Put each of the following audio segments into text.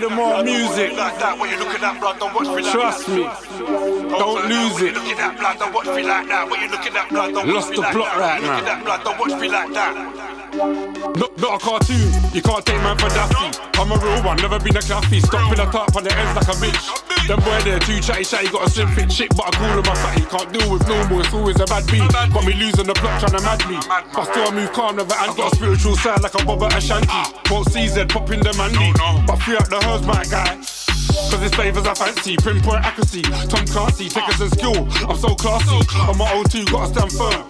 Look more music like that. You at blood, don't watch me like Trust me. Don't lose it. At blood, don't watch me like that. You at blood, don't Lost me the that. right at now. that blood, don't watch me like that. Not, a cartoon, you can't take man for Daffy. I'm a real one, never been a claffy. Stop with a top on the ends like a bitch. Them boy there too chatty chatty, got a slim fit chick, but I call him a fatty. Can't deal with normal, it's always a bad beat. Got me losing the block trying to mad me. But still I move calm, never and got a spiritual side like a Bob at Ashanti. Quote CZ, pop in the mandy. But free up the hers, my guy. Cause his favours I fancy, pinpoint accuracy. Tom Clancy, take us in skill. I'm so classy. On my own too, gotta stand firm.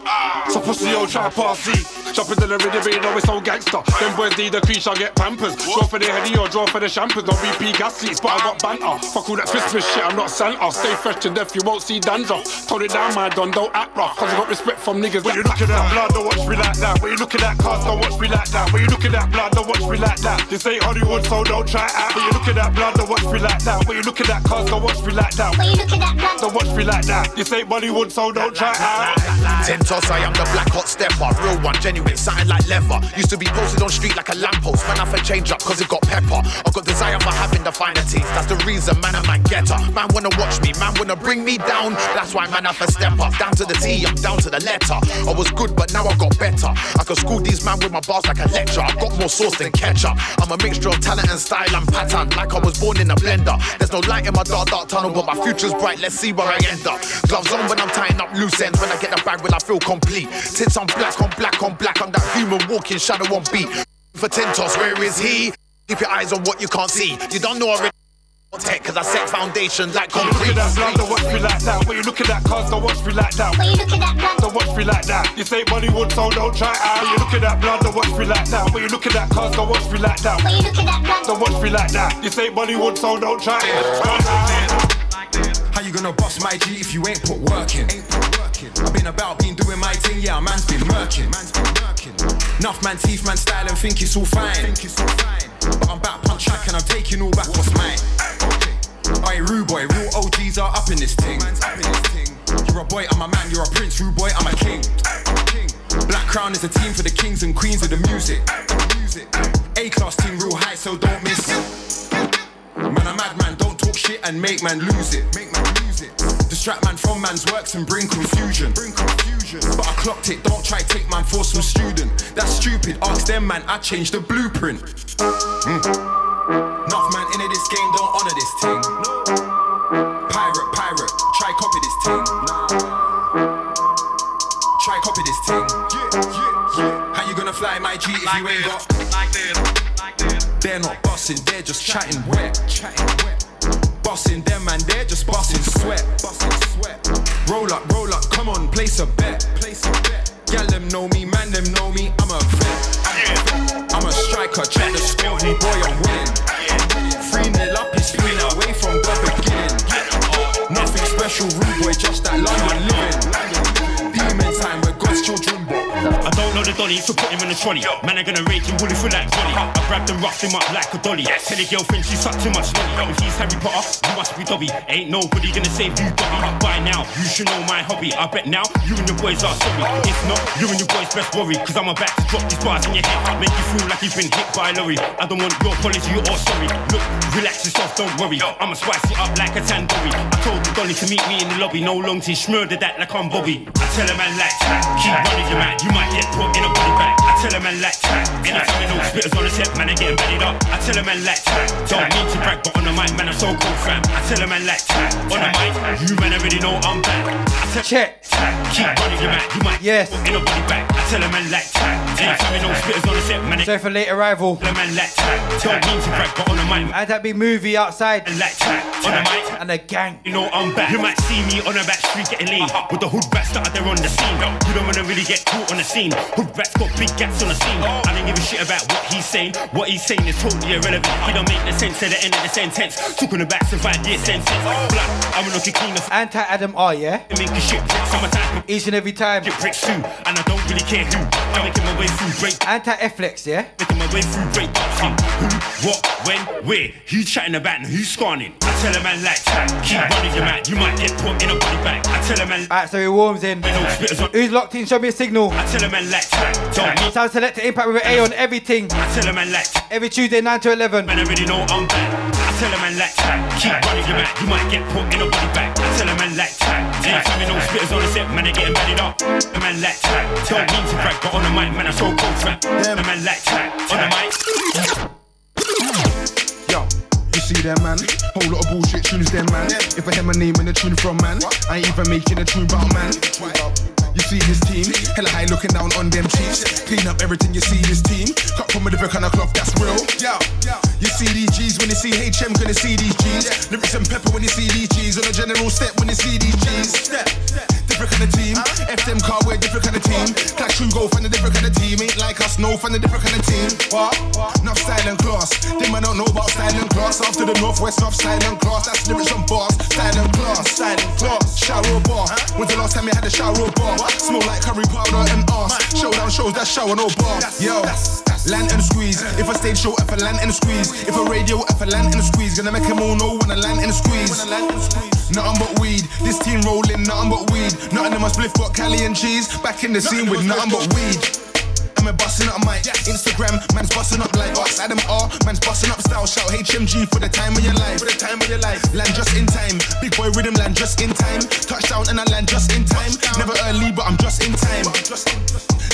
So pussy yo, try pass Z. Jumping to the rhythm, but you know it's so gangster. Them boys need a creature, I get pampers. Draw for the heady or draw for the champers. Don't BP gas seats, but I got banter. Fuck all that Christmas shit, I'm not Santa. Stay fresh to death, you won't see dandruff. Tone it down, my don, don't act rough. Cause I got respect from niggas. When you look at blood, don't watch me like that. When you look at cars, don't watch me like that. When you look at blood, don't watch me like that. This ain't Hollywood, so don't try it out. When you look at blood, don't watch me like that. When you look at that cars, don't watch me like that. When you look at blood, Don't watch me like that. This ain't Bollywood, so don't try it out. Tentos, I am the black hot stepper. Real one, genuine, something like leather. Used to be posted on street like a lamppost. Man, I for change up cause it got pepper. I got desire for having the finer teeth. That's the reason, man, I'm a getter. Man wanna watch me, man wanna bring me down. That's why, man, I for step up. Down to the T, I'm down to the letter. I was good, but now I got better. I can school these man with my bars like a lecture. I got more sauce than ketchup. I'm a mixture of talent and style and pattern. Like I was born in a blender. There's no light in my dark, dark tunnel, but my future's bright. Let's see where I end up. Gloves on when I'm tying up loose ends. When I get the bag, will I feel complete? Tits on black on black on black. I'm that human walking shadow on beat. For Tentos, where is he? Keep your eyes on what you can't see. You don't know already. Tech, cause I set foundation like When you look at that blood, don't watch me like that. When you look at that cars, don't watch me like that. when you look at that blood, Don't watch me like that. This ain't Bollywood, so don't try out. When you look at that blood, don't watch me like that. When you look at that cars, don't watch me like that. when you look at that blood, Don't watch me like that. This ain't Bollywood, so don't try it. You gonna boss my G if you ain't put work in? I've been about, been doing my thing, yeah, man's been murking. Enough man teeth, man style and think it's all fine. But I'm back punch track and I'm taking all back what's mine. Aye, rude boy, real OGs are up in this thing. You're a boy, I'm a man, you're a prince, rude boy, I'm a king. Black Crown is a team for the kings and queens of the music. A class team, real high, so don't miss. Man, a madman, don't talk shit and make man lose it. Make man lose it. Distract man from man's works and bring confusion. Bring confusion. But I clocked it, don't try take man for some student. That's stupid. Ask them, man, I changed the blueprint. Mm. Enough man into this game, don't honor this thing. Pirate, pirate, try copy this thing. Try copy this thing. How you gonna fly my G if you ain't got? Like this. They're not bossing, they're just chatting wet. Chatting wet. Bossing them and they're just bossing sweat. Roll up, roll up, come on, place a bet. Place a bet. Gal them know me, man them know me, I'm a vet. I'm a. I'm a striker, try to score, me boy, I'm winning. 3 nil up, it's been away from the beginning. Nothing special, rude boy, just that London living. The dolly, so put him in the trolley. Man, I'm gonna rage him, bully through like Johnny. I grabbed and roughed him up like a dolly. Tell your girlfriend she sucked too much lolly. If he's Harry Potter, you must be Dobby. Ain't nobody gonna save you, Dobby. By now, you should know my hobby. I bet now, you and your boys are sorry. If not, you and your boys best worry. Cause I'm about to drop these bars in your head. Make you feel like you've been hit by a lorry. I don't want your apology or sorry. Look, relax yourself, don't worry. I'ma spice it up like a tandoori. I told the dolly to meet me in the lobby. No long tea, murdered that like I'm Bobby. I tell a man like that, keep running your man. You might get put in a body back. I tell a man like that. Anytime you know spitters on the set, man, I getting bellied up. I tell a man like that. Don't mean to brag, but on the mic, man, I'm so cold, fam. I tell a man like that. On the mic, you man already know I'm back. I tell Check. Keep running your mouth, you might Yes. in a body back. I tell a man like that. Anytime you know spitters on the set, man, I Sorry for late arrival. tell a man like that. Don't mean to brag, but on the mic, And that big movie outside. man, like that. On the And a gang. you know I'm back. You might see me on a back street getting lean uh-huh. with the hood rats that are there on the scene. You don't wanna really get caught on the scene. Hood rats got big gaps on the scene. Oh. I don't give a shit about what he's saying. What he's saying is totally irrelevant. He don't make the sense at the end of the sentence. Talking about survive year sentence. Oh. Blood, I'm looking clean of Anti Adam R, yeah? making shit bricks. I'm a type of Each and every time. get bricks too, and I don't really care who. I'm making my way through break. Anti Flex, yeah? Making my way through break. Who, what, when, where? Who chatting about and who's scorning? I tell a man like that. Keep running your mouth. You might get put in a body bag. I tell a man. Alright, so he warms in. You know, spitters on. Who's locked in? Show me a signal. I tell a man like that. Don't. Sound Selector Impact with an A on everything. I tell a man like. Every Tuesday, 9 to 11. Man, I already know I'm back. I tell a man like that. Keep running your mouth. You might get put in a body bag. I tell a man like that. Anytime you know spitters on the set, man, they getting bellied up. A man like that. Don't mean to brag, but on the mic, man, I'm so cold fat. A man like that. On the mic. Yo, you see them, man? Whole lot of bullshit tunes, them, man. If I hear my name in the tune from, man, I ain't even making a tune about, man. You see this team, hella high looking down on them cheeks. Clean up everything you see this team. Cut from a different kind of cloth, that's real. Yeah, you see these G's when you see HM, gonna see these G's. Lyrics and pepper when you see these G's. On a general step when you see these G's. Step, different kind of team. F them car, we're different kind of team. Clash go find a different kind of team. Ain't like us, no, find a different kind of team. What? Enough style and class. Them I don't know about style and class. After the northwest, enough style and class. That's lyrics and bars. Style and class. Style and class. Shower bar. When's the last time you had a shower bar? Smell like curry powder and ass. Showdown shows that shower no bar. Yo. Land and squeeze. If a stage show, if a land and squeeze. If a radio, if a land and squeeze. Gonna make them all know when I land and squeeze. Nothing but weed. This team rolling, nothing but weed. Nothing in my spliff got Cali and cheese. Back in the scene with nothing but weed. A busting up mic. Instagram, man's busting up like us. Adam R, man's busting up style. Shout HMG for the time of your life. For the time of your life. Land just in time. Big boy rhythm land just in time. Touchdown and I land just in time. Never early, but I'm just in time.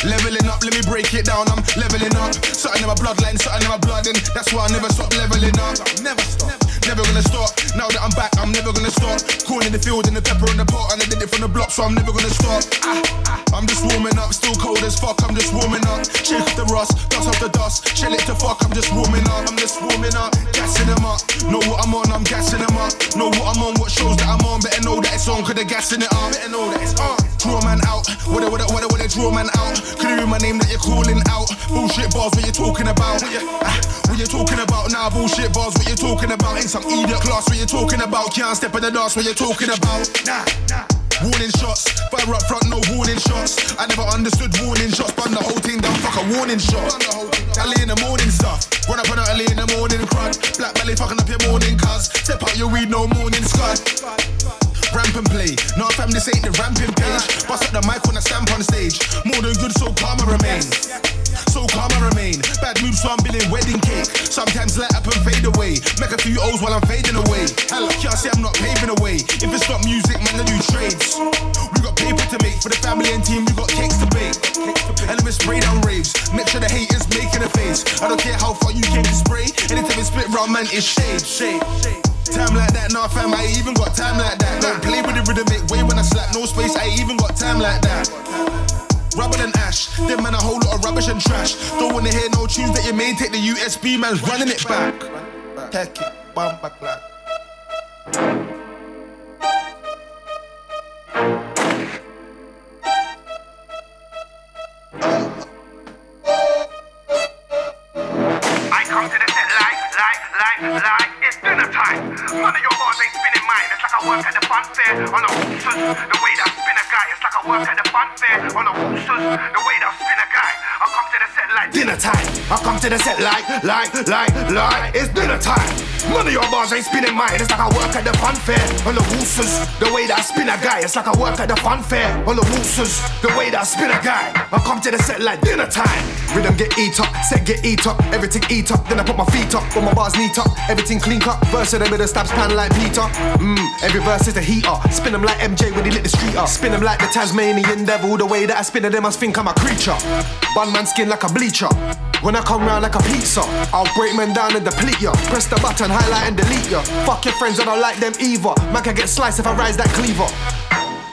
Leveling up, let me break it down. I'm leveling up. Something in my bloodline, something in my blood, and that's why I never stop leveling up. Never stop. Never gonna stop. Now that I'm back, I'm never gonna stop. Corn in the field and the pepper in the pot, and I did it from the block, so I'm never gonna stop. Ah, ah, I'm just warming up, still cold as fuck. I'm just warming up. Shake off the rust, dust off the dust. Chill it to fuck. I'm just warming up. I'm just warming up, gassing them up. Know what I'm on, I'm gassing them up. Know what I'm on, what shows that I'm on. Better know that it's on, cause they're gassing it up. Better know that it's on. Draw man out. What what what what draw man out. You read my name that you're calling out? Bullshit bars, what you talking about? Ah, what you talking about now? Bullshit bars, what you talking about? Ain't some idiot class, what you talking about? Can't step in the dance, what you talking about? Nah, nah. Warning shots, fire up front, no warning shots. I never understood warning shots, but the whole thing down, fuck a warning shot. Early in the morning stuff, run up on early in the morning crud. Black belly fucking up your morning cuz. Step out your weed, no morning scud. Ramp and play. No, fam, this ain't the ramping page. Bust up the mic when I stamp on the stage. More than good, so calm I remain. So I remain. Bad mood, so I'm billing wedding cake. Sometimes light up and fade away. Make a few O's while I'm fading away. Hell, can't say I'm not paving away. If it's not music, man, I do trades. We got paper to make for the family and team. We got cakes to bake. And let me spray down raves. Make sure the haters making a face. I don't care how far you came to spray. Anytime it's spit round, man, it's shade. Shade. Time like that, nah fam, I even got time like that. Don't play with the rhythm, make way when I slap, no space, I even got time like that. Rubble and ash, them man a whole lot of rubbish and trash. Don't wanna hear no tunes that you made, take the USB, man's running it back. Take it, bum back like. I come to the set like, like, like, like, it's dinner time. None of your bars ain't spinning mine. It's like I work at the fun fair on the waltzers. The way that spin a guy, it's like I work at the fun fair on the waltzers. The way that spin a guy, come to the set like Dinner time. I come to the set like, like, like, like. It's dinner time. None of your bars ain't spinning mine. It's like I work at the fun fair on the waltzers. The way that I spin a guy, it's like I work at the fun fair on the waltzers. The way that I spin a guy, I come to the set like dinner time. Rhythm get eat up, set get eat up, everything eat up. Then I put my feet up, put my bars neat up, everything clean cut. Verse of them with the stabs pan like Peter. Mmm, every verse is a heater. Spin them like MJ when he lit the street up. Spin them like the Tasmanian devil. The way that I spin them, I must think I'm a creature. Bun man skin like a bleacher. When I come round like a pizza, I'll break men down and deplete ya. Press the button, highlight and delete ya. Fuck your friends, I don't like them either. Man can get sliced if I rise that cleaver.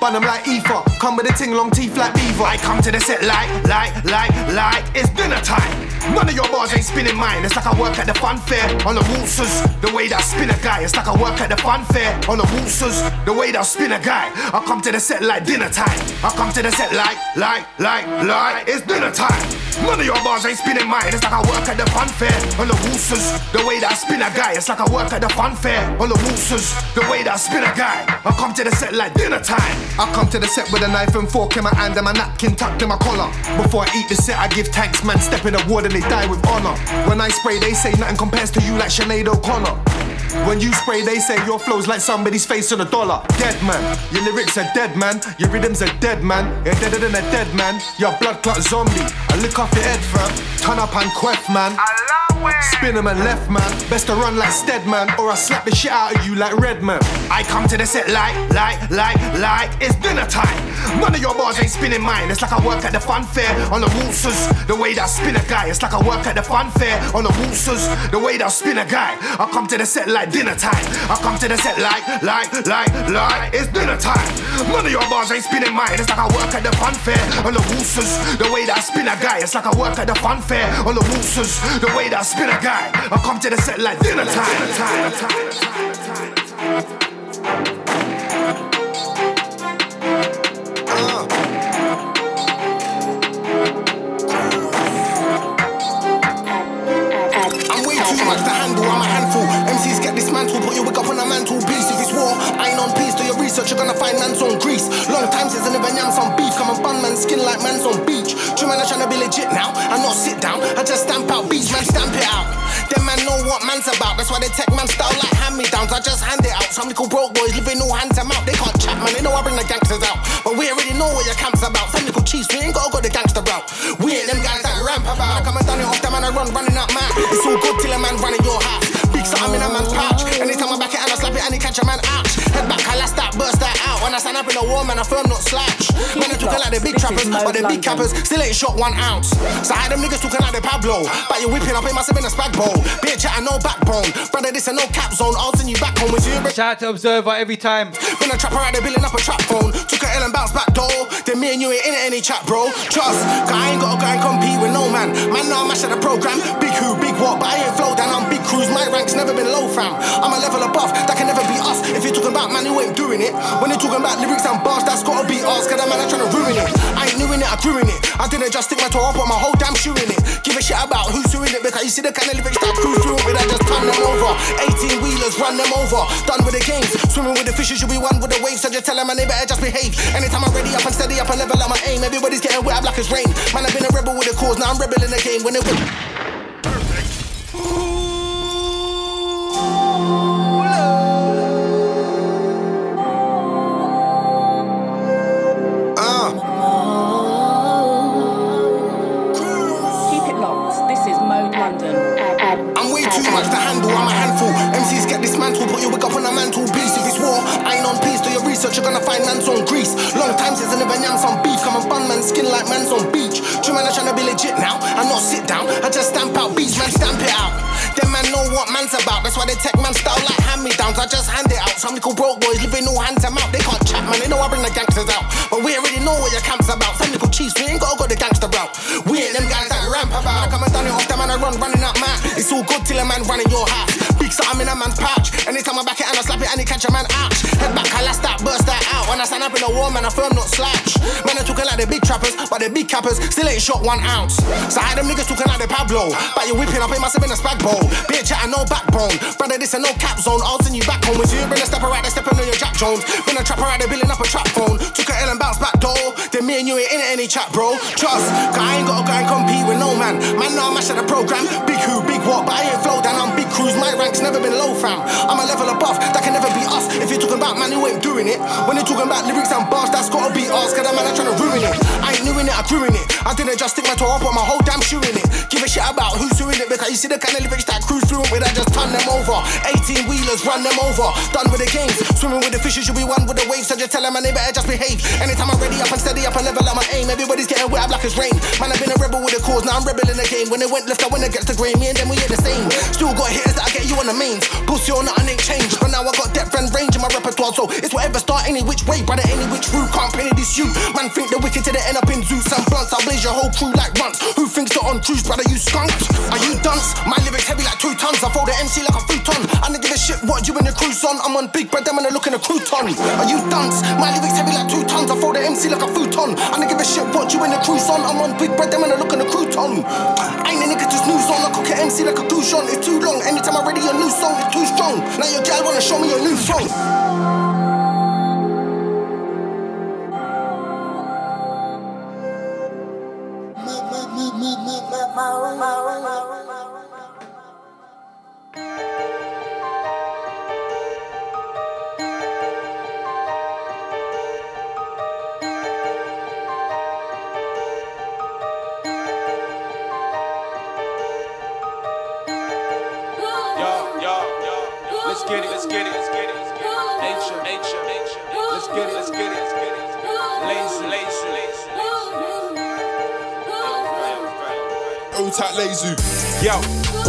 Bun them like ether, come with a ting long teeth like beaver. I come to the set like, like, like, like it's dinner time. None of your bars ain't spinning mine. It's like I work at the fun fair on the waltzers. The way that I spin a guy, it's like I work at the fun fair on the waltzers. The way that I spin a guy, I come to the set like dinner time. I come to the set like, like, like, like it's dinner time. None of your bars ain't spinning mine. It's like I work at the fun fair on the waltzers. The way that I spin a guy, it's like I work at the fun fair on the waltzers. The way that I spin a guy, I come to the set like dinner time. I come to the set with a knife and fork in my hand and my napkin tucked in my collar. Before I eat the set, I give thanks, man. Step in the water, they die with honor. When I spray, they say nothing compares to you like Sinead O'Connor. When you spray, they say your flow's like somebody's face on a dollar. Dead man, your lyrics are dead man, your rhythms are dead man. You're deader than a dead man, you're a blood clot zombie. I lick off your head, fam. Turn up and quaff, man. Spin him and left, man. Best to run like Steadman, or I slap the shit out of you like Redman. I come to the set like, like, like, like it's dinner time. None of your bars ain't spinning mine. It's like I work at the fun fair on the waltzers. The way that I spin a guy, it's like I work at the fun fair on the waltzers. The way that I spin a guy, I come to the set like dinner time. I come to the set like, like, like, like it's dinner time. None of your bars ain't spinning mine. It's like I work at the fun fair on the waltzers. The way that I spin a guy, it's like I work at the fun fair on the waltzers. The way that I spin a guy, I come to the set like dinner time. time, time, time, time, time. I'm way too much to handle, I'm a handful. MCs get dismantled, put your wig up on a mantle piece. If it's war, I ain't on peace. Research, you're gonna find man's on grease. Long time since I never yam some beef. Come and bun man's skin like man's on beach. True man, I'm trying to be legit now. I not sit down, I just stamp out beats, man, stamp it out. Them man know what man's about. That's why they take man style like hand me downs. I just hand it out. Some little broke boys living all hands out. They can't chat, man. They know I bring the gangsters out. But we already know what your camp's about. Some little cheese, we ain't gotta go the gangster route. We ain't them guys that ramp about. I come and done it off them and I run, running out mad. It's all good till a man running your house. Big something in a man's pouch. Anytime I back it and I and he catch a man out. Head back, I last that, burst that out. When I stand up in the war, man, I firm not slouch. Man, they talking like the big trappers, but the big cappers still ain't shot one ounce. So I had them niggas talking like the Pablo. But you whipping up, it must have been a spag bowl. Bitch, I no backbone. Brother, this ain't no cap zone. I'll send you back home with you. Shout out to Observer every time. Been a trapper out there building up a trap phone. Took a L and bounced back door. Then me and you ain't in any chat, bro. Trust, cause I ain't gotta go and compete with no man. Man, now I'm mash at the program. Big who, big what, but I ain't flow down. I'm big cruise. My rank's never been low, fam. I'm a level above. That can never be us. If you're talking about man who ain't doing it. When you're talking about lyrics and bars, that's gotta be us. Cause that man, I'm trying to ruin it. I ain't in it, I grew in it. I didn't just stick my toe up, put my whole damn shoe in it. Give a shit about who's doing it because you see the kind of lyrics that cruise through with. I just turn them over. 18 wheelers, run them over. Done with the games. Swimming with the fishes, you'll be one with the waves. So just tell them, man, they better just behave. Anytime I'm ready up and steady up and level up my aim. Everybody's getting wet, I'm black as rain. Man, I've been a rebel with a cause, now I'm rebel in the game. When it Keep much to handle, I'm a handful. MCs get dismantled, put your wig up on a mantle piece. If it's war, I ain't on peace. Do your research, you're gonna find man's on grease. Long time since I never yam some beef. Come and bun man skin like man's on beach. True man, I'm trying to be legit now. I not sit down, I just stamp out beats, man, stamp it out. Them man know what man's about. That's why they tech man style like hand me downs. I just hand it out. Some little broke boys living all hands them out. They can't chat, man. They know I bring the gangsters out. But we already know what your camp's about. Some little cheese, we ain't gotta go the gangster route. We ain't them guys that ramp about. I come and done it off them and I run, running out man. It's all good till a man running your house. Big something in a man's pouch. Anytime I back it and I slap it and he catch a man out. Head back, I last that, burst that. When I stand up in the war, man, I firm not slouch. Man, they talking like the big trappers, but the big cappers still ain't shot one ounce. So I had them niggas talking like the Pablo. But you whipping up, it must have been a spag bowl. Bitch, I no backbone. Brother, this ain't no cap zone. I'll send you back home with you. Been a stepper right there, stepping on your Jack Jones. Been a trapper right there, building up a trap phone. Took a L and bounced back door. Then me and you ain't in any chat, bro. Trust, cause I ain't gotta go and compete with no man. Man, now I'm at the program. Big who, big what, but I ain't flow down. I'm big cruise. My rank's never been low, fam. I'm a level above. That can never be us. If you're talking about man who ain't doing it. When you're talking about lyrics and bars, that's gotta be us. Cause that man, I'm trying to ruin it. I ain't in it, I grew in it. I didn't just stick my toe up, put my whole damn shoe in it. Give a shit about who's doing it because you see the kind of lyrics that cruise through with. I just turn them over. 18 wheelers, run them over. Done with the games. Swimming with the fishes, you'll be one with the waves. So just tell them, man, they better just behave. Anytime I'm ready up and steady up and level up my aim. Everybody's getting wet, I'm black as rain. Man, I've been a rebel with a cause, now I'm rebelling again. When they went left, I went against the grain. Me and them, we ain't the same. Still got hitters that I get you on the mains. Pussy or nothing ain't changed. But now I got depth and range in my repertoire. So it's whatever start any which way, brother, any which route. Can't penny this you. Man, think the wicked to the end up in Zeus and blunts. I'll blaze your whole crew like runts. Who thinks they're on cruise, brother? You skunked. Are you dunce? My lyrics heavy like two tons. I fold the MC like a futon. I don't give a shit what you and your crew's on. I'm on big bread, them and I look in a crouton. Are you dunce? My lyrics heavy like two tons. I fold the MC like a futon. I don't give a shit what you and your crew's on. I'm on big bread, them and I look in a crouton. Ain't a nigga to snooze on. I cook an MC like a goose on. It's too long. Anytime I ready a new song, it's too strong. Now your gal wanna show me a new song. Yo, tight lazy. Yo,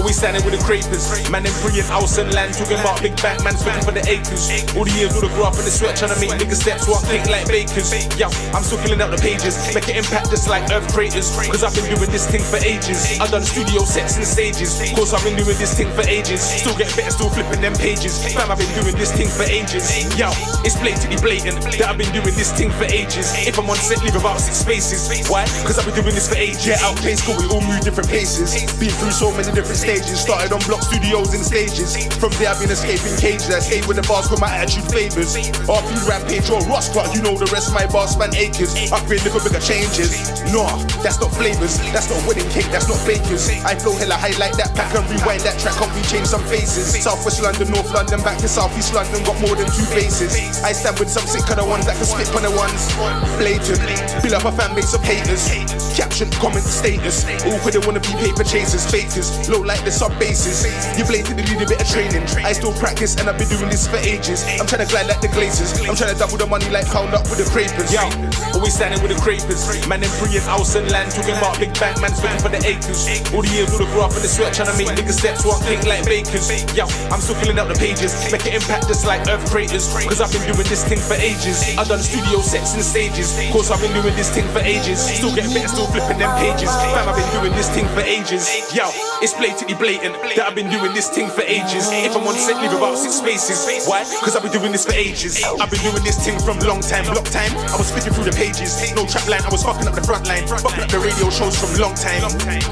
always standing with the creepers. Man in brilliant house and land, talking about big bank, man's looking for the acres. All the years, all the up in the sweat, trying to make niggas steps walk think like bakers. Yo, I'm still filling out the pages, make an impact just like earth craters. Cause I've been doing this thing for ages. I've done studio sets and stages. Cause I've been doing this thing for ages. Still getting better, still flipping them pages. Fam, I've been doing this thing for ages. Yo, it's blatantly blatant that I've been doing this thing for ages. If I'm on set, leave about six spaces. Why? Cause I've been doing this for ages. Yeah, outplay school, we all move different paces. Been through so many different stages. Started on block studios and stages. From there, I've been escaping cages. I escape with the bars, cause my attitude favors. RP Rampage or Ross Clark, you know the rest, my bars span acres. Upgrade, little bigger changes. Nah, that's not flavors. That's not wedding cake, that's not bakers. I flow hella high like that, pack and rewind that track, can't we change some faces? Southwest London, North London, back to Southeast London, got more than two faces. I stand with some sick of the ones that can spit on the ones. Blatant, build up a fan base of haters. Caption, comment, status. All could they wanna be paper chasers, fakers. Low like the sub bases. You blatantly need a bit of training. I still practice and I've been doing this for ages. I'm trying to glide like the glazers. I'm trying to double the money like pound up with the crapers. Yo, always standing with the crapers. Man in brilliant house and land, talking about big bank, man's looking for the acres. All the years, all the up in the sweat, trying to make niggas steps walk think like bakers. Yo, I'm still filling out the pages, make an impact just like earth craters. Cause I've been doing this thing for ages. I've done studio sets and stages. Cause I've been doing this thing for ages. Still getting better, still flipping them pages. Fam, I've been doing this thing for ages. Yo, it's blatantly blatant that I've been doing this thing for ages. If I'm on set, leave about six spaces. Why? Cause I've been doing this for ages. I've been doing this thing from long time, block time. I was flicking through the pages. No trap line, I was fucking up the front line. Fucking up the radio shows from long time.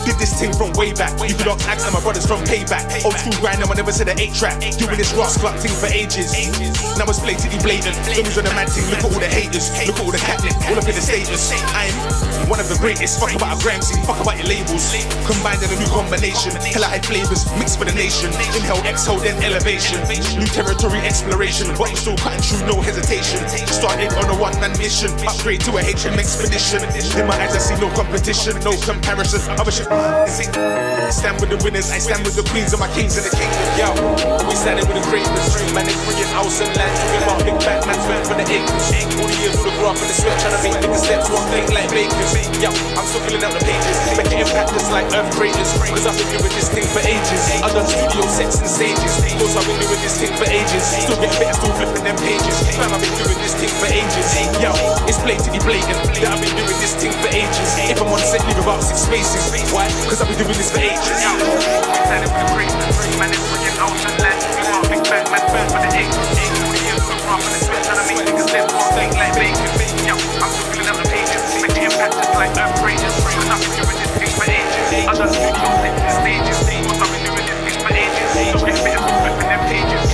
Did this thing from way back. You could ask and my brothers from payback. Old school grind, I never said an eight track. Doing this Ross Clark thing for ages. Now it's blatantly blatant. Don't on the mad look at all the haters. Look at all the catnip, all up in the status. I'm one of the greatest. Fuck about a gram scene, fuck about your labels. Combined in a new combination. Hella flavors, mixed for the nation. Inhale, exhale, then elevation. New territory exploration, but I'm still cutting through, no hesitation. Started on a one man mission, upgrade to a HM expedition. In my eyes, I see no competition, no comparison. Other shit. Stand with the winners, I stand with the queens and my kings and the kingdom. Yo, we standing with the greatness. Man, it's bringing house and land. Talking about big back, man's for the acres. All the years, all the up in the sweat, trying to make niggas steps one thing like bakers. Yo, I'm still filling out the pages, making impact just like earth craters. Cause I've been doing this thing for ages. I've done studio sets and stages. Cause I've been doing this thing for ages. Still getting better, still flipping them pages. Fam, I've been doing this thing for ages. Yo, it's blatantly blatant that I've been doing this thing for ages. If I'm on set, leave about six spaces. Why? Cause I've been doing this for ages. Yo, standing with the greatness. Man, and land. Talking about big man, burn for the. Steps one thing like. Yo, I'm pages. Making impact just like doing this for ages. I've done studio sets and stages. Doing this for ages. Still getting better, still flipping pages.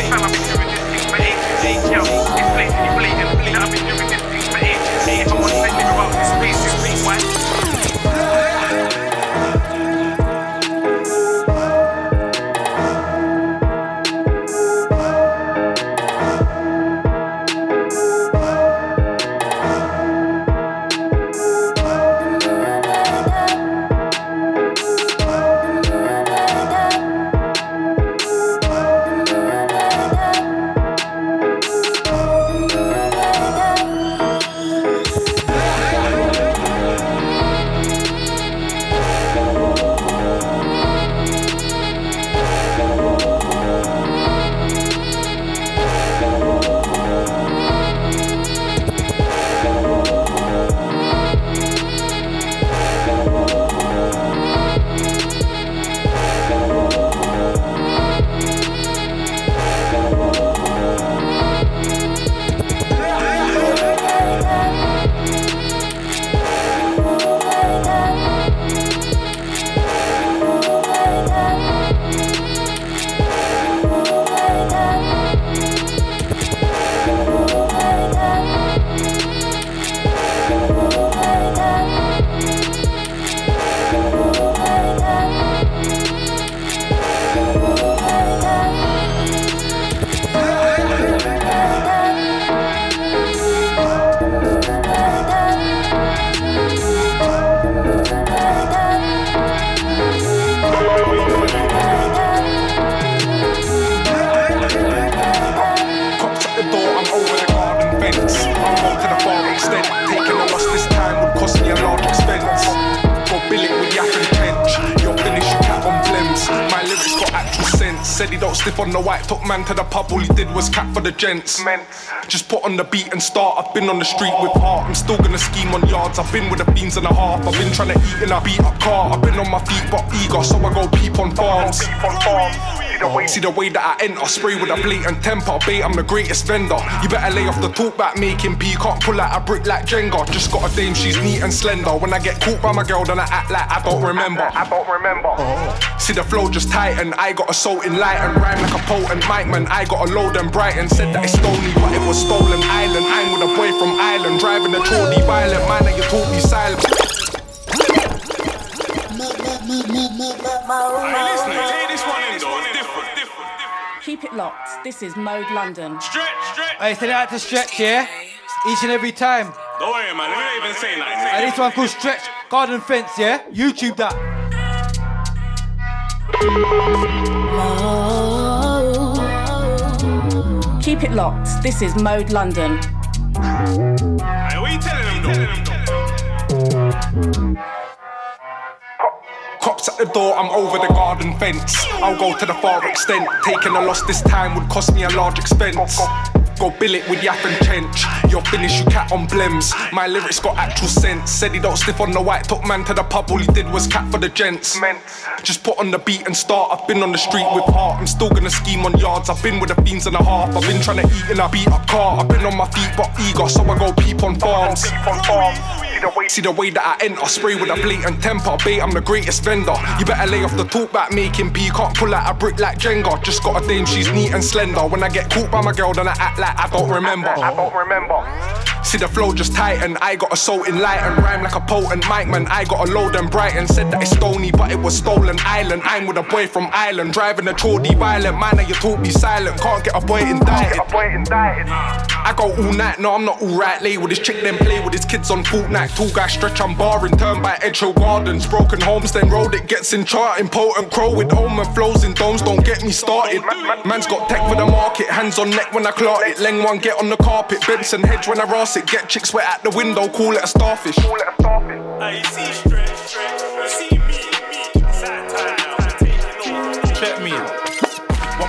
On the white, took man to the pub, all he did was cap for the gents. Just put on the beat and start. I've been on the street with heart, I'm still gonna scheme on yards. I've been with the fiends and a half, I've been trying to eat in a beat up car. I've been on my feet but eager, so I go peep on farms. See the way that I enter, spray with a blatant temper. Bait, I'm the greatest vendor. You better lay off the talk back making P. Can't pull out a brick like Jenga. Just got a dame, she's neat and slender. When I get caught by my girl, then I act like I don't remember. I don't remember. See the flow just tighten. I got a soul in light and rhyme like a potent mic man. I got a load and brighten. Said that it's stony, but it was stolen island. I'm with a boy from Ireland, driving a trolley violent. Man, that you talk me silent. Keep it locked. This is Mode London. Stretch, stretch. Hey, send it out to stretch, yeah? Each and every time. Don't worry, man. Let me not even say nothing. And this one called Stretch Garden Fence, yeah? YouTube that. Keep it locked. This is Mode London. Hey, what you telling them, though? At the door, I'm over the garden fence. I'll go to the far extent. Taking a loss this time would cost me a large expense. Go bill it with Yap and Trench. You're finished, you cat on blems. My lyrics got actual sense. Said he don't stiff on the white, took man to the pub. All he did was cat for the gents. Just put on the beat and start. I've been on the street with heart. I'm still gonna scheme on yards. I've been with the fiends and a half. I've been trying to eat in a beat up car. I've been on my feet but eager, so I go peep on farms. See the way that I enter, spray with a blatant temper. Bait, I'm the greatest vendor. You better lay off the talk back making P. Can't pull out a brick like Jenga. Just got a dame, she's neat and slender. When I get caught by my girl, then I act like I don't remember. I don't remember. See the flow just tighten. I got a soul in light and rhyme like a potent mic man. I got a load and brighten. Said that it's stony, but it was stolen island. I'm with a boy from Ireland, driving a trolley violent. Man, you talk me silent. Can't get a boy indicted. I go all night, no, I'm not alright. Lay with his chick, then play with his kids on Fortnite. Two guys stretch, I'm barring. Turn by Edge Hill Gardens. Broken homes, then road it gets in charting. Potent crow with home and flows in domes. Don't get me started. Man's got tech for the market. Hands on neck when I clout it. Leng one, get on the carpet. Benson hedge when I ras it. Get chicks wet at the window. Call it a starfish. I see stretch, stretch. You see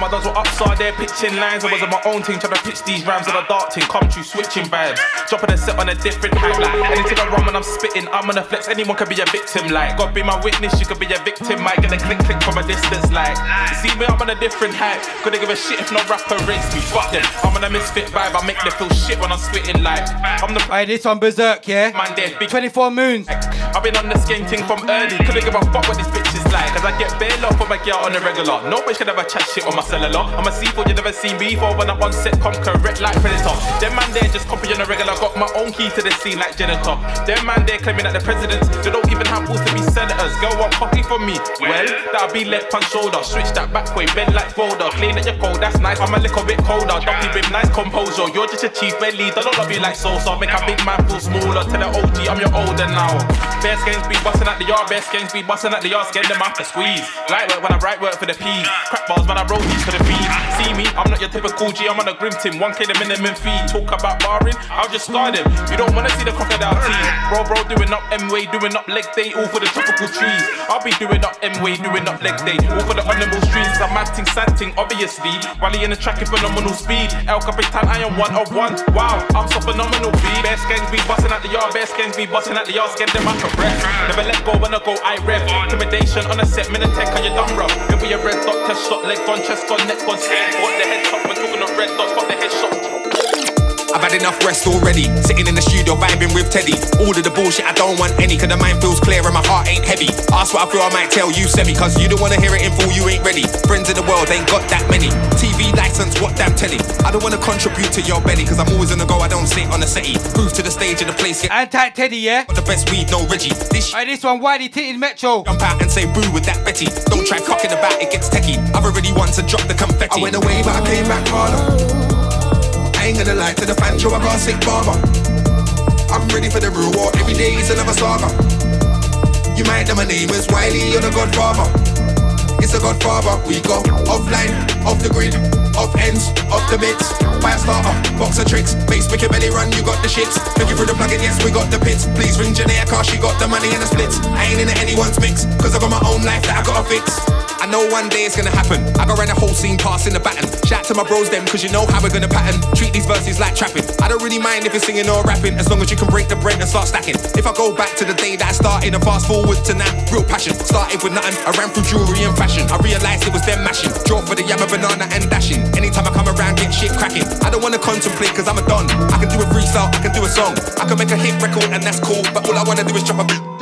my dogs were upside there pitching lines, I was on my own team trying to pitch these rhymes on a dark team. Come true, switching vibes. Dropping a set on a different hype. Like, anything I run when I'm spitting, I'm gonna flex. Anyone can be a victim. Like, God be my witness, you could be a victim. Might get a click click from a distance. Like, see me, I'm on a different hype. Couldn't give a shit if no rapper rates me. Fuck them. I'm on a misfit vibe. I make them feel shit when I'm spitting. Like, I'm the. Hey, this one Berserk, yeah? Man, there, big 24 moons. I've been on the skin thing from early. Couldn't give a fuck what these bitches like. Cause I get bare love for my girl on the regular. No bitch can ever chat shit on my cellular. I'm a C4, you never seen before when I'm on set, come correct like Predator. Them man there just copy on the regular. Got my own key to the scene like janitor. Them man there claiming that the presidents, they don't even have balls to be senators. Girl, want coffee from me? Well, that'll be left on shoulder. Switch that back way, bend like folder. Clean at your cold, that's nice. I'm a little bit colder. Ducky with nice composure. You're just a chief belly. I don't love you like Sosa. Make a big man feel smaller. Tell the OG I'm your older now. Best games be busting at the yard. Best games be busting at the yard. Scared them to squeeze. Light work when I write work for the P's. Crap balls when I roll these for the. See me, I'm not your typical G. I'm on a grim team. 1k the minimum fee. Talk about barring. I'll just start him. You don't wanna see the crocodile team. Bro, bro, doing up M-way, doing up leg day. All for the tropical trees. I'll be doing up M-way, doing up leg day. All for the animal streets. I'm manting, santing, obviously. He in the track phenomenal speed. El Capitan, I am one of one. Wow, I'm so phenomenal, B. Best gangs be busting at the yard. Best gangs be busting at the yard. Scared them out of breath. Never let go when I go, I rev. Intimidation on a set, minute tech on your dumb bro. You'll be a red dot, test shot, leg gone, chest gone, neck gone, skateboard, the head chop. We're talking of red dots, fuck the head shot. I've had enough rest already. Sitting in the studio vibing with Teddy. All of the bullshit, I don't want any. Cause the mind feels clear and my heart ain't heavy. Ask what I feel, I might tell you semi. Cause you don't wanna hear it in full, you ain't ready. Friends in the world ain't got that many. TV license, what damn telly. I don't wanna contribute to your belly. Cause I'm always on the go, I don't sit on the settee. Prove to the stage and the place. Get Anti Teddy, yeah? Got the best weed, no Reggie. This Hey, this one Whitey Titted Metro. Jump out and say boo with that Betty. Don't try fucking about, it gets techie. I've already won to drop the confetti. I went away, but I came back harder. I ain't gonna lie to the fan show, I got a sick barber. I'm ready for the real war, every day is another saga. You might know my name is Wiley, you're the godfather. It's a godfather, we go offline, off the grid, off ends, off the bits. Fire starter, box of tricks, base make your belly run, you got the shits. Thank you for the plug-in, yes, we got the pits. Please ring Janaea, cause she got the money and the splits. I ain't in anyone's mix, cause I got my own life that I gotta fix. I know one day it's gonna happen. I go around the whole scene passing the baton. Shout to my bros them, cause you know how we're gonna pattern. Treat these verses like trapping. I don't really mind if you're singing or rapping, as long as you can break the bread and start stacking. If I go back to the day that I started and fast forward to now, real passion. Started with nothing, I ran through jewelry and fashion. I realized it was them mashing. Draw for the yammer, banana and dashing. Anytime I come around, get shit cracking. I don't wanna contemplate, cause I'm a don. I can do a freestyle, I can do a song. I can make a hit record and that's cool, but all I wanna do is drop a just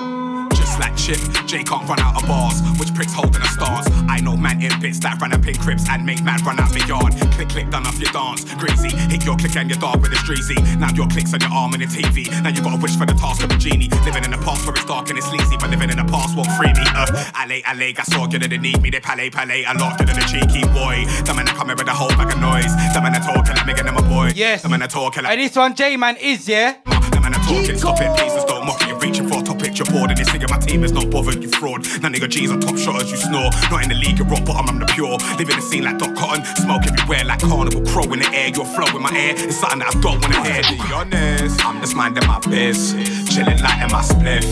like Chip, Jay can't run out of bars. Which pricks holding the stars? I know man in bits that run up in crips and make man run out the yard. Click, click, done off your dance. Greasy, hit your click and your dog with a streezy. Now your clicks on your arm and the TV. Now you gotta wish for the task of a genie. Living in the past where it's dark and it's sleazy, but living in the past won't free me. Uh, alley, alley, got so good they need me. They palais, palais, a lot good than a cheeky boy. The man that come with a whole bag of noise. The man that talking like making them a boy. Yes. The man that talking like. And this one, J Man, is, yeah? The man that talking, stop it, please, just don't mock it. You're reaching for a top picture board, and this nigga, my team is not bothered, you fraud. Now nigga G's on top shot as you snore. Not in the league, you're rock bottom, I'm the pure. Living the scene like Dot Cotton, smoke everywhere like carnival crow in the air. Your flow in my air, it's something that I don't wanna hear. To be honest, I'm just minding my biz, chilling light in my spliff,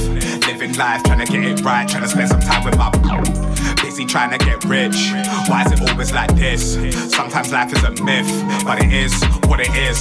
living life, trying to get it right, trying to spend some time with my. Busy trying to get rich. Why is it always like this? Sometimes life is a myth, but it is what it is.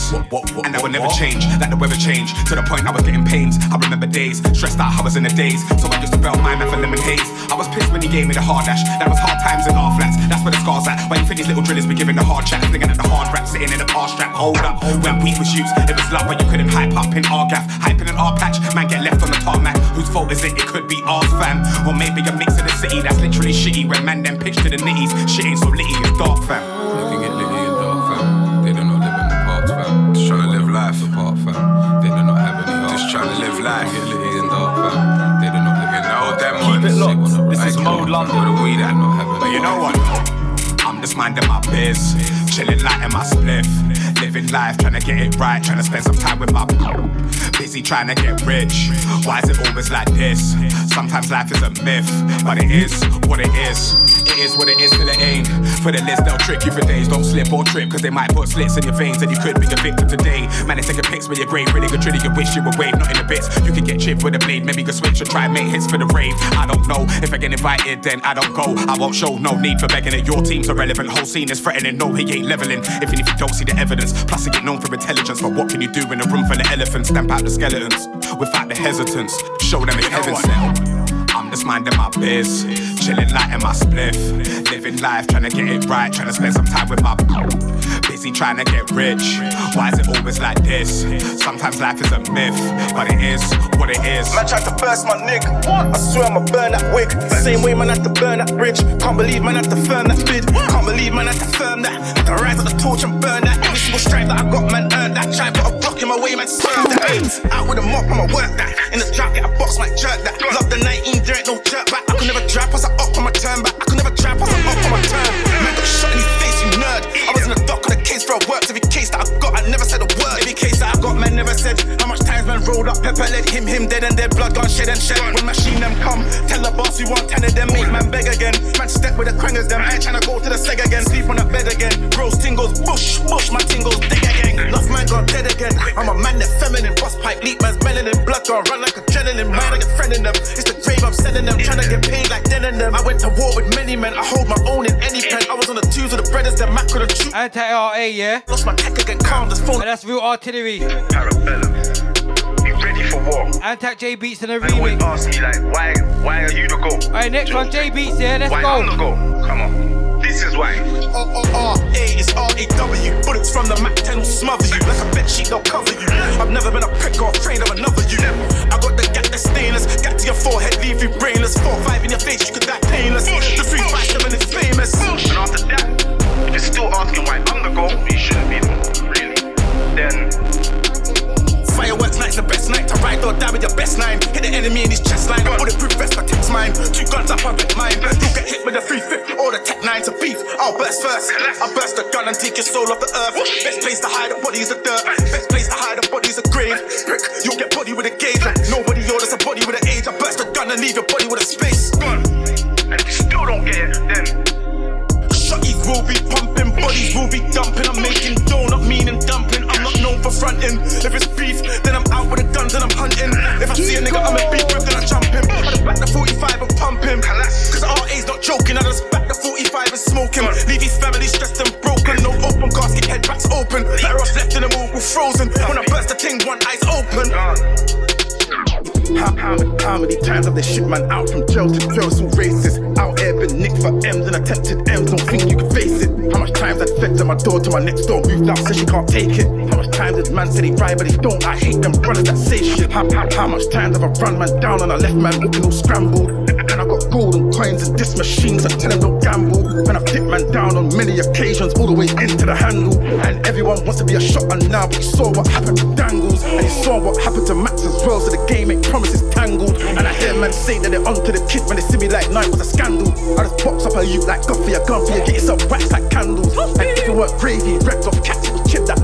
And that will never change, like the weather change. To the point I was getting pains. I remember days, stressed out, I was in the days. So I used to belt my man for lemon haze. I was pissed when he gave me the hard dash. That was hard times in our flats. That's where the scars at. Why you think these little drillers be giving the hard chat? Flinging at the hard rap, sitting in the bar strap. Hold up, when we was used, it was love, but you couldn't hype up in our gaff. Hyping in our patch, man get left on the tarmac. Whose fault is it? It could be ours, fam. Or maybe a mix of the city that's literally shitty. When man then pitch to the nitties, shit ain't so litty, it's dark, fam. You can get litty and dark, fam. They do not live in the parts, fam. Just trying to live life apart, fam. They do not have any heart. Just trying to live life. Get litty and dark, fam. They do not live in the know parts, them ones. They Keep it wanna locked. This is Mode. London. But we that not have any But you know what? I'm just minding my biz, chilling light in my spliff, living life, trying to get it right, trying to spend some time with my busy trying to get rich. Why is it always like this? Sometimes life is a myth, but it is what it is. It is what it is till it ain't. For the list, they'll trick you for days. Don't slip or trip, cause they might put slits in your veins and you could be a victim today. Man, they taking pics with your grave, really good trigger. You wish you were wave, not in the bits. You could get chipped with a blade, maybe you could switch or try make hits for the rave. I don't know if I get invited, then I don't go. I won't show no need for begging it. Your team's irrelevant, whole scene is threatening. No, he ain't leveling, even if you don't see the evidence. Plus, I get known for intelligence, but what can you do in a room full of elephants? Stamp out the skeletons without the hesitance. Show them it's heaven. I'm just minding my biz, chilling light in my spliff, living life, trying to get it right, trying to spend some time with my busy trying to get rich. Why is it always like this? Sometimes life is a myth, but it is what it is. Man tried to burst my nick. I swear I'ma burn that wig. Same way man had to burn that bridge. Can't believe man had to firm that bid. Can't believe man had to firm that. To rise up the torch and burn that. Every single stripe that I got, man, earned that. Try put a block in my way, man, swerve that. Out with a mop, I'ma work that. In the jacket, I box might jerk that. Love the 19, there ain't no jerk back. I could never drive past a up on my turn back. I could never drive past a up on my turn. Man got shot in his face, you nerd. I was in the dock on the case for a works. Every case that I got, I never said a word. Every case that I got, man, never said how much times man rolled up. Pepper led him, him dead and dead. Blood gone shed and shed. When machine them come, tell the boss we want ten of them. Make man beg again. Man step with the crangers them. I ain't tryna go to the seg again. Sleep on the bed again. Gross tingles, bush, bush, my tingles, dig again. Lost man gone dead again. I'm a man that feminine. Boss pipe, leap man's melanin. Blood gone run like adrenaline. Man, I get friend in them. It's the grave I'm sending them. Trying to get paid like den in them. I went to war with many men. I hold my own in any pen. I was on the twos with the brothers, them Mac with the truth. Anti-RA, yeah? Lost my tech again, calm, this phone. And that's real artillery. Parabellum. You ready for war? Antac J Beats in a And always remix. ask me like, why, why are you the goal? Alright, next one, J Beats, yeah? Let's why go. I'm the goal? Come on. This is why. R-A is R-A-W. Bullets from the Mac 10 will smother you. Like a bed sheet, they'll cover you. I've never been a prick or afraid of another you. I got the gap that's stainless. Gap to your forehead, leave you brainless. Four, five in your face, you could die painless. The 357 is famous. And after that, if you're still asking why I'm the goal, the best night to ride or die with your best nine. Hit the enemy in his chest line. Bulletproof vest, I text mine. Two guns up, I bet mine. You get hit with a 350 or the tech 9 to beef. I'll burst first. I burst the gun and take your soul off the earth. Best place to hide a body's the dirt. Best place to hide a body's a grave. Brick, you'll get body with a gauge. Nobody orders a body with an age. I burst the gun and leave your body with a space. Gone. And if you still don't get it, then Shotties will be pumping, bodies will be dumping. I'm making dough, not meaning dumping known for fronting. If it's beef, then I'm out with a gun, then I'm hunting. If I Keep see a nigga, I'm a beef rep, then I jump him. I just back the 45 and pump him. Cause RA's not joking, I just back the 45 and smoke him. Leave his family stressed and broken. No open casket, head backs open. Better off left in the wall, frozen. When I burst the thing, one eye's open. How, how, how many times have they shipped man out from jail to jail? Some racist. Out here, been nicked for M's and attempted M's. Don't think you can face it. How much times I defected my door to my next door? Moved out, said she can't take it. How much times did man say they ride, but they don't? I hate them brothers that say shit. How, how, how much times have I run man down and I left man looking all scrambled? And I got golden coins and this machines and tell them don't gamble. And I've dipped man down on many occasions, all the way into the handle. And everyone wants to be a shot and now, but you saw what happened to Dangles. And you saw what happened to Max as well, so the game ain't promises tangled. And I hear man say that they're onto the kid when they see me like night was a scandal. I just box up a you like gun for gun for you, get yourself waxed like candles. And if it weren't gravy, wrecked off cats,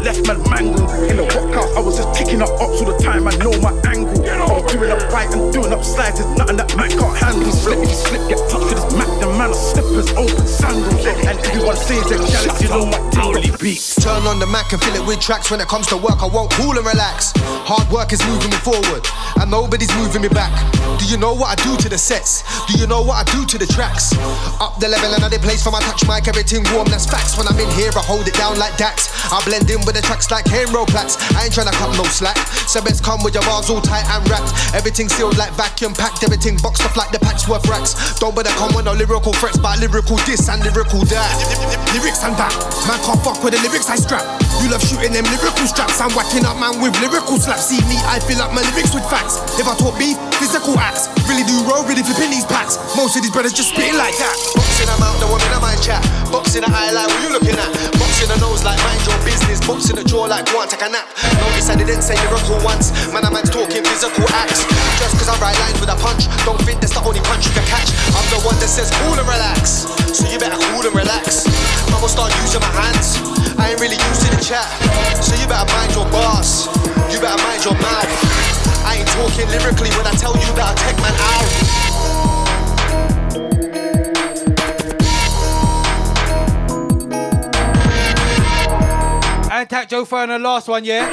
left man mangled. In the workhouse, I was just kicking up ops all the time, I know my angle. I was doing up right and doing up slides, there's nothing that man can't handle. Slip, if you slip, get touched with this Mac, the man of slippers, open sandals. And everyone says they're jealous, you know my daily beats. Turn on the Mac and fill it with tracks. When it comes to work, I won't cool and relax. Hard work is moving me forward, and nobody's moving me back. Do you know what I do to the sets? Do you know what I do to the tracks? Up the level, and another place for my touch mic, everything warm, that's facts. When I'm in here, I hold it down like Dax. I blend in with the tracks like Hero. I ain't tryna cut no slack. So best come with your bars all tight and wrapped. Everything sealed like vacuum packed, everything boxed off like the packs worth racks. Don't bother come with no lyrical threats, but lyrical this and lyrical that. Lyrics and that. Man can't fuck with the lyrics I scrap. You love shooting them lyrical straps. I'm whacking up man with lyrical slaps. See me, I fill up my lyrics with facts. If I talk beef, physical acts. Really do roll, really flipping these packs. Most of these brothers just spitting like that. Boxing them out, the woman in my chat. Boxing the eye like what you looking at. Boxing the nose like mind your business. Boxing the jaw like go on, take a nap. Notice I didn't say lyrical once. Man, I'm talking physical acts. Just cause I write lines with a punch, don't think that's the only punch you can catch. I'm the one that says cool and relax. So you better cool and relax. I'ma start using my hands. I ain't really used to the chat. So you better mind your bars. You better mind your mouth. I ain't talking lyrically when I tell you that I take man out. Antac Joe Fire on the last one, yeah?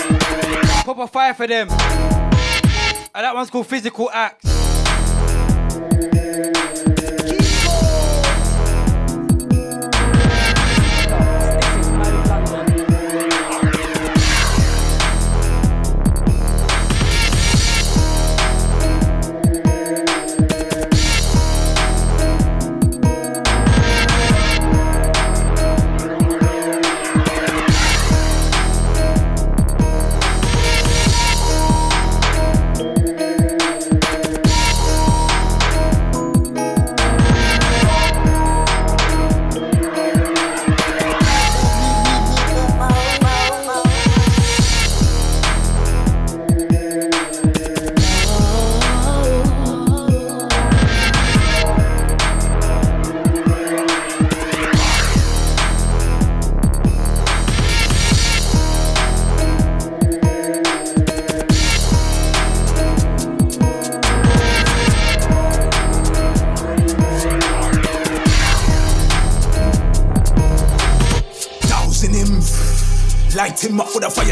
Pop a fire for them. And that one's called Physical Acts.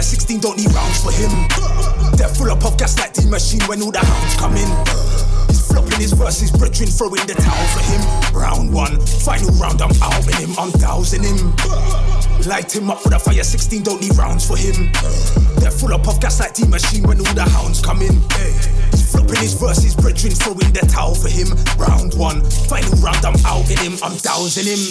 16, don't need rounds for him. They're full up of gas like the machine when all the hounds come in. He's flopping his verses, brethren throwing the towel for him. Round one, final round, I'm out in him, I'm dousing him. Light him up with a fire 16, don't need rounds for him. They're full up of gas like the machine when all the hounds come in. He's flopping his verses, brethren throwing the towel for him. Round one, final round, I'm out in him, I'm dousing him.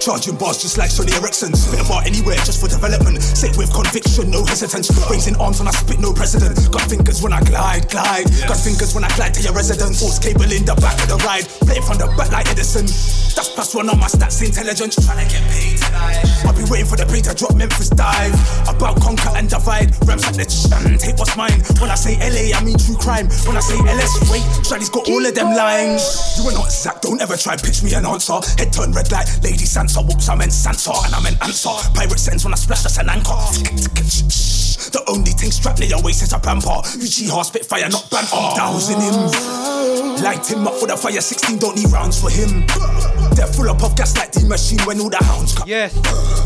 Charging bars just like Sony Ericsson. Spit about anywhere just for development. Say it with conviction, no hesitance. Raising arms when I spit, no precedent. Got fingers when I glide, glide. Got fingers when I glide to your residence. Force cable in the back of the ride. Play from the back like Edison. That's plus one on my stats, intelligence. Trying to get paid tonight. I'll be waiting for the beat to drop Memphis dive. About conquer and divide. Rams at the ch- take what's mine. When I say LA, I mean true crime. When I say LS, wait, Shaddy's got all of them lines. You are not Zach, don't ever try pitch me an answer. Head turn red light, Lady Sansa, whoops, I meant Sansa, and I meant answer. Pirate sends when I splash, that's an anchor. The only thing strapped near your waist is a pamper. Uchiha spit fire, not banter. I'm dousing him. Light him up with a fire 16, don't need rounds for him. They're full up of gas like the machine when all the hounds come. Yes.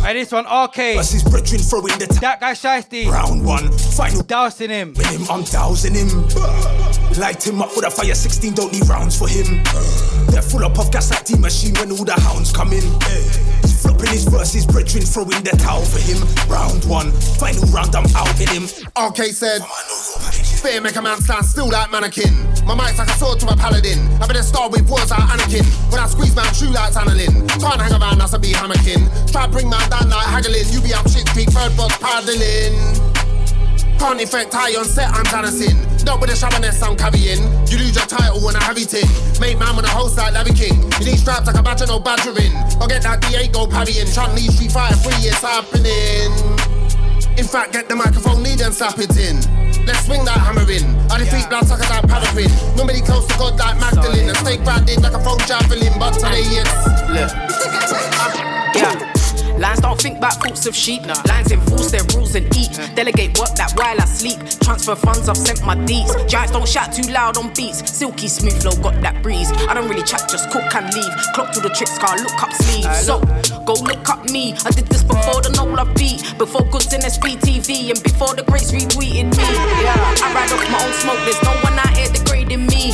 And this one, RK. Versus brethren throwing the t- That guy Shiesty. Round one, final Dousing him. With him, I'm dousing him. Light him up with a fire 16, don't need rounds for him. They're full up of gas like the machine when all the hounds come in. He's flopping his verses, brethren throwing the towel for him. Round one, final round, I'm out in him. Okay, said. Oh, Spit make a man stand still like mannequin. My mic's like a sword to a paladin. I been a star with words like Anakin. When I squeeze man true like Annalyn. Try and hang around, that's a be hammocking. Try bring man down like haggling. You be up shit peak, third box paddling. Can't effect high on set, I'm dancing. Not with a shamaness, I'm carrying. You lose your title when I have it in. Make man when I host like Larry King. You need straps like a badger, no badgering. I'll get that Diego parrying. Chun-Li Street Fighter 3, it's happening. In fact, get the microphone lead and slap it in. Let's swing that hammer in. I defeat blood suckers like paraffin. Nobody close to God like Magdalene. And stay branded like a phone javelin. But today it's. Yeah. Lines don't think about thoughts of sheep. Lines enforce their rules and eat. Delegate work that while I sleep. Transfer funds, I've sent my deeds. Giants don't shout too loud on beats. Silky smooth flow, got that breeze. I don't really chat, just cook and leave. Clock to the tricks, car, look up sleeves. So, go look up me. I did this before the Nola beat. Before goods in SBTV. And before the greats retweeted me. Yeah, I ride off my own smoke. There's no one degrading me.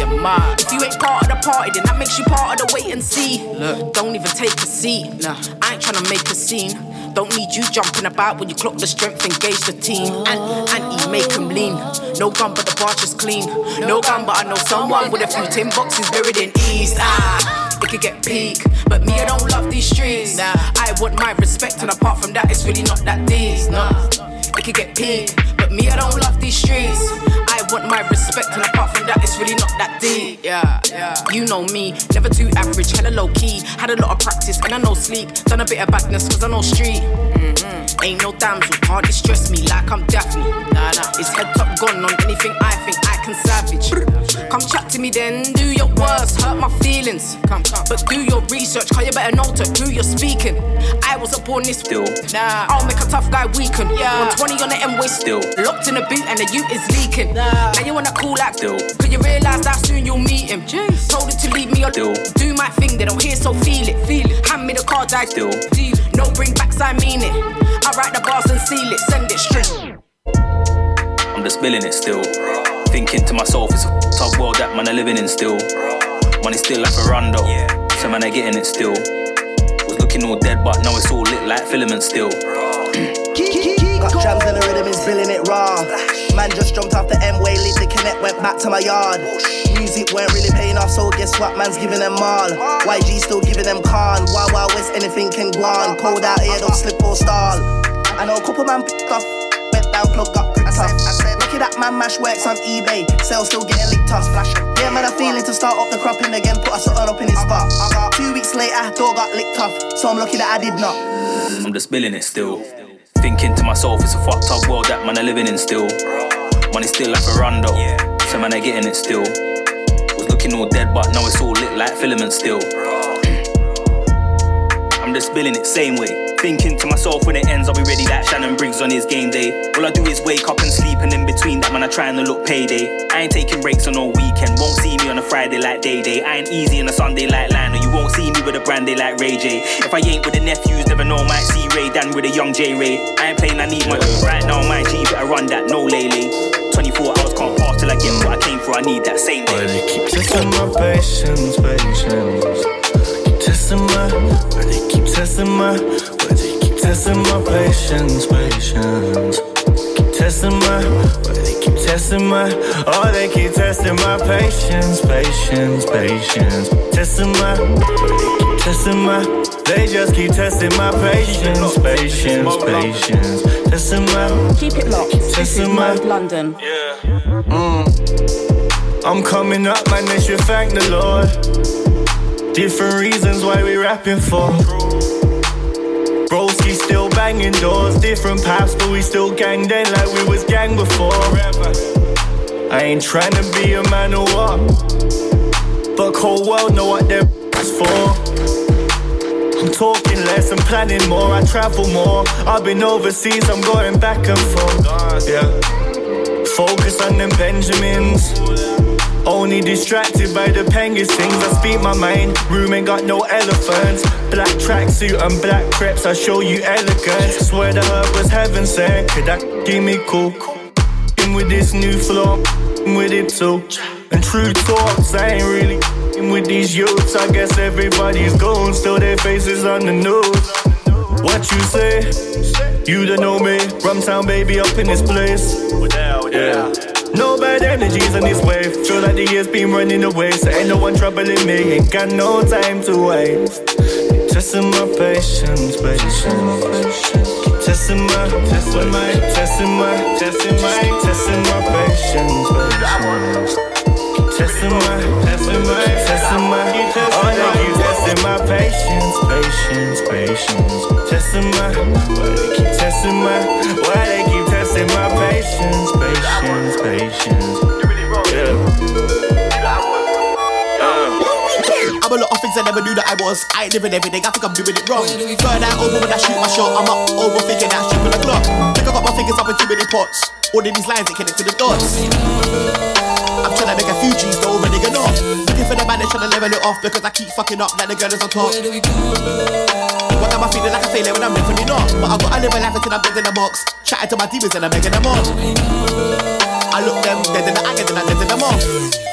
If you ain't part of the party, then that makes you part of the wait and see. Look, don't even take a seat. Nah, I ain't tryna make a scene. Don't need you jumping about when you clock the strength, engage the team. And anti make him lean. No gun, but the branch is clean. No gun, but I know someone with a few tin boxes buried in east. Ah, it could get peak, but me, I don't love these streets. Nah, I want my respect, and apart from that, it's really not that deep. Nah, it could get peak, but me, I don't love these streets. Want my respect, and apart from that, it's really not that deep. Yeah, yeah. You know me, never too average, hella low key. Had a lot of practice, and I know sleep. Done a bit of badness, cause I know street. Mm-hmm. Ain't no damsel, can't distress me like I'm Daphne. Nah, nah. It's head top gone on anything I think I can savage. Come chat to me then, do your worst, hurt my feelings. Come, come. But do your research, cause you better know to who you're speaking. I wasn't born this still. Nah, I'll make a tough guy weaken. Yeah. 120 on the M way still. Locked in the boot and the ute is leaking. Now you wanna cool like still. Cause you realize that soon you'll meet him. Told it to leave me alone. Do my thing, they don't hear, so feel it. Feel it. Hand me the cards, I still. No bring backs, I mean it. I write the bars and seal it, send it straight. I'm just spilling it still. Thinking to myself, it's a tough world that man are living in still. Money still like a rondo, so man are getting it still. Was looking all dead, but now it's all lit like filament still. Got jams and the rhythm is billing it raw. Man just jumped off the M way, lit the connect, went back to my yard. Music weren't really paying off, so guess what? Man's giving them all. YG still giving them con. Wild Wild West, anything can go on. Cold out here, don't slip or stall. I know a couple man picked off, went down, plug got gripped off. Lucky that man mash works on eBay, sales still getting licked off. Yeah, man, I'm feeling to start up the cropping again, put a something up in his spot. Two weeks later, door got licked off, so I'm lucky that I did not. I'm just spilling it still. Thinking to myself, it's a fucked up world that man are living in still. Money still like a rondo, so man are getting it still. Was looking all dead, but now it's all lit like filament still. I'm just spilling it same way. Thinking to myself when it ends, I'll be ready like Shannon Briggs on his game day. All I do is wake up and sleep, and in between that, man, I trying to look payday. I ain't taking breaks on no weekend. Won't see me on a Friday like Day Day. I ain't easy on a Sunday like Lionel. You won't see me with a brandy like Ray J. If I ain't with the nephews, never know, might see Ray Dan with a young J Ray. I ain't playing, I need my own right now. My G better run that, no lele. 24 hours can't pass till I get what I came for. I need that same day. They keep testing my patience, patience. Keep testing my, testing my, where they keep testing my patience, patience. Keep testing my, where they keep testing my, oh they keep testing my patience, patience, patience. Testing my, they keep testing my, they just keep testing my patience, patience, patience. Testing my, Keep it locked. This is testing my. London. Mm. I'm coming up, man, they should thank the Lord. Different reasons why we rapping for. Broski still banging doors, different paths, but we still gang then like we was gang before. I ain't trying to be a man or what, but whole world know what they're for. I'm talking less, I'm planning more, I travel more. I've been overseas, I'm going back and forth. Yeah. Focus on them Benjamins. Only distracted by the penguins things. I speak my mind. Room ain't got no elephants. Black tracksuit and black crepes. I show you elegance. Swear the herb was heaven sent. Could that give me cool? In with this new flow, In with it too. And true talks, I ain't really in with these youths. I guess everybody's gone, still their faces on the news. What you say? You don't know me. Rumtown baby up in this place. Yeah. No bad energies in this wave. Feel like the years been running away. So ain't no one troubling me. Ain't got no time to waste. Testing my patience, patience. Testing my, testing my, testing my, testing my, testing my patience, patience. Testing my, testing my, testing my, oh, they keep testing my patience, patience, patience. Testing my, testing my, why they keep never knew that I was. I ain't living everything, I think I'm doing it wrong. Third eye over when I shoot my shot, I'm up overthinking that shit with a clock. Think I got my fingers up in too many pots. All of these lines that connect to the dots. I'm trying to make a few G's, though already gonna off. Looking for the man that's trying to level it off because I keep fucking up like the girl is on top. What am I feeling like a failure when I'm definitely not? But I gotta live a life until I'm dead in the box. Chatting to my demons and I'm making them up. I them dead the eye and I dead.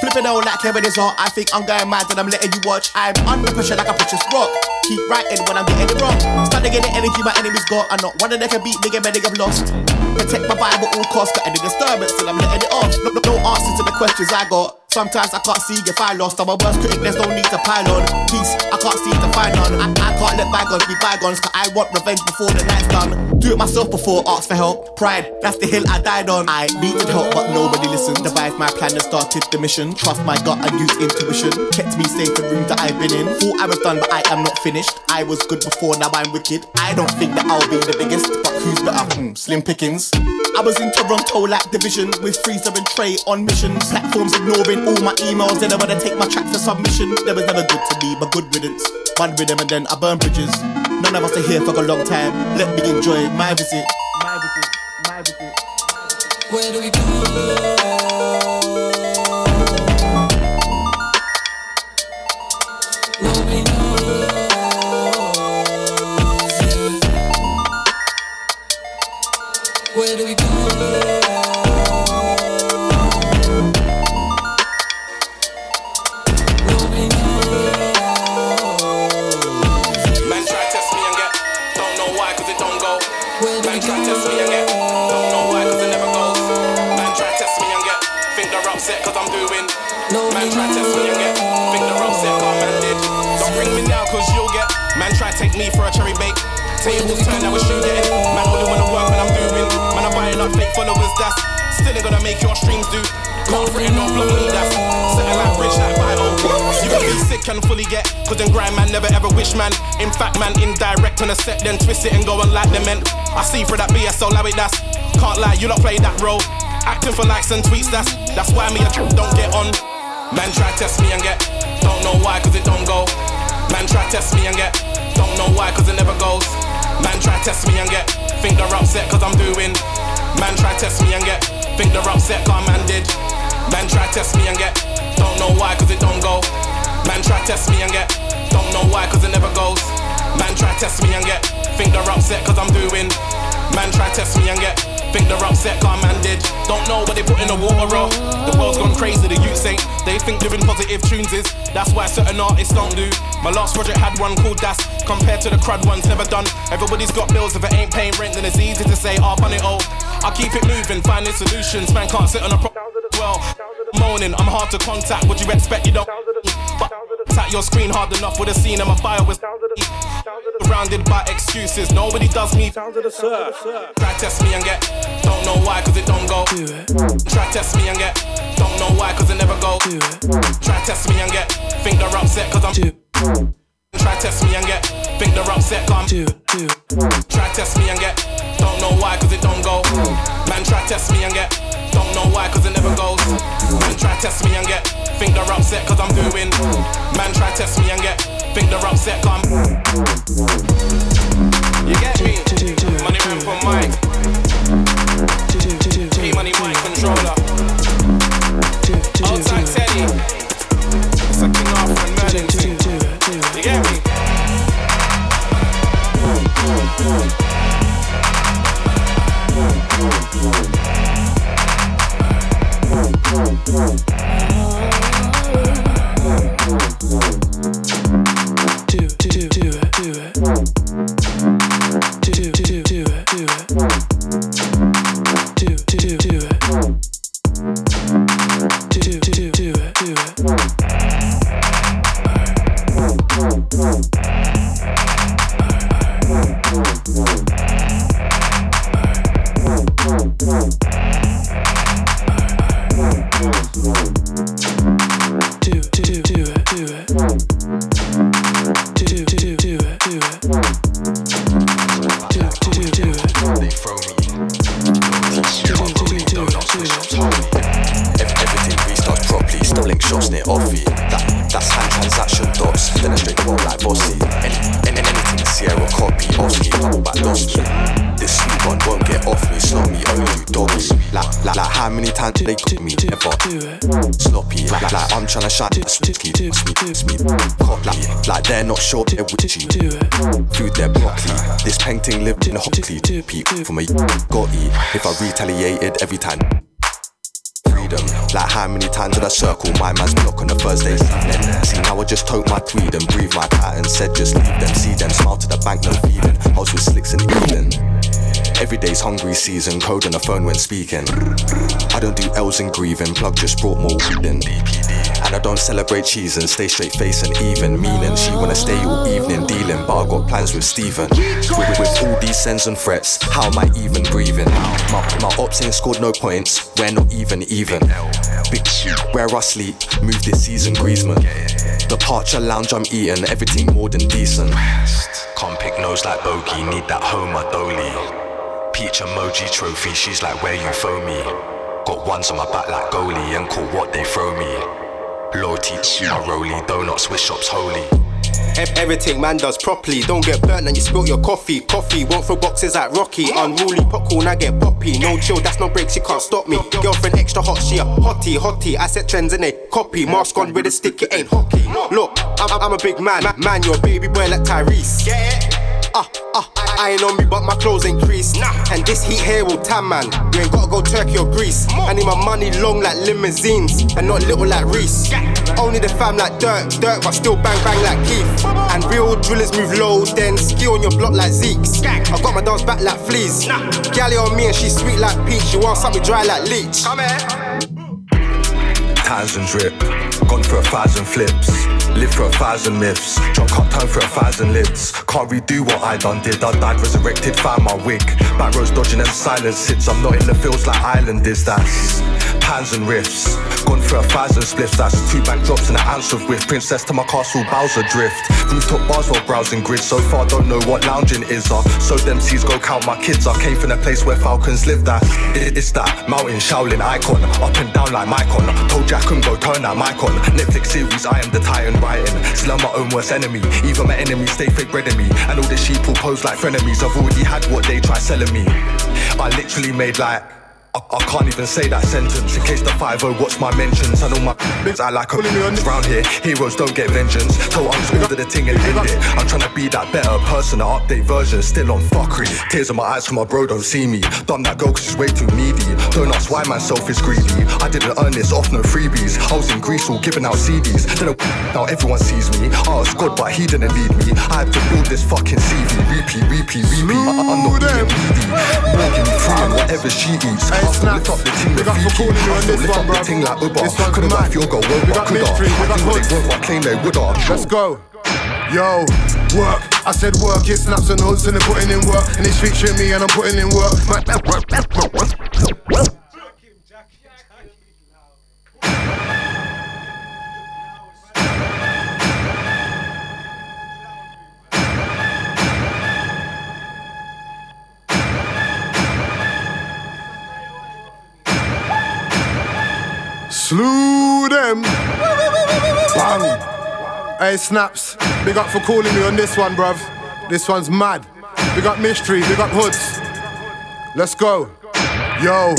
Flipping out like Kevin is hot. I think I'm going mad and I'm letting you watch. I'm under pressure like a precious rock. Keep writing when I'm getting it wrong. Start to get the energy my enemies got. I'm not one them can beat me, get many have lost. Protect my vibe at all costs. Got any disturbance till I'm letting it off. No, no, no answers to the questions I got. Sometimes I can't see if I lost. I'm a worst critic, there's no need to pile on. Peace, I can't see to find none. I, I can't let bygones be bygones, cause I want revenge before the night's done. Do it myself before, ask for help. Pride, that's the hill I died on. I needed help, but nobody listened. Devised my plan and started the mission. Trust my gut and use intuition. Kept me safe in rooms that I've been in. Thought I was done, but I am not finished. I was good before, now I'm wicked. I don't think that I'll be the biggest, but who's better? Hmm, slim pickings. I was in Toronto like division with Freezer and Trey on mission. Platforms ignoring all my emails. I wanna take my track for submission. There was never good to me, but good riddance. One rhythm and then I burn bridges. None of us are here for a long time. Let me enjoy my visit. My visit. My visit. Where do we go? Me for a cherry bake. Tables turn, now we're shooting. Man only wanna work when I'm doing. Man I'm buying up fake followers, that's still gonna make your streams do. Can't threaten no block me, that's setting like bridge like vital. You gotta be sick and fully get, cause then grind man never ever wish man. In fact, man, indirect on a set, then twist it and go on like the men. I see through that BS, so allow it, that's can't lie, you don't play that role. Acting for likes and tweets, that's that's why me and don't get on. Man try test me and get, don't know why, cause it don't go. Man try test me and get, don't know why, cause it never goes. Man try test me and get, think they're upset cause I'm doing. Man try test me and get, think they're upset cause man did. Man try test me and get, don't know why cause it don't go. Man try test me and get, don't know why cause it never goes. Man try test me and get, think they're upset cause I'm doing. Man try test me and get, think they're upset cause man. Don't know what they put in the water raw. The world's gone crazy, the youths ain't. They think doing positive tunes is, that's why certain artists don't do. My last project had one called Das, compared to the crud ones never done. Everybody's got bills, if it ain't paying rent, then it's easy to say, I'll run it all. I keep it moving, finding solutions. Man can't sit on a pro- well. Moaning, I'm hard to contact. What you expect? You don't. But tap your screen hard enough with a scene and my fire was surrounded by excuses. Nobody does me. Try test me and get. Don't know why, cause it don't go. Try test me and get. Don't know why, cause it never go. Try test me and get. Think they're upset cause I'm. Try test me and get. Think they're upset cause I'm. Try test me and get. Don't know why, cause it don't go. Man, try test me and get. Don't know why, cause it never goes. Man, try test me and get. Think they're upset cause I'm doing. Man, try test me and get. Think they're upset cause I'm. You get me? Money man for Mike. P money Mike controller. Outside Teddy. It's a King and Merlin. You get me? Boom. Not sure they're witchy. Food their broccoli. This painting lived in a hotly. Peep from a gotty. If I retaliated every time freedom. Like how many times did I circle my man's block on a Thursday evening? See now I just tote my tweed and breathe my pattern. Said just leave them, see them, smile to the bank, no feeling. I was with slicks in the. Every day's hungry season, code on the phone when speaking. I don't do L's and grieving, plug just brought more weed in. And I don't celebrate cheese and stay straight face and even. Meaning she wanna stay all evening dealing, but I got plans with Steven. With, with all these sends and threats, how am I even breathing? My, my ops ain't scored no points, we're not even even. Big where I sleep, move this season, Griezmann. Departure lounge, I'm eating everything more than decent. Can't pick nose like bogey, need that Homer Dolly. Peach emoji trophy, she's like where you throw me. Got ones on my back like goalie and call what they throw me. Loyalty, my rollie, donuts Swiss shops holy. Ev- Everything man does properly. Don't get burnt and you spilt your coffee. Coffee won't throw boxes like Rocky. Unruly popcorn, I get poppy. No chill, that's no breaks, you can't stop me. Girlfriend extra hot, she a hottie, hottie. I set trends in a copy. Mask on with a stick, it ain't hockey. Look, I'm, I'm a big man. Man, you're a baby boy like Tyrese. Ah, ah, I ain't on me, but my clothes ain't creased. And this heat here will tan, man. You ain't gotta go Turkey or Greece. I need my money long like limousines and not little like Reese. Only the fam like dirt, dirt, but still bang bang like Keith. And real drillers move low, then ski on your block like Zeke's. I got my dance back like fleas. Galley on me and she sweet like peach. She wants something dry like leech. Come here. Times and drip, gone for a thousand flips. Live for a thousand myths, drunk up time for a thousand lids. Can't redo what I done did. I died resurrected, found my wig. Back rows dodging them silence hits. I'm not in the fields like Island is. That's pans and riffs. Gone through a thousand spliffs. That's two bank drops and an of whiff. Princess to my castle, Bowser drift. Rooftop bars while browsing grids. So far don't know what lounging is. Uh. So them seas go count my kids. I came from a place where falcons live. That it, it's that mountain Shaolin icon. Up and down like Micon. Told Jack and go turn that mic on. Netflix series, I am the titan writing. Still I'm my own worst enemy. Even my enemies stay fake bread me. And all the sheep will pose like frenemies. I've already had what they try selling me. I literally made like. I, I can't even say that sentence in case the 5 watch my mentions. And all my bits I like a round here. Heroes don't get vengeance. Told I'm just order the thing and end it. I'm trying to be that better person, an update version. Still on fuckery. Tears in my eyes from my bro don't see me. Done that girl cause she's way too needy. Don't ask why myself is greedy. I didn't earn this off no freebies. I was in Greece all giving out CDs. Then now everyone sees me. I was good, but he didn't lead me. I had to build this fucking CV. Repeat, repeat, repeat. I- I'm not being needy. Morgan free and whatever she eats. I still lift up the ting with Fiki. I still lift up the ting like Uber. Could've got fuel go woke, but coulda. I do what they want, but claim they woulda. Let's go. Yo, work. I said work, it snaps and hoods and they're putting in work. And it's featuring me and I'm putting in work. Slew them. Bang. Hey, Snaps. Big up for calling me on this one, bruv. This one's mad. Big up Mystery. Big up Hoods. Let's go. Yo,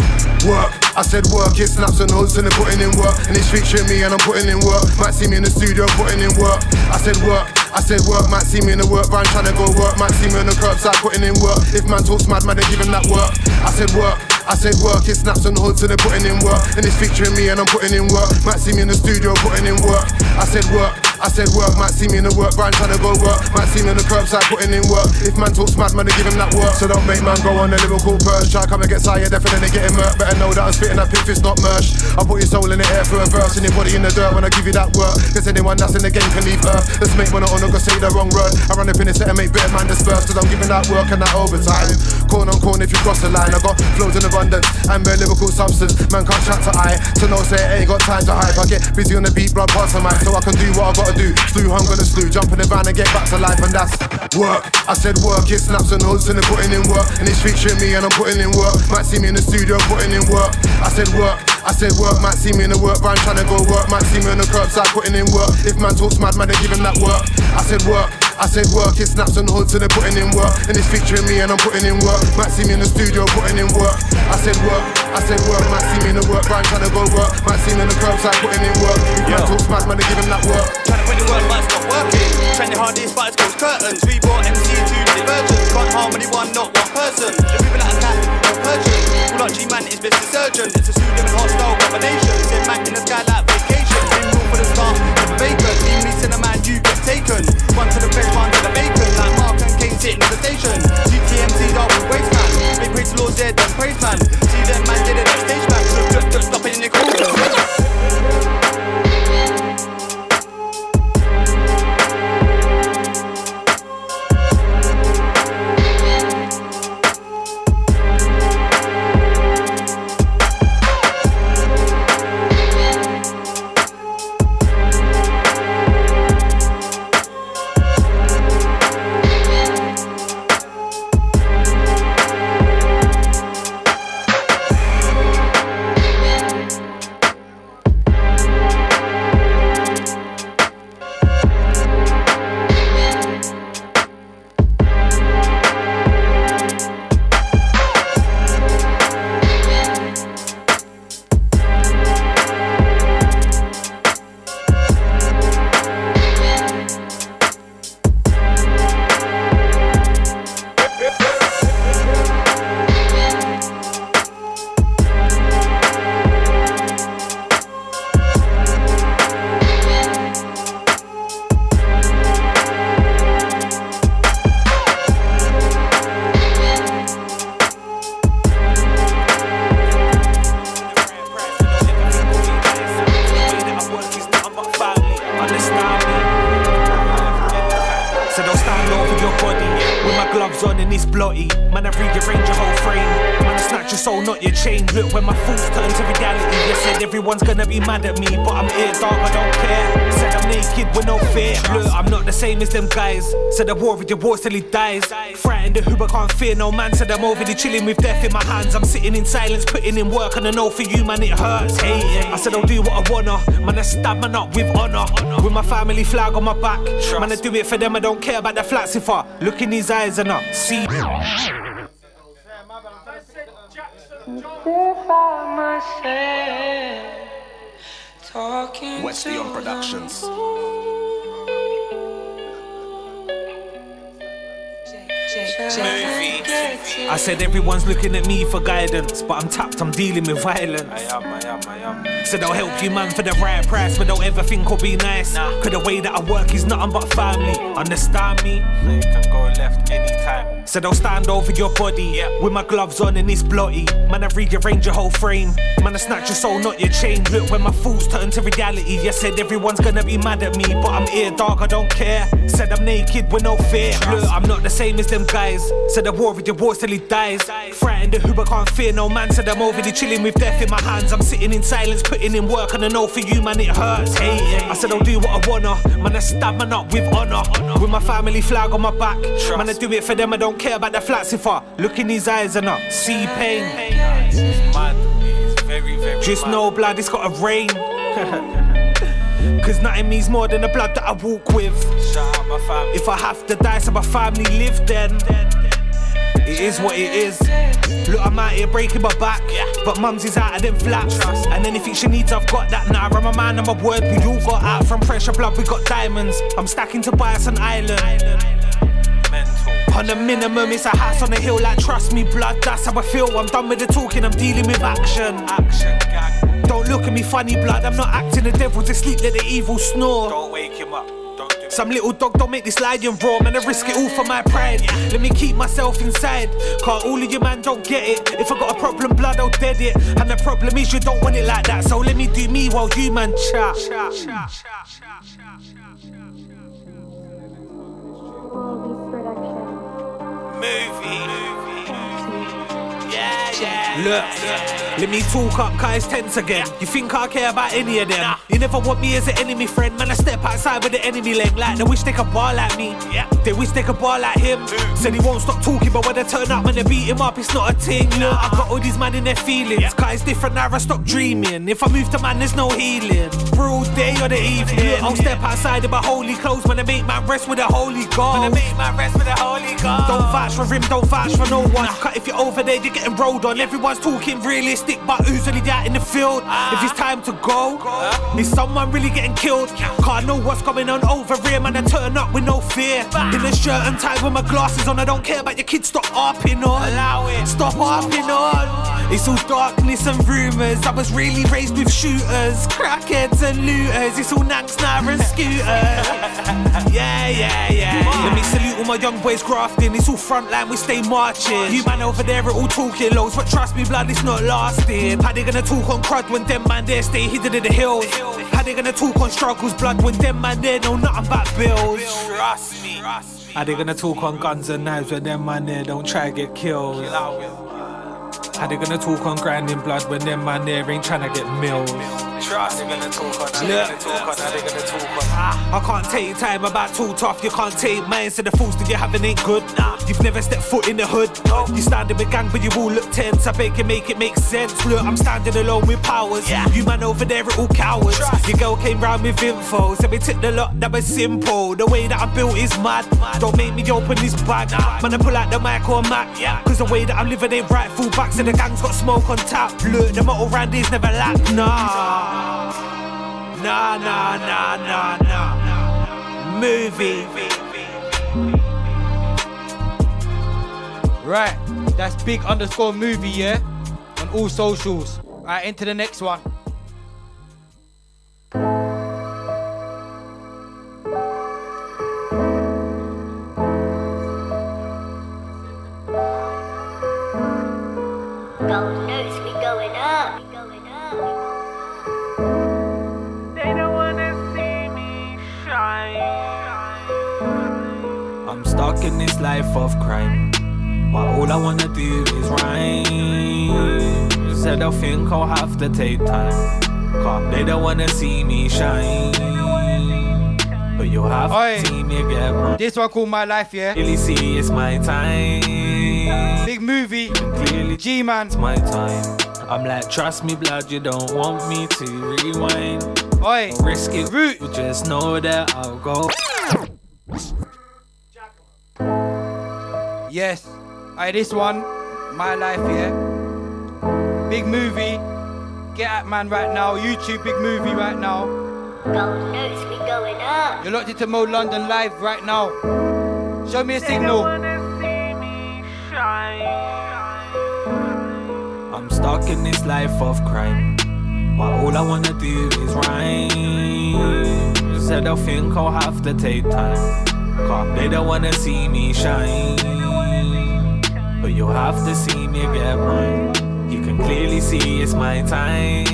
work. I said work, it snaps and hoods and they're putting in work. And it's featuring me and I'm putting in work. Might see me in the studio putting in work. I said work. I said work, might see me in the work van trying to go work. Might see me on the curbside putting in work. If man talks mad, man, they give him that work. I said work. I said work, it snaps and hoods and they're putting in work. And it's featuring me and I'm putting in work. Might see me in the studio putting in work. I said work. I said work, might see me in the work van trying to go work. Might see me on the curbside putting in work. If man talks mad, man, they give him that work. So don't make man go on a lyrical purge. Try come and get tired, definitely getting murk. Better know that I'm spitting that piff, it's not merch. I put your soul in the air for a verse and your body in the dirt when I give you that work. Cause anyone that's in the game can leave earth. Let's make one on, gonna say the wrong word. I run up in the set and make better man disperse. Cause I'm giving that work and that overtime. Corn on corn if you cross the line. I got flows in abundance and bare lyrical substance. Man can't chat to eye. So no say ain't got time to hype. I get busy on the beat, blood parts of mine. So I can do what I got gotta do. I'm gonna. Jump in the van and get back to life, and that's work. I said work, it snaps and hoods and they're putting in work. And it's featuring me and I'm putting in work. Might see me in the studio putting in work. I said work. I said work, might see me in the work van trying to go work, might see me on the curbside putting in work. If man talks mad, man, they give him that work. I said work, I said work, it snaps and hoods and they're putting in work. And it's featuring me and I'm putting in work. Might see me in the studio putting in work. I said work, I said work, might see me in the work van trying to go work. Might see me on the curbside putting in work. If man talks mad, man, they give him that work. Trying to put the work, but it's not working. Trending hard, these spiders close curtains. We brought MC to divergence. Can't harmony one, not one person. They're moving like a cat, no purchase. All like G-Man is business surgeon. It's a pseudo and hostile combination. Send man in the sky like vacation. Been rule for the start, vacant. Team meets in a man, you get taken. One to the bench, one to the bacon. Like Mark and Kane sitting at the station. GTMC's all with waste man. Big praise the Lord, yeah, then praise man. See them man, get it at stage back. So just, just stop it in the corner. Guys. Said I war with your war till he dies. Frightened of who I can't fear no man. Said I'm over there chilling with death in my hands. I'm sitting in silence, putting in work, and I know for you, man, it hurts. Hey, I said I'll do what I wanna. Man, I stab man up with honor. With my family flag on my back. Man, I do it for them. I don't care about the flats if I look in his eyes and I see. Said everyone's looking at me for guidance, but I'm tapped, I'm dealing with violence. I am, I am, I am. Said I'll help you, man, for the right price, but don't ever think I'll be nice. Cause the way that I work is nothing but family. Understand me? You can go left anytime. Said I'll stand over your body with my gloves on and it's bloody. Man, I rearrange your whole frame. Man, I snatch your soul, not your chain. Look, when my thoughts turn to reality, you said everyone's gonna be mad at me, but I'm here, dog, I don't care. Said I'm naked with no fear. Look, I'm not the same as them guys. Said I war with your wars till he dies. Frightened of who I can't fear no man. Said I'm over there chilling with death in my hands. I'm sitting in silence, putting in work, and I know for you, man, it hurts. Hey, I said I'll do what I wanna. Man, I stab man up with honor. With my family flag on my back. Man, I do it for them. I don't care about the flats if I look in his eyes and I see pain. Just no blood, it's gotta rain. Cause nothing means more than the blood that I walk with. If I have to die so my family live, then it is what it is. Look, I'm out here breaking my back, but mums is out of them flats. And anything she needs, I've got that now. I'm a man, I'm a word. We all got out from pressure blood, we got diamonds. I'm stacking to buy us an island. On the minimum, it's a house on the hill, like trust me, blood, that's how I feel. I'm done with the talking, I'm dealing with action. Action, gang. Don't look at me funny, blood, I'm not acting the devil to sleep, let the evil snore. Don't wake him up. Some little dog don't make this lion roar, man. I risk it all for my pride. Let me keep myself inside. Cause all of you man don't get it. If I got a problem, blood, I'll dead it. And the problem is you don't want it like that. So let me do me while you man chat. Movie. Yeah, Look, let me talk up, it's tense again. You think I care about any of them? You never want me as an enemy friend, man. I step outside with the enemy leg, like they wish they could bar like me. They wish they could bar like him. Mm. Said he won't stop talking, but when they turn up, when they beat him up, it's not a thing. Look, I got all these man in their feelings, it's different now. I stop dreaming. If I move to man, there's no healing. Broad day or the evening. Look, I'll step outside in my holy clothes when I make my rest with a holy God. When I make my rest with a holy God. Don't vouch for him, don't vouch for no one. Cut if you're over there, you're getting rolled on. Everyone's talking realistic, but who's really out in the field? If it's time to go, is someone really getting killed? Can't know what's going on over here, man. I turn up with no fear. In a shirt and tie with my glasses on. I don't care about your kids, stop harping on. Allow it. Stop harping on. It's all darkness and rumours. I was really raised with shooters, crackheads and looters. It's all nanks, now and scooters. yeah, yeah, yeah. Let me salute all my young boys grafting. It's all frontline, we stay marching. You man over there are all talking but trust me, blood, it's not lasting. How they gonna talk on crud when them man there stay hidden in the hills? How they gonna talk on struggles, blood, when them man there know nothing about bills? Trust me. How they gonna talk on guns and knives when them man there don't try to get killed? How they gonna talk on grinding blood when them man there ain't trying to get mills? Trust me, gonna talk on, how they gonna talk on, how they gonna talk on. I can't take time about too tough, you can't take mine, so the fools that you having ain't good. Nah, you've never stepped foot in the hood. You standing with gang, but you all look tense. I beg you make it make sense. Look, I'm standing alone with powers. Yeah. You man over there are all cowards. Your girl came round with info, said we took the lot, that was simple. The way that I'm built is mad. Don't make me open this bag. Man, I pull out the mic or Mac. Cause the way that I'm living ain't right. Full back, so the gang's got smoke on tap. Look, the motto Randy's never lack. Nah. Nah, nah, nah, nah, nah. Movie. Right, that's big underscore movie, yeah? On all socials. Right, into the next one. Stuck in this life of crime. But all I wanna do is rhyme. Said I think I'll have to take time. Cause they don't wanna see me shine. But you'll have Oi. to see me get mine. This one called My Life, yeah? Really see it's my time. Big movie. Clearly, G Man. It's my time. I'm like, trust me, blood, you don't want me to rewind. Oi. Risk it, root. You just know that I'll go. Yes. Alright, this one, My Life, yeah? Big movie. Get at man right now. YouTube big movie right now. Gold notes, we going up. You're locked into Mo London live right now. Show me a signal. I'm stuck in this life of crime. But all I wanna do is rhyme. Said I think I'll have to take time. Cause they don't wanna see me shine. But you'll have to see me get mine. You can clearly see it's my time.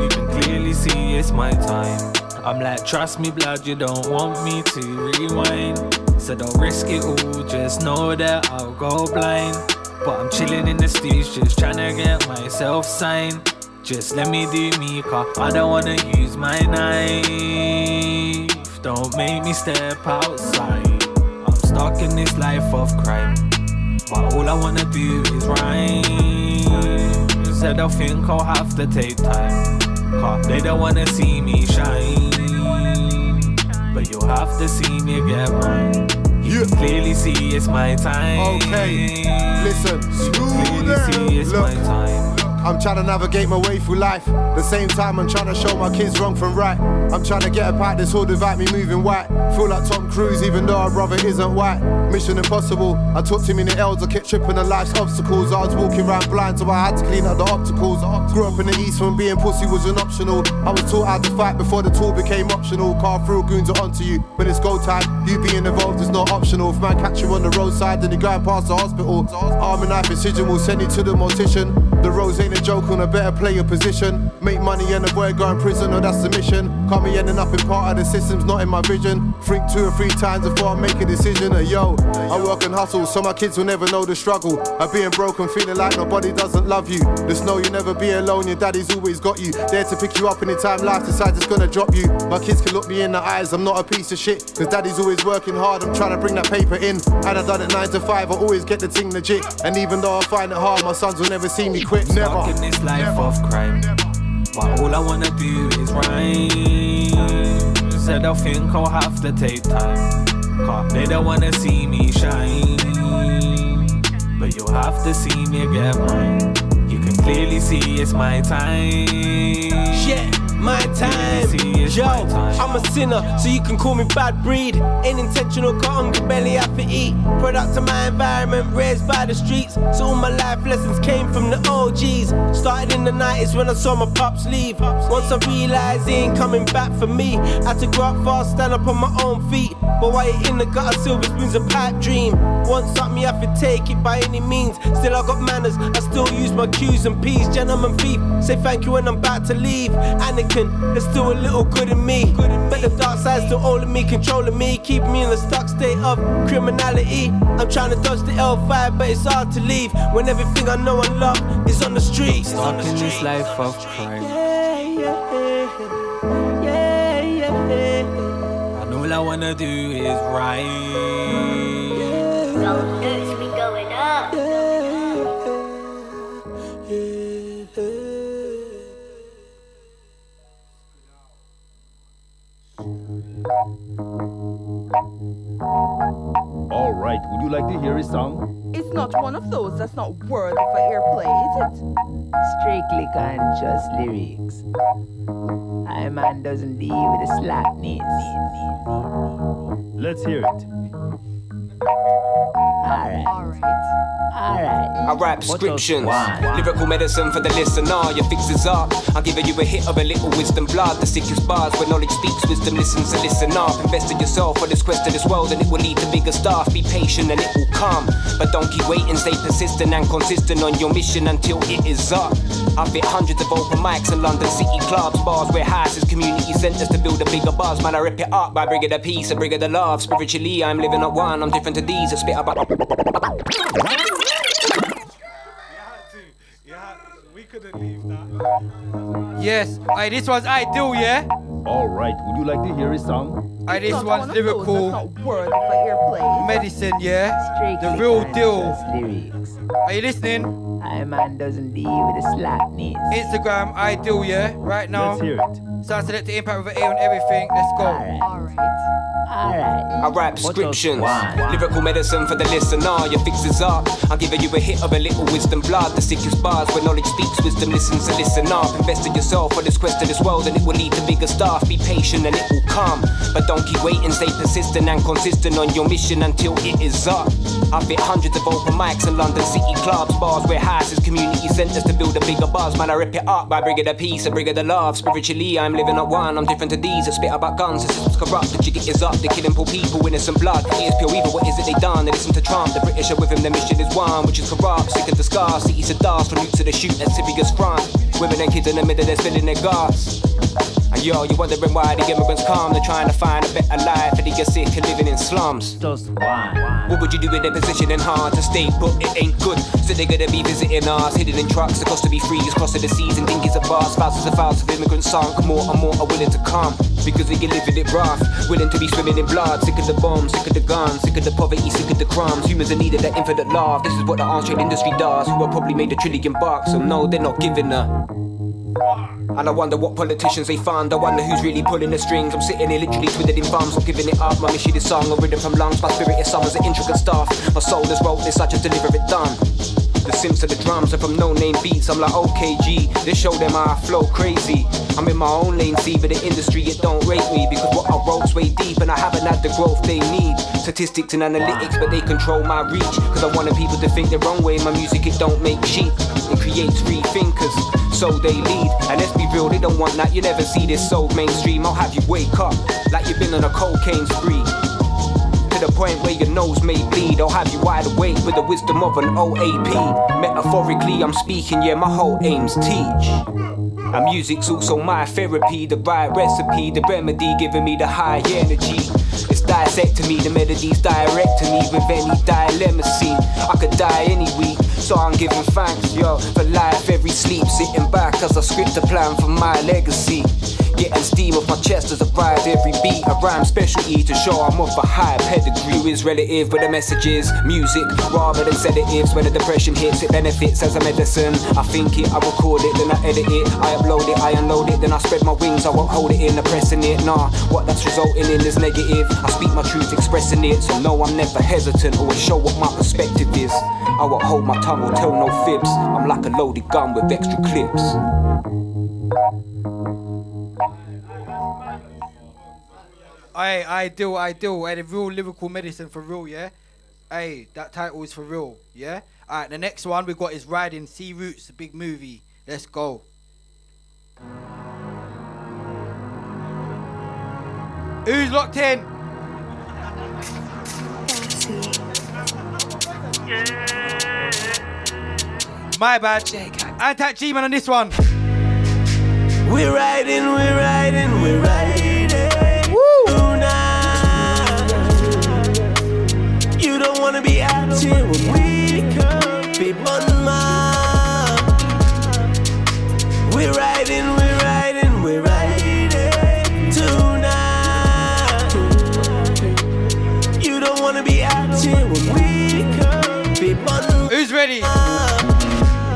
You can clearly see it's my time. I'm like, trust me, blood, you don't want me to rewind. So don't risk it all, just know that I'll go blind. But I'm chilling in the streets, just trying to get myself signed. Just let me do me, cause I don't wanna use my knife. Don't make me step outside. I'm stuck in this life of crime. But all I wanna do is rhyme. Said I think I'll have to take time. Cause they don't wanna see me shine. But you'll have to see me get mine. You can clearly see it's my time. Okay, listen, Clearly see it's my time. I'm trying to navigate my way through life. The same time, I'm trying to show my kids wrong from right. I'm trying to get about this hood without me moving white. Feel like Tom Cruise, even though our brother isn't white. Mission impossible. I took too many L's, I kept tripping on life's obstacles. I was walking around blind, so I had to clean up the opticals. Grew up in the east when being pussy was an optional. I was taught how to fight before the tool became optional. Car through goons are onto you. When it's go time, you being involved is not optional. If man catch you on the roadside, then you're going past the hospital. Arm and knife incision will send you to the mortician. The roads ain't a joke on a better play your position. Make money and avoid going prison, or that's the mission. Can't be ending up in part of the system's not in my vision. Think two or three times before I make a decision. Uh, yo, I work and hustle, so my kids will never know the struggle. Of being broken, feeling like nobody doesn't love you. Just know you'll never be alone, your daddy's always got you. There to pick you up anytime life decides it's gonna drop you. My kids can look me in the eyes, I'm not a piece of shit. Cause daddy's always working hard, I'm trying to bring that paper in. And I done it 9 to 5, I always get the thing legit. And even though I find it hard, my sons will never see me quit. Never. Stuck in this life of crime. But all I wanna do is rhyme. Said I think I'll have to take time. Cause they don't wanna see me shine. But you'll have to see me get mine. You can clearly see it's my time. Yeah, my time. Yo, I'm a sinner, so you can call me bad breed. Ain't intentional, got hungry belly, have to eat. Product of my environment, raised by the streets. So all my life lessons came from the OGs. Started in the 90s when I saw my pops leave. Once I realized he ain't coming back for me. I had to grow up fast, stand up on my own feet. But while you're in the gutter, silver spoon's a pipe dream. Want something, you have to take it by any means. Still, I got manners, I still use my Q's and P's. Gentleman thief, say thank you when I'm about to leave. Anakin, there's still a little good in me. But the dark side's still holding me, controlling me, keeping me in a stuck state of criminality. I'm trying to dodge the L5, but it's hard to leave when everything I know and love is on the street. Stuck in this life of crime. Yeah, yeah, yeah, yeah. And all I wanna do is rhyme. Gold All right, would you like to hear a song? It's not one of those that's not worthy for airplay, is it? Strictly conscious lyrics. I man doesn't deal with the slackness. Let's hear it. Alright. Alright. I rap scriptions, lyrical medicine for the listener. Your fixes up. I'm giving you a hit of a little wisdom blood. The sickest bars where knowledge speaks, wisdom listens. So listen up. Invest in yourself for this quest to this world, and it will lead to bigger stuff. Be patient and it will come. But don't keep waiting. Stay persistent and consistent on your mission until it is up. I fit hundreds of open mics in London city clubs, bars, warehouses, community centres to build a bigger buzz. Man, I rip it up by bringing the peace and bringing the love. Spiritually, I'm living at one. I'm different to these. I spit up. We couldn't leave that. Yes, aye, this one's ideal, yeah? All right, would you like to hear a song? Aye, this Not one's one of those lyrical. that's not worthy for airplay. Medicine, yeah? The real deal. Are you listening? I man doesn't deal with the slackness. Instagram, ideal, yeah? Right now. Let's hear it. Sound select the impact with an A on everything. Let's go. Alright. Alright. I write prescriptions, lyrical medicine for the listener. Your fixes up. I'm giving you a hit of a little wisdom blood. The sickest bars where knowledge speaks, wisdom listens. So listen up. Invest in yourself for this quest to this world, and it will lead to bigger stuff. Be patient and it will come. But don't keep waiting. Stay persistent and consistent on your mission until it is up. I've fit hundreds of open mics in London city clubs, bars, warehouses, community centres to build a bigger buzz. Man, I rip it up by bringing the peace and bringing the love. Spiritually, I'm living at one. I'm different to these. I spit about guns. The system's corrupt. The jigger is up. They're killing poor people, innocent blood. It is pure evil. What is it they done? They listen to Trump. The British are with him. Their mission is one, which is corrupt. Sick of the scars. Cities of dust. From roots to the shoot. That's Syria's front. Women and kids in the middle. They're spilling their gas. And yo, you're wondering why the immigrants come. They're trying to find a better life. And they get sick of living in slums. Just why? What would you do in their position and hard to stay but it ain't good. So they're gonna be visiting us, hidden in trucks. The cost to be free is crossing the seas and dinghies at bars. Thousands and thousands of immigrants sunk. More and more are willing to come because they can live in it rough. Willing to be swimming in blood. Sick of the bombs, sick of the guns, sick of the poverty, sick of the crumbs. Humans are needed that infinite love. This is what the arms trade industry does. Who have probably made a trillion bucks. So no, they're not giving a. And I wonder what politicians they find. I wonder who's really pulling the strings. I'm sitting here literally twiddling thumbs, not giving it up. My mission is song, a rhythm from lungs. My spirit is summons the intricate stuff. My soul is wrote this, I just deliver it done. The sims to the drums are from no name beats. I'm like, okay, G, this show them how I flow crazy. I'm in my own lane, see, but the industry it don't rate me because what I wrote's way deep and I haven't had the growth they need. Statistics and analytics, but they control my reach. Cause I wanted people to think the wrong way. My music it don't make sheep, it creates free thinkers. So they lead, and let's be real, they don't want that. You never see this so mainstream. I'll have you wake up like you've been on a cocaine spree. To the point where your nose may bleed. I'll have you wide awake with the wisdom of an OAP. Metaphorically, I'm speaking, yeah, my whole aim's teach. And music's also my therapy, the right recipe, the remedy, giving me the high energy. It's dissecting me, the melodies direct to me with any dilemma scene. I could die any week, so I'm giving thanks, yo, for life every sleep. Sitting back as I script a plan for my legacy. Getting steam off my chest as I ride every beat. I rhyme specialty to show I'm of a high pedigree. Is relative, but the message is music rather than sedatives. When the depression hits, it benefits as a medicine. I think it, I record it, then I edit it. I upload it, I unload it, then I spread my wings. I won't hold it in, oppressing it. Nah, what that's resulting in is negative. I speak my truth, expressing it. So no, I'm never hesitant. Always show what my perspective is. I won't hold my tongue or tell no fibs. I'm like a loaded gun with extra clips. Hey, ideal, ideal. Hey, the real lyrical medicine for real, yeah? Hey, that title is for real, yeah? Alright, the next one we got is Riding Sea Roots, the big movie. Let's go. Who's locked in? My bad. I Antac G-Man on this one. We're riding, we're riding, we're riding. Wanna be out here when we come, be on my. We're riding, we're riding, we're riding tonight. You don't wanna be out here when we come, be on Who's ready?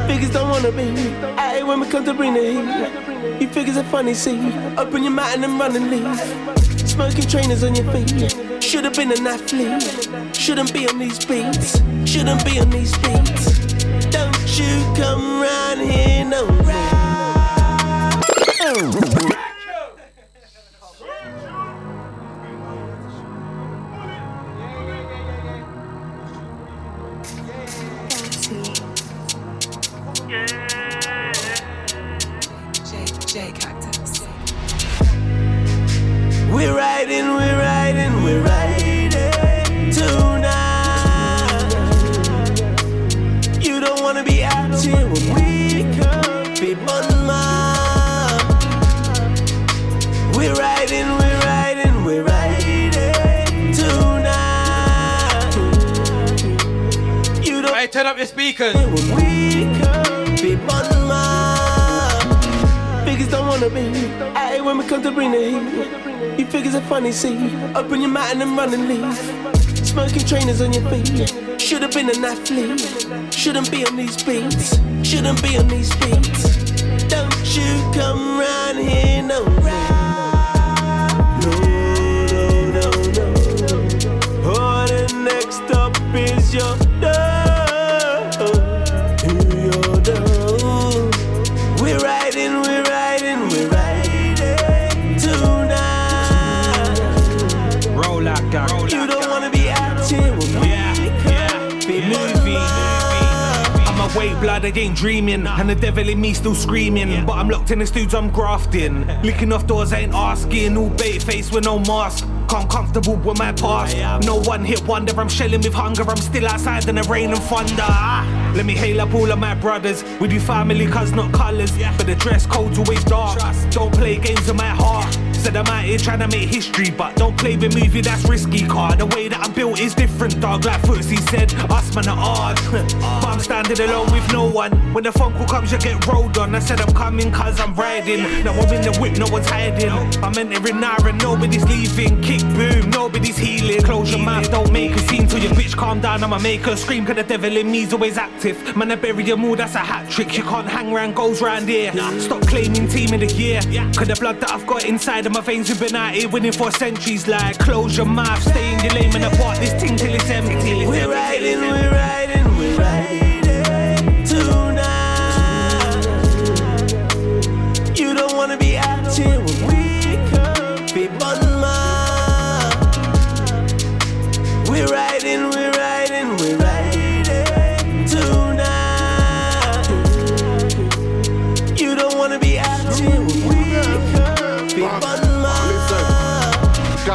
Figures don't wanna be. Aye, when we come to bring the heat. You figures are funny, see. Open your mouth and then run and leave. Smoking trainers on your feet. Should've been an athlete. Shouldn't be on these beats. Shouldn't be on these beats. Don't you come round here, no. Riding, we're riding, we're riding tonight. You don't wanna be out here when we come, be on. We're riding, we're riding, we're riding tonight. You don't. Hey, turn up your speakers. When we come, be on my. Figures don't wanna be. Aye, when we come to bring the heat. Figures are funny, see. Open your mouth and then run and leave. Smoking trainers on your feet. Should've been an athlete. Shouldn't be on these beats. Shouldn't be on these beats. Don't you come round here, no. more. No, no, no, no. Oh, the next up is your blood, I ain't dreaming. And the devil in me still screaming. But I'm locked in the studio, I'm grafting. Licking off doors, ain't asking. All bait face with no mask. Can't comfortable with my past. No one hit wonder, I'm shelling with hunger. I'm still outside in the rain and thunder. Let me hail up all of my brothers. We do family, cuz not colours. But the dress code's always dark. Don't play games with my heart. Said I'm out here trying to make history, but don't play with movie, that's risky. Car, the way that I'm built is different, dog. Like Footsie said, us man are hard. but I'm standing alone with no one. When the phone call comes, you get rolled on. I said I'm coming cause I'm riding. Now I'm in the whip, no one's hiding. I'm entering now and nobody's leaving. Kick boom, nobody's healing. Close your mouth, don't make a scene till your bitch calm down. I'ma make her scream, cause the devil in me's always active. Man, I bury your mood, that's a hat trick. You can't hang round goals round here. Stop claiming team of the year. Cause the blood that I've got inside of my veins, we've been out here winning for centuries. Like, close your mouth, stay in your lane, and apart this thing till it's empty. We're riding, we're riding, we're riding tonight. You don't wanna be out here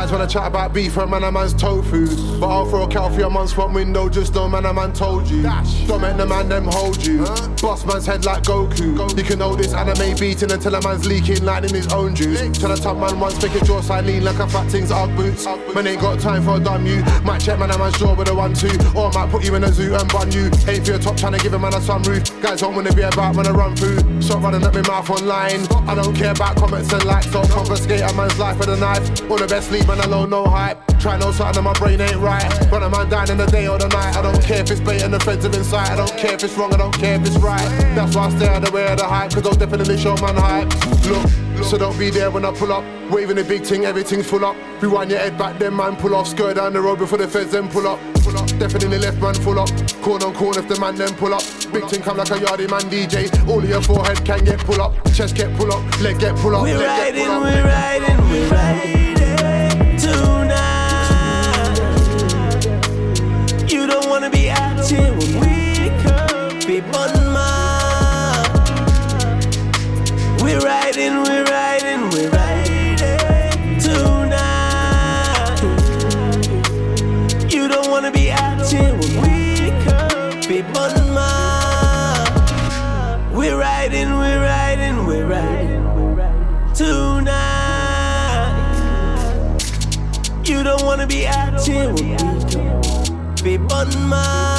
Guys wanna chat about beef for a man a man's tofu. But I'll throw a cow for your man's front window, just know man a man told you. Don't make the man them hold you. Boss man's head like Goku. You can hold this anime beating until a man's leaking like in his own juice. Tell a top man once, make a jaw side lean like a fat thing's Ugg boots. Man ain't got time for a dumb you. Might check man a man's jaw with a one two. Or might put you in a zoo and bun you. Ain't for your top trying to give a man a sunroof. Guys don't wanna be about when I run through. Stop running at my mouth online. I don't care about comments and likes. Don't confiscate a man's life with a knife. All the best sleep man alone, no hype. Try no something and my brain ain't right. Run a man down in the day or the night. I don't care if it's bait and the feds are in. I don't care if it's wrong, I don't care if it's right. That's why I stay out of the way of the hype, cause I'll definitely show man hype. Look, so don't be there when I pull up. Waving a big thing, everything's full up. Rewind your head back, then man pull off. Skirt down the road before the feds then pull up. Pull up. Definitely left man full up. Corn on corn if the man then pull up. Big thing come like a yardie man DJ. All of your forehead can get pull up. Chest get pull up, leg get pull up. We're riding, pull up. we're riding, we're riding be here when we come, be my. We're riding, we're riding, we're riding tonight. You don't wanna be out when we come, be on my. We're riding, we're riding, we're riding tonight. You don't wanna be out here with me. Be on my. Let me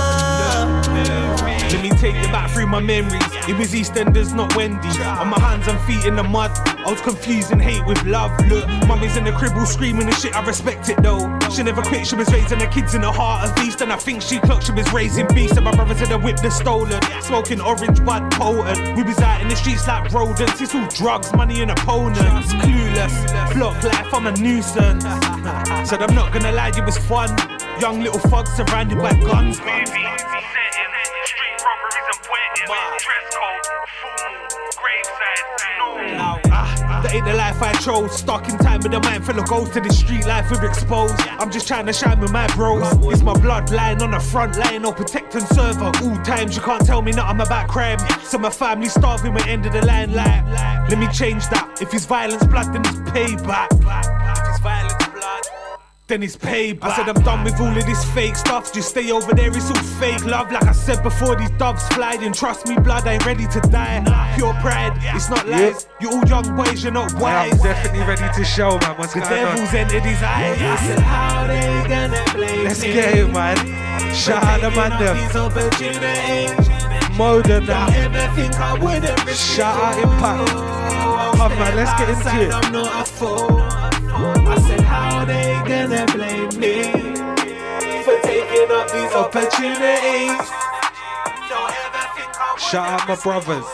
take you back through my memories. It was EastEnders, not Wendy's. On my hands and feet in the mud. I was confusing hate with love. Look, mummy's in the crib all screaming and shit. I respect it though. She never quit. She was raising her kids in the heart of East, and I think she clocked. She was raising beasts, and my brothers had a whip the stolen. Smoking orange bud potent. We was out in the streets like rodents. It's all drugs, money, and opponents. Clueless, block life. I'm a nuisance. Said I'm not gonna lie, it was fun. Young little thugs surrounded by guns. Ah, That ain't the life I chose. Stuck in time with a mind full of ghosts to the street life we're exposed. I'm just trying to shine with my bros. It's my bloodline on the front line, no protect and serve at all times. You can't tell me nothing about crime. So my family starving, we're end of the line. Like, let me change that. If it's violence, blood, then it's payback. If it's violence, blood. Then it's payback. I said I'm done with all of this fake stuff. Just stay over there, it's all fake love. Like I said before, these doves flying. And trust me, blood, I ain't ready to die. Pure pride, it's not lies. You all young boys, you're not wise. I'm definitely ready to show, man. What's The going on? The devil's entered his eyes. I said, how they gonna play? Let's me get it, man. Shout out the man them. Modern now. ever think I wouldn't risk Shout out Impact. Come man, let's get into it. I'm not a fool. I said, how they gonna blame me for taking up these opportunities? Don't ever think I Shout out my brothers.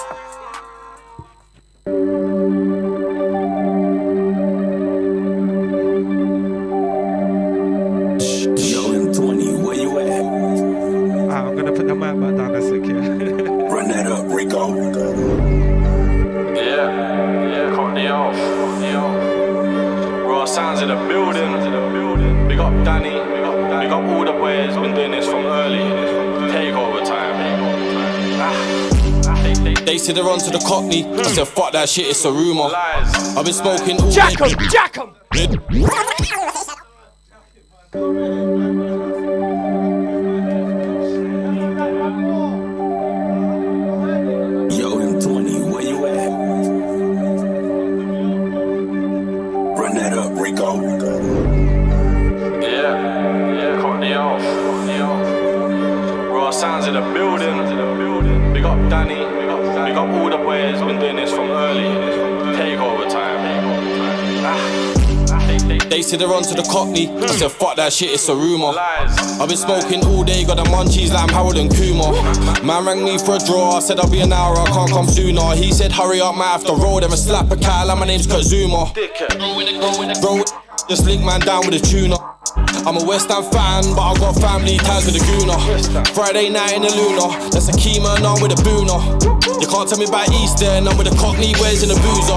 Danny. Big up all the boys. Been doing this from early. Takeover time. Ah, they- they- They said they're onto the cockney. I said, fuck that shit, it's a rumour. I've been smoking all Jack day. 'em, jack 'em. They- said they're onto the cockney. I said, fuck that shit, it's a rumour. I've been smoking all day, got the munchies like I'm Harold and Kumar. Man rang me for a draw, I said I'll be an hour, I can't come sooner. He said, hurry up, might have to roll them and slap a cat, like my name's Kazuma. Bro, just link man down with a tuner. I'm a West Ham fan, but I've got family ties with the Gooner. Friday night in the Luna, that's a Keema and I'm with a Booner. You can't tell me about Easter, and I'm with the Cockney wears in the boozer.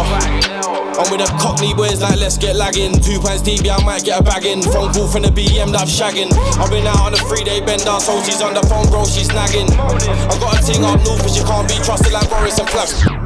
I'm with the Cockney boys like let's get lagging. Two pints DB, I might get a bag in. Phone call from the BM that I'm shagging. I've been out on a three day bender, so she's on the phone, bro, she's snagging. I got a ting up north, but she can't be trusted like Boris and Flash.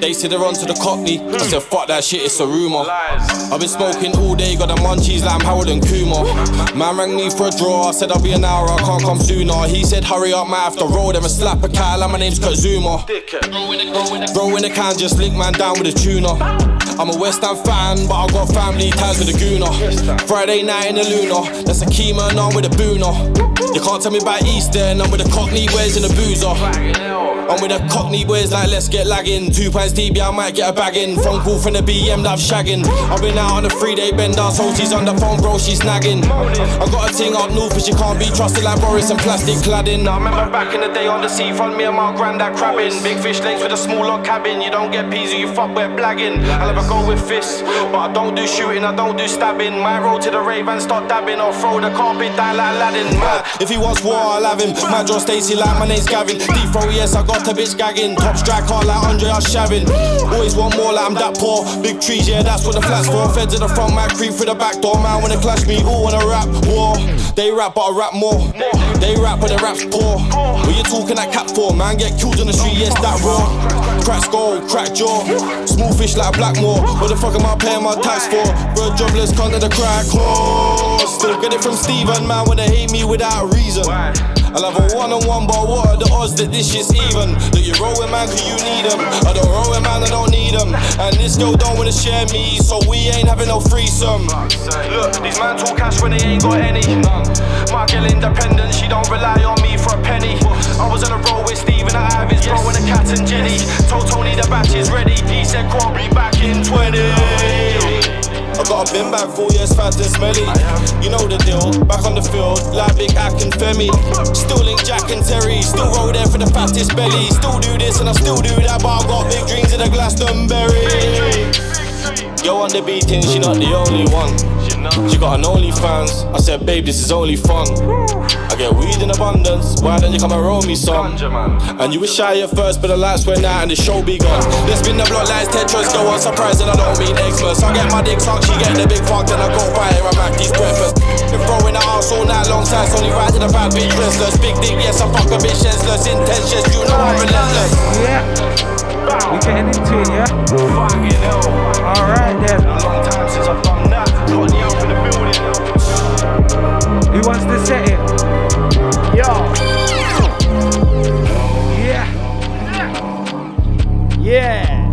They said they're onto the cockney. I said, fuck that shit, it's a rumour. I've been smoking all day, got the munchies like I'm Harold and Kumar. Man rang me for a draw, I said I'll be an hour, I can't come sooner. He said, hurry up, might have to roll them and slap a cat, like my name's Kazuma. Zuma. Throw in the can, just link man down with a tuner. I'm a West Ham fan, but I got family ties with the Gooner. Friday night in the Luna, that's a Keema and I'm with a Booner. You can't tell me about Easter, and I'm with the Cockney wears and the boozer. I'm with the Cockney wears like let's get lagging. Two pints DB, I might get a bagging. in. Phone call from the BM that I'm shagging. I've been out on a three day bender, so she's on the phone, bro, she's nagging. I got a ting up north, but she can't be trusted like Boris and plastic cladding. I remember back in the day on the seafront, me and my granddad crabbing. Big fish legs with a small log cabin. You don't get peas you fuck, we're blagging. I'll have a go with fists, but I don't do shooting, I don't do stabbing. My roll to the rave and start dabbing or throw the carpet down like Aladdin. Man, if he wants war, I'll have him. My Stacy like my name's Gavin. Deep throw, yes, I got the bitch gagging. Top striker like Andre, I'm shaving. Always want more like I'm that poor. Big trees, yeah, that's what the flats for. Feds in the front, might creep through the back door. Man, wanna clash me, all wanna rap war. They rap, but I rap more. They rap, but the rap's poor. What you talking that cap for? Man, get killed on the street, yes, that raw. Crack skull, crack jaw. Small fish like Blackmore. What the fuck am I paying my tax for? A jobless cunt of the crack horse. Still get it from Steven, man, when they hate me without reason. I'll have a one on one, but what are the odds that this shit's even? That you roll with man, cause you need them. I don't roll with man, I don't need them. And this girl don't wanna share me, so we ain't having no threesome. Look, these man talk cash when they ain't got any. My girl independent, she don't rely on me for a penny. I was on a roll with Steven at Ivy's, bro, and a cat and Jenny. Told Tony the batch is ready, he said, I'll be back in 20. I got a bin bag full, yes, fat and smelly. You know the deal, back on the field, like Big Ack and Femi. Still link Jack and Terry, still roll there for the fattest belly. Still do this and I still do that, but I got big dreams in a Glastonbury. Yo on the beating, she not the only one. She got an OnlyFans. I said, babe, this is only fun. Abundance. Why don't you come and roll me some? And you was shy at first, but the lights went out and the show begun. Let's spin the block lights, Tetris, go on surprise, and I don't mean Xmas. I get my dick sucked, she get the big fuck, then I go buy her a Mackey's breakfast. Been throwing the ass all night long, sides only right to the bad bitch restless. Big dick, yes, I fuck a bitch senseless. Intense, yes, you know I'm relentless. Yeah. We getting into it, yeah? Alright then. Long time since I've done that. Got the out in the building. Who wants to set it? Yeah. Yeah.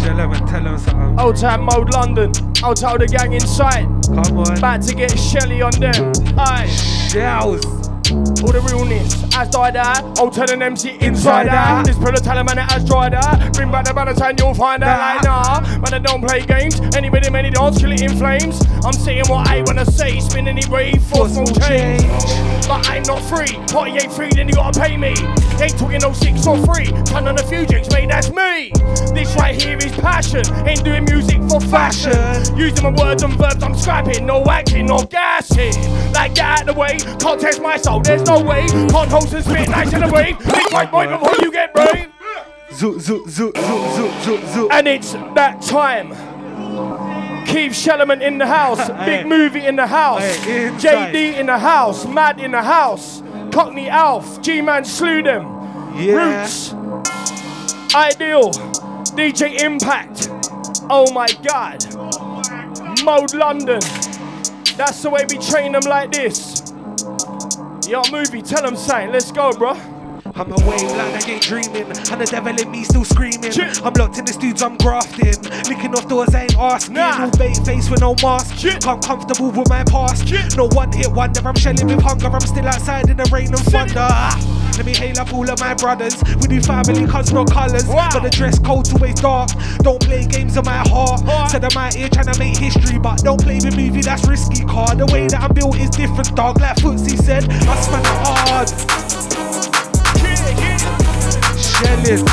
Shall I tell them something? Old time mode London. I'll tell the gang inside. Come on. About to get Shelly on them. Aye. Shells. All the realness has died out. I'll tell an MC inside out. This pillow tell a man it has dried out. Bring back the Valentine, you'll find out. Like nah, man, I don't play games. Anybody, many dance, kill it in flames. I'm saying what I wanna say. Spin any rave for small change. But I'm not free. Party ain't free, then you gotta pay me. Ain't talking no six or free. Turn on a few drinks, mate, that's me. This right here is passion. Ain't doing music for fashion. Using my words and verbs, I'm scrapping. No acting, no gassing. Like get out the way. Can't test my soul, there's no way. Can't host and spit nice in the wave. Think right boy before you get brave. Zoot, zoot, zoot, zoot, zoot, zoot, zoot. And it's that time. Keith Shellerman in the house, Big Movie in the house, JD in the house, Matt in the house, Cockney Alf, G-Man slew them, Yeah. Roots, Ideal, DJ Impact, oh my god, Mode London, that's the way we train them like this. Yo, movie, tell them something, let's go, bro. I'm away like I ain't dreaming, and the devil in me still screaming. I'm locked in the studs, I'm grafting, licking off doors, I ain't asking. No bait face with no mask, I'm comfortable with my past. No one hit wonder, I'm shelling with hunger, I'm still outside in the rain and thunder. Let me hail up all of my brothers. We do family, cause no colours. But the dress code's always dark. Don't play games on my heart. Said I'm out here trying to make history, but don't play with movie, that's risky, car. The way that I'm built is different, dog. Like Footsie said, I spent hard. Shelling.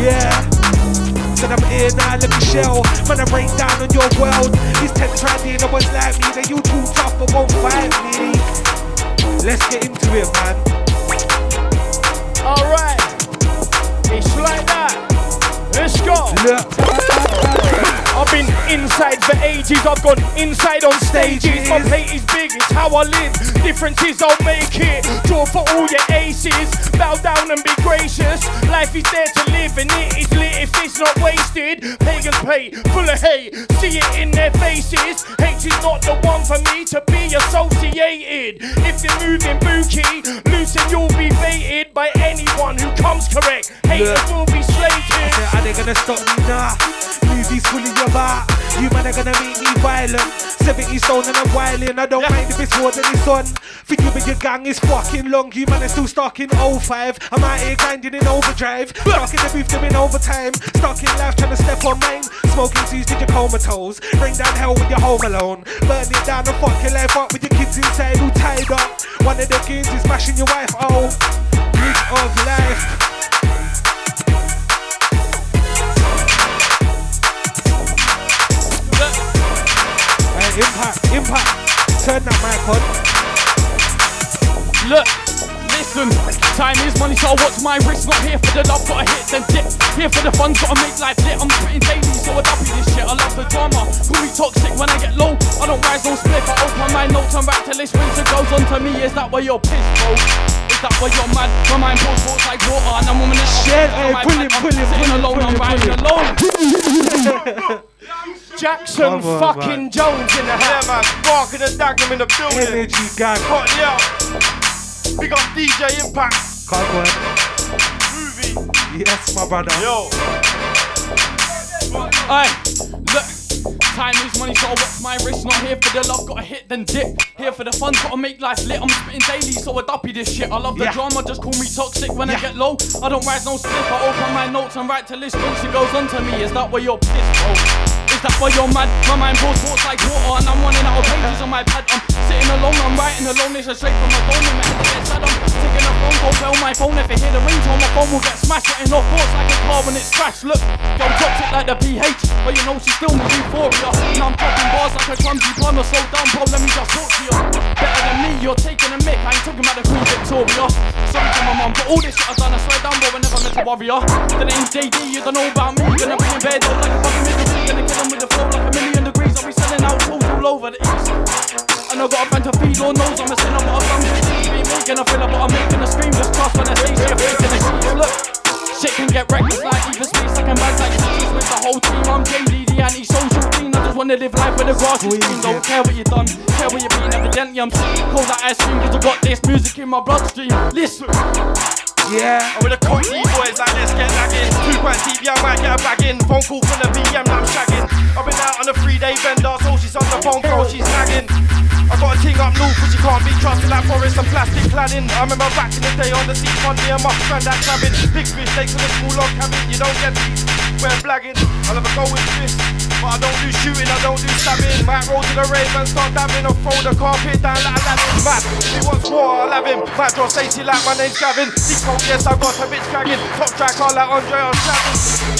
yeah. Said I'm here now, let me shell. Man, I rain down on your world. These 10 trying to no one's like me. Then you too tough but won't fight me. Let's get into it, man. Alright, it's like that. Let's go. Look. I've been inside for ages. I've gone inside on stages. My plate is big, it's how I live. Differences, I'll make it. Draw for all your aces. Bow down and be gracious. Life is there to live, and it is lit if it's not wasted. Pagans play full of hate. See it in their faces. Hate is not the one for me to be associated. If you're moving bookie, loosen, you'll be baited by anyone who comes correct. Haters will be slated. Are they gonna stop me? Nah. Movies fully You man are gonna make me violent. 70 stone and I'm wildin'. I don't mind if it's more than it's on. For you but your gang is fucking long. You man are still stuck in 05. I'm out here grinding in overdrive. Stuck in the booth doing overtime. Stuck in life trying to step on mine. Smoking seeds to your comatose. Bring down hell with you're home alone. Burn it down and fuck your life up with your kids inside all tied up. One of the kids is smashing your wife. Oh, bridge of life. Impact, impact. Turn that mic on. Look, listen, time is money, so I watch my wrist. Not here for the love, gotta hit then dip. Here for the fun, gotta make life lit. I'm spitting daily, so I duppy this shit. I love the drama. Call me toxic when I get low. I don't rise, no split. I open my notes and back till this winter goes on to me. Is that where you're pissed, bro? Is that why you're mad? My mind pours thoughts like water, and I'm woman Shit, hey, eh, pull it, pull it, Sitting pull it, alone, pull I'm it, riding pull alone. Jackson on, fucking man. Jones in the house. Yeah, man. Bark and the Dagenham in the building. Energy gang. Hot, yeah. Big up DJ Impact. Can't go Yes, my brother. Yo. Aye, look, time is money, so I watch my wrist. Not here for the love, gotta hit then dip. Here for the fun, gotta make life lit. I'm spitting daily, so I duppy this shit. I love the Yeah. drama, just call me toxic when I get low. I don't rise no slip, I open my notes and write to list when she goes on to me. Is that where you're pissed, bro? That why you're mad? My mind pours thoughts like water, and I'm running out of pages on my pad. I'm sitting alone, I'm writing alone. It's a straight from my phone, and my sad. I'm taking a phone call, bell my phone. If I hear the ringtone, my phone will get smashed. Getting off thoughts like a car when it's crashed. Look, yo, toxic like the pH, but you know she's still my euphoria. And I'm dropping bars like a clumsy plumber. Slow down, bro, let me just talk to you. Better than me, you're taking a mic. I ain't talking about the Queen Victoria. Sorry to my mum, but all this shit I've done, I swear down, bro, I never meant to worry. The name's JD, you don't know about me. Gonna be in bed like a fucking middle Gonna kill 'em with the flow like a million degrees. I'll be selling out shows all over the east. And I got a band to feed, Lord knows I'm a sinner, but I've done good things. Be making a filler, but I'm making a scream. Just cross when I say shit, faking sheets. Look, shit can get reckless like either space. I can bag like teachers with the whole team. I'm JD, the anti-social clean. I just wanna live life where the grass is green. Don't care what you done, care what you been. Evidently, I'm sick, cold like ice cream. Cause I got this music in my bloodstream. Listen. Yeah. I'm with the Cockney boys like let's get lagging. Two pound TV, I get a bag in. Phone call from the now I'm shagging. I've been out on a three day bender, so she's on the phone call, she's nagging. I got a ting up north, but she can't be trusted like forest and plastic cladding. I remember back in the day on the sea front near my friend that cabin. Big fish, takes for the small log cabin. You don't get these, we're blagging. Have a go with this, but I don't do shooting, I don't do stabbing. Might roll to the rave and start dabbing or throw the carpet down like Aladdin. Mad, he wants war, I'll have him. Might draw Stacey like my name's Gavin. Deep cold, yes, I got a bitch dragging. Top track, all like Andre or Shannon.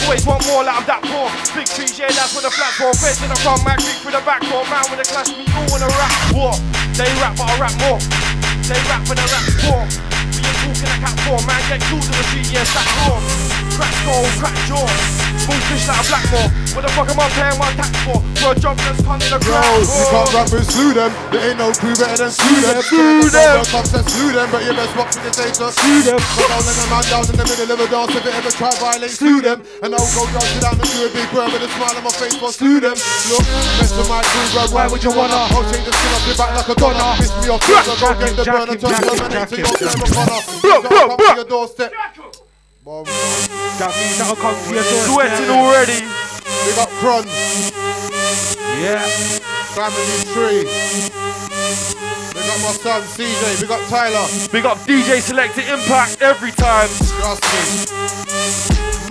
Always want more like I'm that poor. Big trees, yeah, that's where the flat for. Feds in the front, Mac creep with the back door. Man with a clash, me all in a rap war. They rap, but I rap more. They rap, but I rap more. We ain't talking a cat four, man. Get killed to the street, yeah, stack raw. Crack skull, crack jaw. Smooth fish like a blackmore. What the fuck am I paying my tax for? For a job that's cunt in the Yo, ground. you can't rap and slew them. There ain't no crew better than slew them. Slew them. Cops and slew them, but you best watch for the data. Slew them. Go down in the man down in the middle of a dance. If it ever try violate, slew them. And I'll go down to down and do a big word with a smile on my face, but slew them. Look, mess with my crew, bro. Why would you wanna? I'll change the skin off your back like a donner. Piss me off, so go get the burner, turn the man into your flame corner. Come to your doorstep. That means that'll come to your doorstep. Sweating already. We got Kron. Yeah. Family tree. We got my son CJ. We got Tyler. Big up DJ Selected Impact every time. Trust me.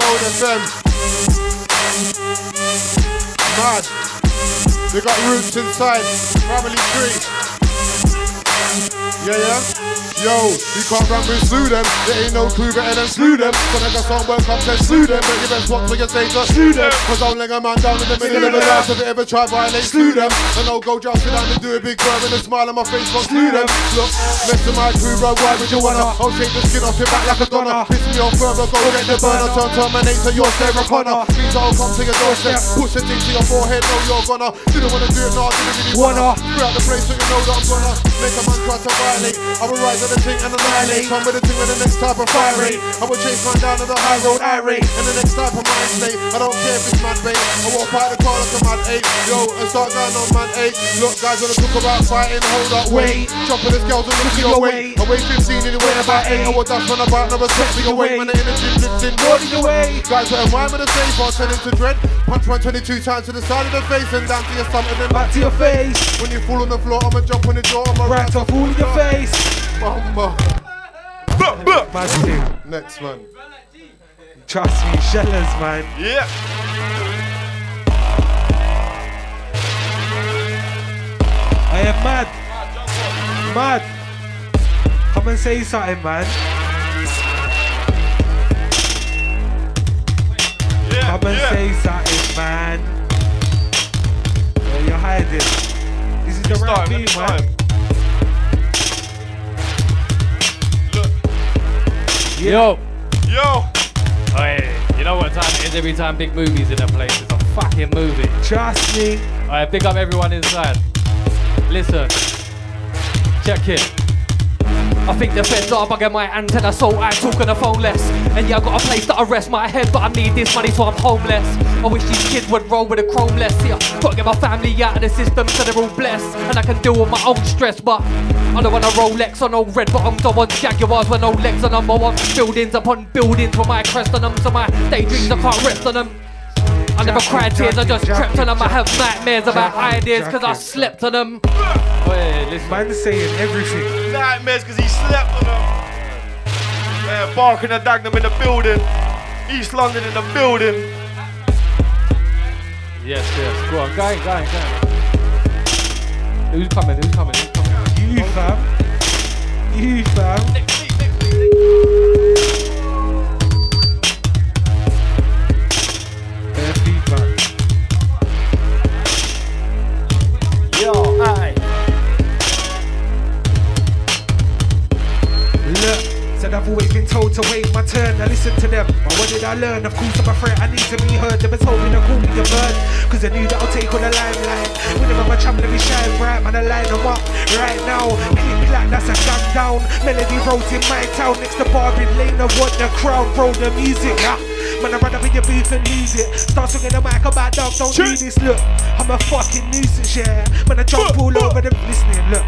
Mode FM. Mad. We got roots inside. Family tree. Yeah, yeah. Yo, you can't run with slew them. There ain't no crew better than slew them. When I got some work up, then slew them. But you best watch what you say, just slew them. Cause I'll leg a man down in the middle of the dance. If they ever try violate, slew them. And I'll go just sit down and do a big curve and a smile on my face, but slew them. Look, mess with my crew, bro, why would you wanna? I'll take the skin off your back like a donor. Piss me off further, go get the burner. Turn Terminator, you're Sarah Connor. Please I'll come to your doorstep. Push the thing to your forehead, no, you're gonna. Didn't wanna do it, no, I didn't really wanna. Throughout the place so you know that I'm gonna make a man to violate. I will rise at the thing and annihilate. Come with the thing with the next type of fire rate. I will chase man down to the high road irate. And the next type of mind state. I don't care if it's mad bait. I walk by the car like a mad eight. Yo, and start going on man eight. Look, guys, wanna talk about fighting. Hold up, wait. Jumping this girls and look your way. I weigh 15 and you weigh about eight. I will dash when about another six your weight. When the energy flips in, what your way? Guys, what am I with the same? I'll turn into dread. Punch one 22 times to the side of the face and down to your stomach and then back to your face. When you fall on the floor, I'ma jump on the door. I'ma right off all your face. Mama. Massive. Next one. Trust me, shellers, man. Yeah. I am mad. Mad. Come and say something, man. Come and yeah. say something, man. Where you hiding? This is the It's right time, thing, it's man. time. Yo. Yo. Hey, you know what time it is every time big movies in a place? It's a fucking movie. Trust me. Alright, pick up everyone inside. Listen. Check it. I think the feds are bugging my antenna, so I talk on the phone less. And yeah, I got a place that I rest my head, but I need this money, so I'm homeless. I wish these kids would roll with a chrome less. Yeah, gotta get my family out of the system, so they're all blessed. And I can deal with my own stress, but I don't want a Rolex or no red bottoms. I want Jaguars with no legs on them. I want buildings upon buildings with my crest on them, so my daydreams I can't rest on them. I never cried tears, I just crept on them. I have nightmares about ideas, cause I slept on them. Wait, listen. Man saying everything. Nightmares because he slept on them. Yeah, barking and Dagenham in the building. East London in the building. Yes, yes. Go on, go on, go on, go on. Who's coming? Who's coming? Who's coming? You, fam. You, fam. Their I've always been told to wait my turn. I listen to them, but what did I learn? Of course, I'm afraid I need to be heard. They was hoping to call me a bird, cause I knew that I'll take on the limelight. Whenever my chum let me shine bright, man, I line them up right now. Click clack, that's a gun down. Melody wrote in my town next to Barbie Lane. I want the crowd, bro, the music. Ah. Man, I run up in your booth and lose it. Start swinging the mic about dog, don't do this. Look, I'm a fucking nuisance, yeah. Man, I jump all over them listening. Look.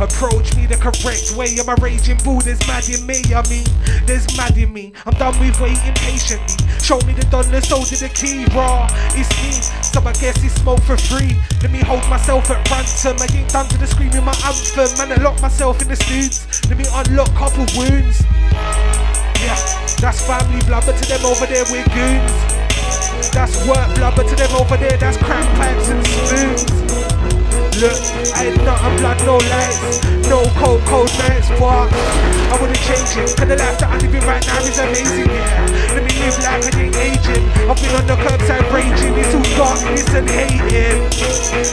Approach me the correct way. I'm a raging bull, there's mad in me. I mean, there's mad in me. I'm done with waiting patiently. Show me the dollar, so did the key, raw. It's me, so I guess it's smoke for free. Let me hold myself at ransom. I ain't done to the screaming my anthem. Man, I lock myself in the studs. Let me unlock couple wounds. Yeah, that's family blood, but to them over there we're goons. That's work blood, but to them over there that's crack pipes and spoons. Look, I ain't nothing blood, no lights, no cold, cold nights, but I wouldn't change it. Cause the life that I'm living right now is amazing, yeah. Let me live like I ain't aging. I've been on the curbside raging, it's all darkness and hating.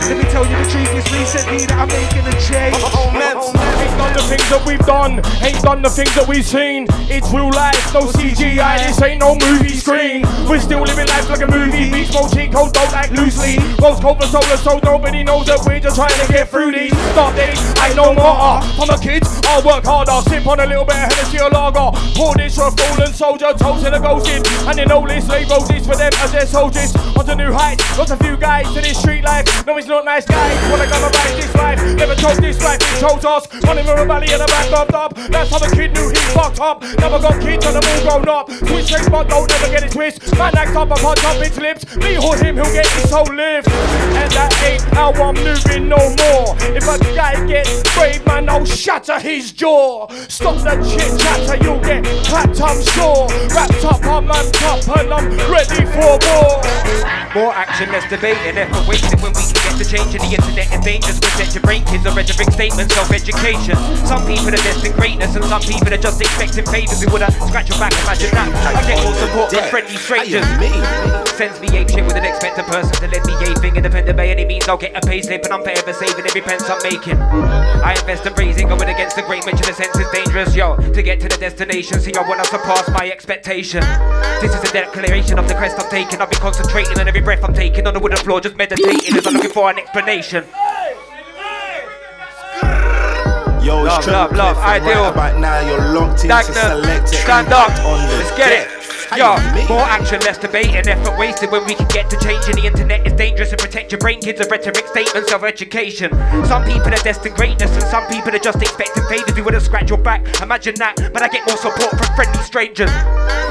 Let me tell you the truth, it's recently that I'm making a change. Oh, oh, ain't done the things that we've done, ain't done the things that we've seen. It's real life, no CGI, this ain't no movie screen. We're still living life like a movie. No cheat codes, don't act loosely. Rose cold for solar, so nobody knows that we're just trying to get through these. Start days, I know more. I'm a kid, I'll work harder. Sip on a little bit of Hennessy or lager. Pour this for a fallen soldier, toast in a And in all this, slave roses for them as their soldiers. On to new heights, lots of few guys to this street life. No, it's not nice guys. Wanna come about this life, never chose this life, it chose us. Running from a valley and a back up. That's how the kid knew he fucked up. Never got kids and them all grown up. Switch face, but don't never get it twist. Man acts up and punch up his lips. Me or him, he'll get his soul lived. And that ain't how I'm moving no more. If a guy gets brave, man, I'll shatter his jaw. Stop the chit chatter, you'll get clapped, I'm sure. Wrapped up, I'm on top, and I'm ready for more. More action, less debating, effort wasted when we can get the change in the internet and dangerous. Present your brain kids or rhetoric statements, self-education. Some people are destined greatness and some people are just expecting favors. Who woulda scratch your back, imagine that. I get more support from friendly strangers. Sends me ape shit with an expectant person to let me aping. Independent by any means, I'll get a pay slip and I'm forever saving every pence I'm making. I invest in raising, going against the grain, which in a sense is dangerous, yo. To get to the destination, see, I wanna surpass my expectation. This is a declaration of the crest I'm taking. I've been concentrating on every breath I'm taking on the wooden floor, just meditating as I'm looking for an explanation. Yo, it's Love, love, love, ideal. Right about now, you're locked into Stagnant, select it. stand up, on the let's get it. Yo, more action, less debate, and effort wasted when we can get to change. And the internet is dangerous and protect your brain. Kids are rhetoric statements of education. Some people are destined greatness, and some people are just expecting favors. We wouldn't scratch your back. Imagine that, but I get more support from friendly strangers.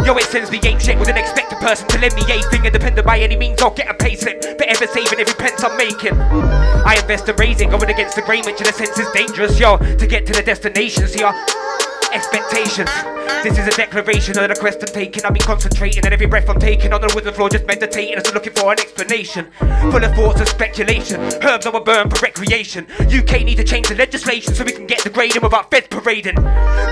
Yo, it sends me ape shit with an expected person to lend me a thing. Independent by any means, I'll get a pay slip. Forever saving every pence I'm making. I invest in raising, going against the grain, which in a sense is dangerous. Yo, to get to the destination, see our expectations. This is a declaration of the quest I'm taking. I've been concentrating and every breath I'm taking on the wooden floor, just meditating I'm looking for an explanation. Full of thoughts and speculation. Herbs I will burn for recreation. UK need to change the legislation so we can get degrading without feds parading.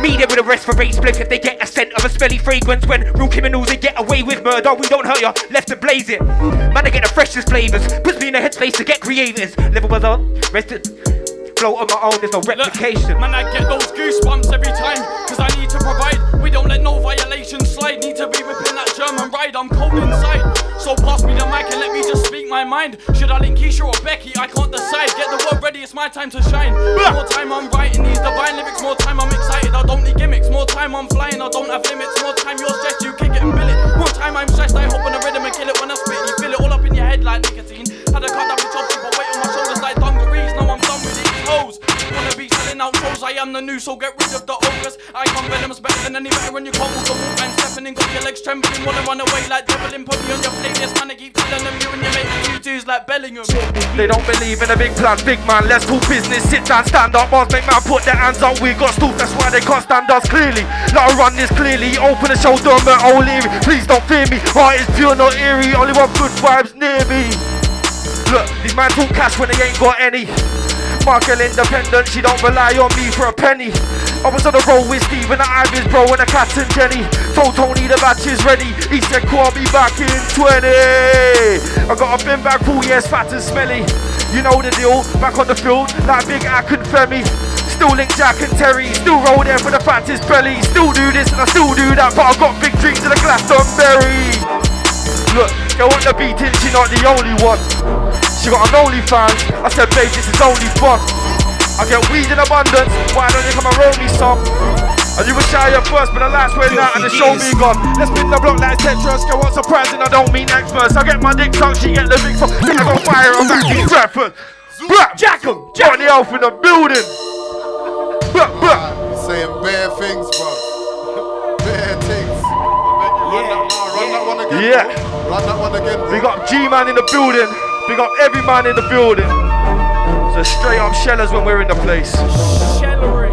Media will arrest for race split if they get a scent of a smelly fragrance. When real criminals they get away with murder, we don't hurt ya, left to blaze it. Man, I get the freshest flavors. Puts me in a headspace to get creators. Level was on, rested. Flow on my own, there's no replication. Man, I get those goosebumps every time, cause I need to provide. We don't let no violations slide. Need to be whipping that German ride, I'm cold inside. So pass me the mic and let me just speak my mind. Should I link Keisha or Becky? I can't decide. Get the word ready, it's my time to shine. More time I'm writing these divine lyrics, more time I'm excited. I don't need gimmicks. More time I'm flying, I don't have limits. More time you're stressed, you kick it and bill it. More time I'm stressed, I hop on the rhythm and kill it when I spit. You feel it all up in your head like nicotine. Had to cut that bitch off, but weight on my shoulders like dungarees. Hoes. Wanna be selling out shows, I am the new, so get rid of the ogres. I come venomous better than any veteran, you walk the walk. I'm stepping in, got your legs trembling, wanna run away like Devlin. Put me on your playlist, man, I keep telling them you and your mate you twos like Bellingham. They don't believe in a big plan, big man. Let's talk business. Sit down, stand up, bars, make man put their hands up. We got stools, that's why they can't stand us clearly. Her run this clearly. Open the don't make O'Leary. Please don't fear me. Heart is pure, not eerie. Only want good vibes near me. Look, these man talk cash when they ain't got any. Markel independent, she don't rely on me for a penny. I was on the road with Steven, the Ivy's bro, and the Cat and Jenny. Told Tony the batch is ready. He said, call me back in 20. I got a bin bag full, yes, fat and smelly. You know the deal, back on the field, like Big Ack and Femi. Still link Jack and Terry, still roll there for the fattest belly. Still do this and I still do that, but I got big dreams in the Glastonbury. Look, go on the beating, she not the only one. She got an OnlyFans. I said, babe, this is only fun. I get weed in abundance. Why don't you come and roll me some? And you were shy at first, but the lights went out and the show me gone. Let's spin the block like Tetris. Go on surprising, I don't mean experts. I get my dick sucked, she get the big fuck. Then I go fire on back in Stratford. Bruh, Jack 'em, Got the elf in the building. Bruh, bruh. Saying bad things, bro. Bad things. Run that, run that one again. Yeah. bro. Run that one again. Bro. We got G Man in the building. We got every man in the building. So straight up shellers when we're in the place. Shellery.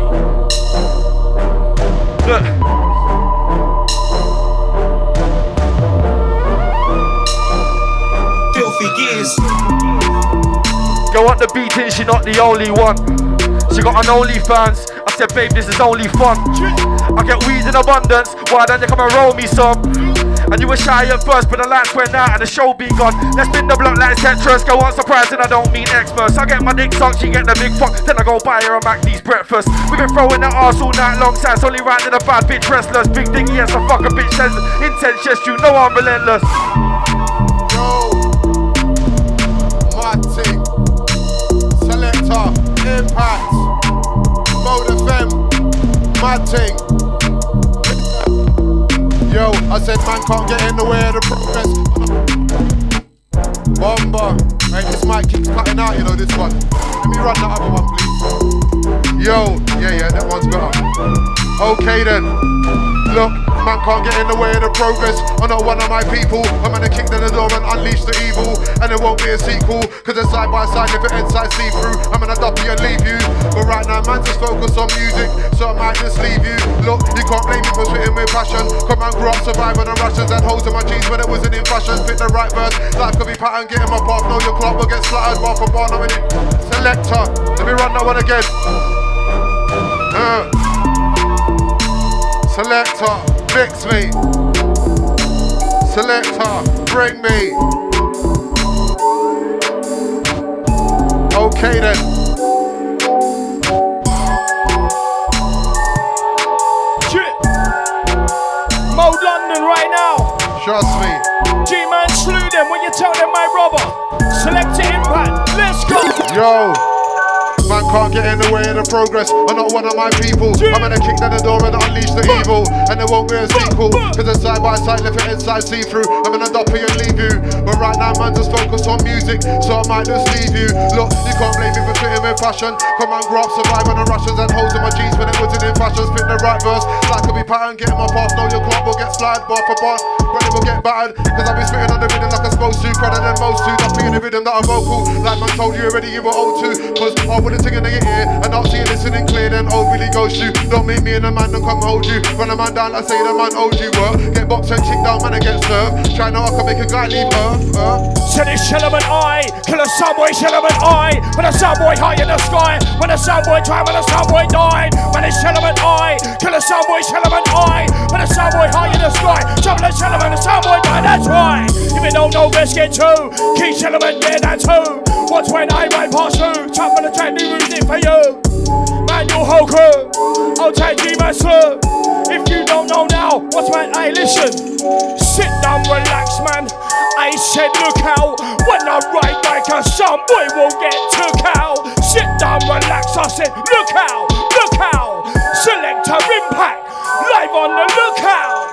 Look. Filthy gears. Go on the beating, she not the only one. She got an OnlyFans. I said, babe, this is only fun. I get weed in abundance. Why don't you come and roll me some? And you were shy at first, but the lights went out and the show be gone. Let's spin the block like Tetris. Go on surprising, I don't mean experts. I get my dick sucked, she get the big fuck. Then I go buy her a McD's breakfast. We've been throwing the arse all night long. Sounds only right to the bad bitch restless. Big thing, yes, I fuck a bitch says intense. Yes, you know I'm relentless. Yo, my. Selector, Impact, Mode FM, my. Yo, I said man can't get in the way of the progress. Bomber. Right, this mic keeps cutting out, you know, this one. Let me run the other one, please. Yo, yeah, yeah, that one's better. Okay then. Look, man can't get in the way of the progress. I'm not one of my people. I'm gonna kick down the door and unleash the evil. And it won't be a sequel. Cause it's side by side, if it inside see through. I'm gonna duppy and leave you. But right now, man, just focus on music. So I might just leave you. Look, you can't blame me for spitting with passion. Come on, grew up surviving the Russians and holes in my jeans when it wasn't in fashion. Fit the right verse. Life could be pattern, get in my path. Know your clock will get slaughtered bar for bar. I'm in it. Selector. Let me run that one again. Uh. Selector, mix me. Selector, bring me. Okay then. Shit. Mode London right now. Trust me. G-Man slew them when you tell them my brother. Select impact. Let's go. Yo. Can't get in the way of the progress. I'm not one of my people. I'm gonna kick down the door and unleash the evil. And there won't be a sequel. Cause it's side by side, left it inside, see through. I'm gonna duppy and leave you. But right now, man, just focus on music. So I might just leave you. Look, you can't blame me for spitting with passion. Come on, grow up, survive on the Russians and holes in my jeans when it wasn't in fashion. Spit the right verse. Like could be pattern, get in my path. Know your club will get slide bar for bar. But it will get battered. Cause I'll be spitting on the rhythm like I'm supposed to. Better than most to. Duppy in the rhythm that I'm vocal. Like man told you already, you were old too. Cause I wouldn't sing in your ear. And not seeing listening clear, then old really goes you. Don't make me and the man don't come hold you. Run a man down, I say the man owed you work. Get boxed and chick down, man, and get served. Try now, I can make a guy leave earth. earth. Said it's Shellerman I, kill a soundboy Shellerman I. When a soundboy high in the sky, when a soundboy tried, when a soundboy died. Man, it's Shellerman I, kill a soundboy Shellerman I. When a soundboy high in the sky, a Shellerman, a soundboy died, that's right. If you don't know, best get two. Keith Shellerman, yeah, that's who. Watch when I ride past you, chop on the track, new music for you. Man, you whole crew, I'll take you my sir. If you don't know now, what's my I listen? Sit down, relax, man. I said, look out. When I ride like a son, boy will get took out. Sit down, relax. I said, look out, look out. Selector impact, live on the lookout.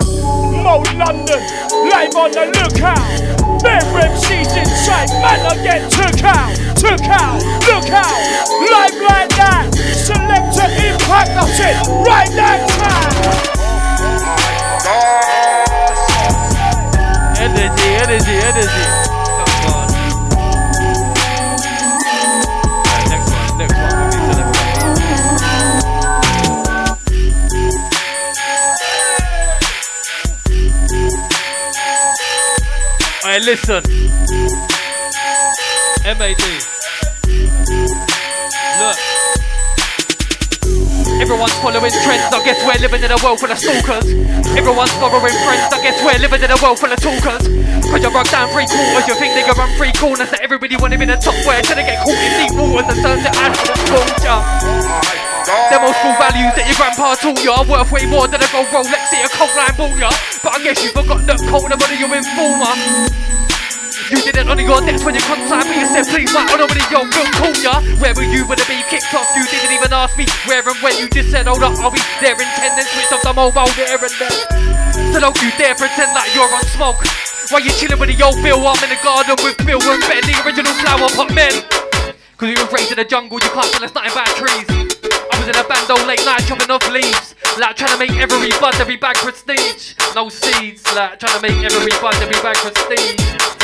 Mode London, live on the lookout. Bare MCs inside, man, I get took out, took out, look out. Live like that. Selector impact, that's it. Right that time. Energy, energy, energy. Alright, listen. MAD. Everyone's following trends, I guess we're living in a world full of stalkers. Everyone's following friends, I guess we're living in a world full of talkers. Cause you broke down three quarters, you think they can run three corners. That everybody wanna be in the top where till they get caught in deep waters and turn to ash and culture. Them old school values that your grandpa taught you are worth way more than a gold Rolex that your cold line bought ya. But I guess you forgot that cold nobody you informer. You didn't honor your debts when you consigned me. You said, please, my honor, when your girl call ya. Where were you when the beat kicked off? You didn't even ask me where and when. You just said, hold up, I'll be there in 10 and switched off the mobile there and then. So don't you dare pretend like you're on smoke. While you chilling with the old Bill, I'm in the garden with Bill and Ben, the original flower pot men. Cause you were raised in the jungle, you can't tell us nothing about trees. I was in a bando late night chopping off leaves. Like trying to make every bud, every bag prestige. No seeds, like trying to make every bud, every bag prestige.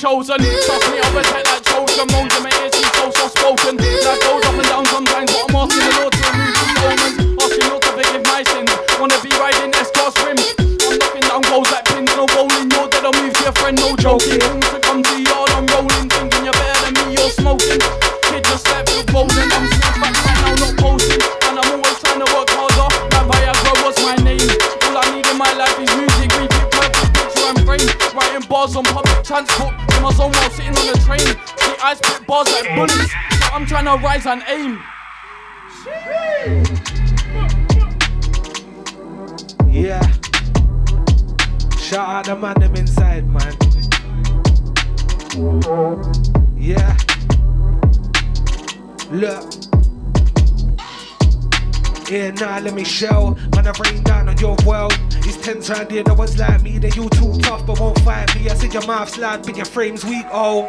Chosen. Trust me, I'll protect like chosen. Moans in my ears, so soft spoken. Life goes joking. Wants to come to yard, I'm rolling. Thinking you're better than me, you're smoking. Kid just left, you're. I'm switched back right now, not posting. And I'm always trying to work harder. That Viagra was my name. All I need in my life is music. Read it perfect, picture and frame. Writing bars on public transport. In my zone while sitting on the train. See, I spit bars like bullets. So I'm trying to rise and aim. Yeah. Shout out the man them inside, man. Yeah. Look. Yeah, nah, let me show. Man, I rain down on your world. It's ten round here, no one's like me. They you too tough, but won't fight me. I said your mouth's loud, but your frame's weak. Oh.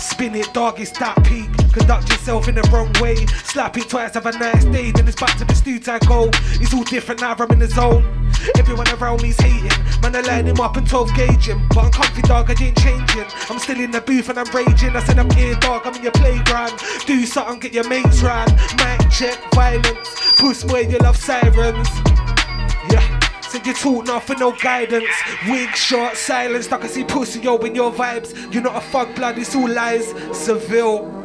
Spin it, dog, it's that peak. Conduct yourself in the wrong way. Slap it twice, have a nice day. Then it's back to the stew I go. It's all different now, I'm in the zone. Everyone around me's hating. Man, I line him up and 12 gauge him. But I'm comfy, dog, I ain't changing. I'm still in the booth and I'm raging. I said I'm here, dog, I'm in your playground. Do something, get your mates round. Mic check, violence. Puss boy, you love sirens. Yeah. Said you talk now for no guidance. Wig short, silence. I can see pussy yo in your vibes. You're not a fuck blood, it's all lies. Seville.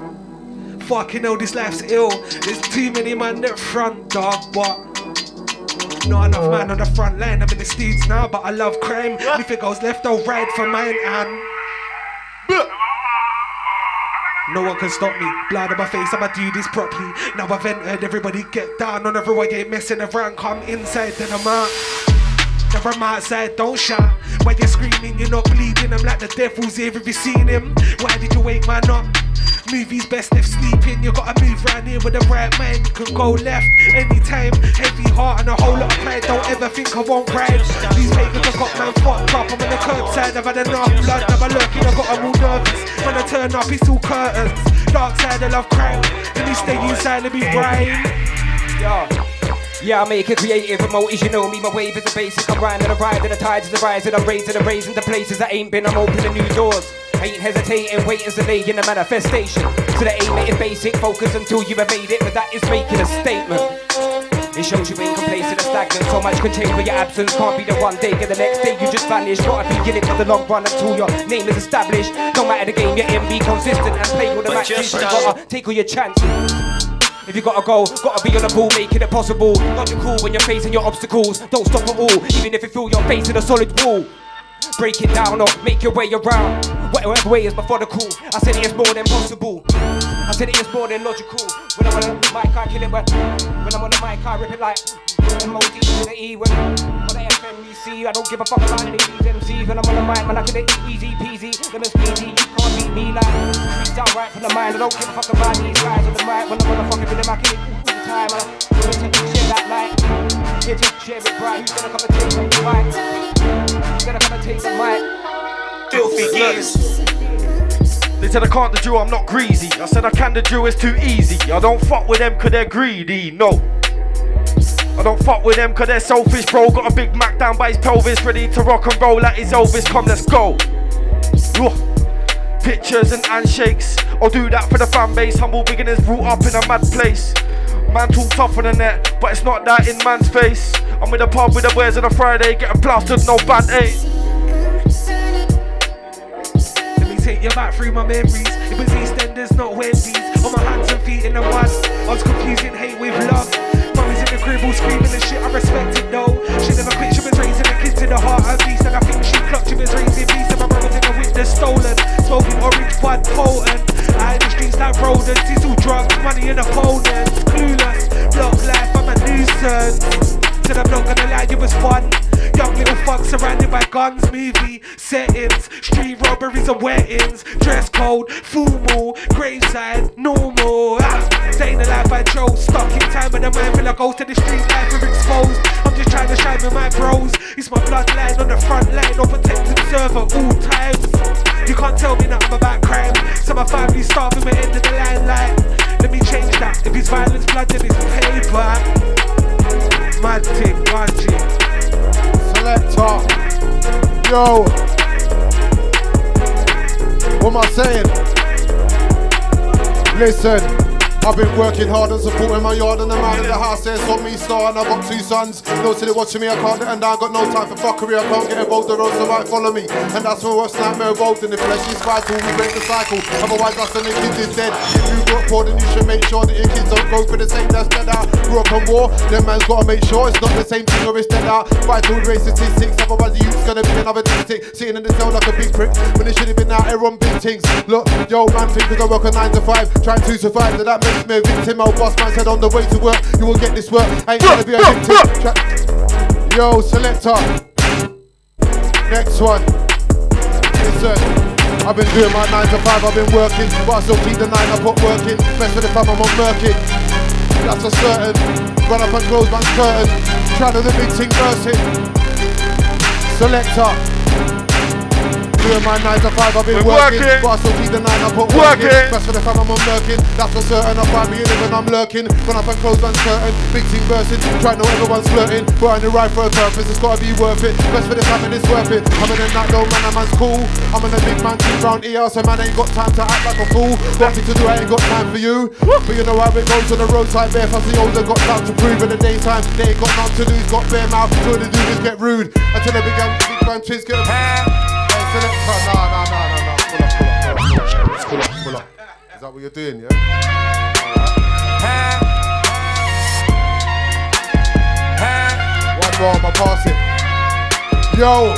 Fucking hell, this life's ill. There's too many man at front, dog, but not enough oh. man on the front line. I'm in the streets now, but I love crime. If it goes left, or right for mine and. No one can stop me. Blood on my face, I'ma do this properly. Now I've entered, everybody get down on everyone, ain't messing around. Come inside, then I'm out. Never I'm outside, don't shout. When you're screaming, you're not bleeding. I'm like the devil's here, have you seen him? Why did you wake man up? Movies best if sleeping. You gotta move round here with the right mind. You can go left anytime. Heavy heart and a whole lot of pride. Don't ever think I won't ride. These pagans have got man fucked up. I'm on the curbside, I've had enough blood. Never I got them all nervous. When I turn up, it's all curtains. Dark side, I love crime. Let me stay inside and me bright. Yeah. Yeah, I make it creative you know me, my wave is the basic. I'm riding the ride, and the tides is the rise, and I'm raising the raising the places I ain't been, I'm opening new doors. I ain't hesitating, waiting to lay in the manifestation. So the aim it is basic, focus until you have made it, but that is making a statement. It shows you ain't complacent or stagnant. So much can change, but your absence can't be the one day. Get the next day, you just vanish. Gotta be in it for the long run until your name is established. No matter the game you're in, be consistent and play all the But matches. You gotta take all your chances. If you gotta go, gotta be on the ball, making it possible. Logical when you're facing your obstacles. Don't stop at all, even if you feel you're facing a solid wall. Break it down or make your way around. Whatever way is methodical. I said it is more than possible. I said it is more than logical. When I'm on the mic, I kill it. When, when I'm on the mic, I rip it like emoji to the E. When on FMEC, I don't give a fuck about any of these MCs. When I'm on the mic, man, I kill it easy peasy. Them is easy, you can't beat me like. Freestyle right from the mind. I don't give a fuck about these guys on the mic. When I'm on the fucking rhythm, I kill it all the time. I share that bright. Who's gonna come and take the mic? Who's gonna come and take the mic? Filthy gears. They said I can't the Jew, I'm not greasy. I said I can the Jew, it's too easy. I don't fuck with them cause they're greedy, no. I don't fuck with them cause they're selfish, bro. Got a big Mac down by his pelvis, ready to rock and roll like his Elvis. Come, let's go. Ugh. Pictures and handshakes. I'll do that for the fan base. Humble beginners brought up in a mad place. Man talk tough on the net, but it's not that in man's face. I'm in the pub with the boys on a Friday, getting plastered, no band aid. Let me take you back through my memories. It was EastEnders, not Wendy's. On my hands and feet in the mud. I was confusing hate with love. Mummy's in the screaming and shit. I respect it though. She never quit. She was raising the kids to the heart of beast. And I think she clocked. She was raising beast. And my brothers in the witness stolen. Smoking orange bud potent. Out in the streets like rodents. It's all drugs, money and opponents. Clueless. Block life. I'm a nuisance. Said I'm not gonna lie, it was fun. Young little fuck surrounded by guns, movie settings, street robberies and weddings, dress code, formal, graveside, normal. Ah, staying alive by Joe, stuck in time and the man feel I go to the street life are exposed. I'm just trying to shine with my bros. It's my bloodline on the front line, or protected serve at all times. You can't tell me nothing about crime. So my family's starving, we're end of the line like. Let me change that. If it's violence, blood, then it's paper. One thing. Selector. Yo. What am I saying? Listen. I've been working hard and supporting my yard and the man in the house there saw me star and I got two sons. No city watching me, I can't and I got no time for fuckery. I can't get involved, the roads so might follow me. And that's my worst nightmare involved in the flesh is vital. We break the cycle. Otherwise, us and the kids is dead. If you got poor, then you should make sure that your kids don't go for the same that's dead out. Grew up on war, then man's gotta make sure it's not the same thing or it's dead out. Vital race statistics, otherwise the youth's gonna be another statistic. Sitting in the cell like a big prick when it should have been out here on big things. Look, yo, man, think 'cause I work a 9 to 5, trying to survive. That that makes a victim. Old boss man said on the way to work, you will get this work. I ain't gonna be a victim. Tra- yo, selector. Next one. Listen, I've been doing my 9 to 5, I've been working, but I still keep the 9 I put working. Best for the fam, I'm on murking. That's a certain. Run up and close man's curtain. Try to the big thing bursting. Selector. Doing my 9 to 5, I've been working, working. but I still keep the 9 I put Working. working. Best for the fam, I'm on murking. That's for certain. I find me in it when I'm lurking. Run up and close man's curtain. Big thing bursting. Try know everyone's flirting. But I only ride for a purpose, it's gotta be worth it. Best for the fam, and it's worth it. I'm in a night, no man, a man's cool. I'm in a big man team round here, so man ain't got time to act like a fool. Me to do, I ain't got time for you. But you know how it goes on the roadside, bare fussy older got time to prove in the daytime. They ain't got nothing to lose, got bare mouth. So the dudes get rude. Until the big, um, big man twins get a Nah, nah. Pull up, pull up, pull up, pull up, pull up. Is that what you're doing, yeah? One more, I'ma pass it. Yo.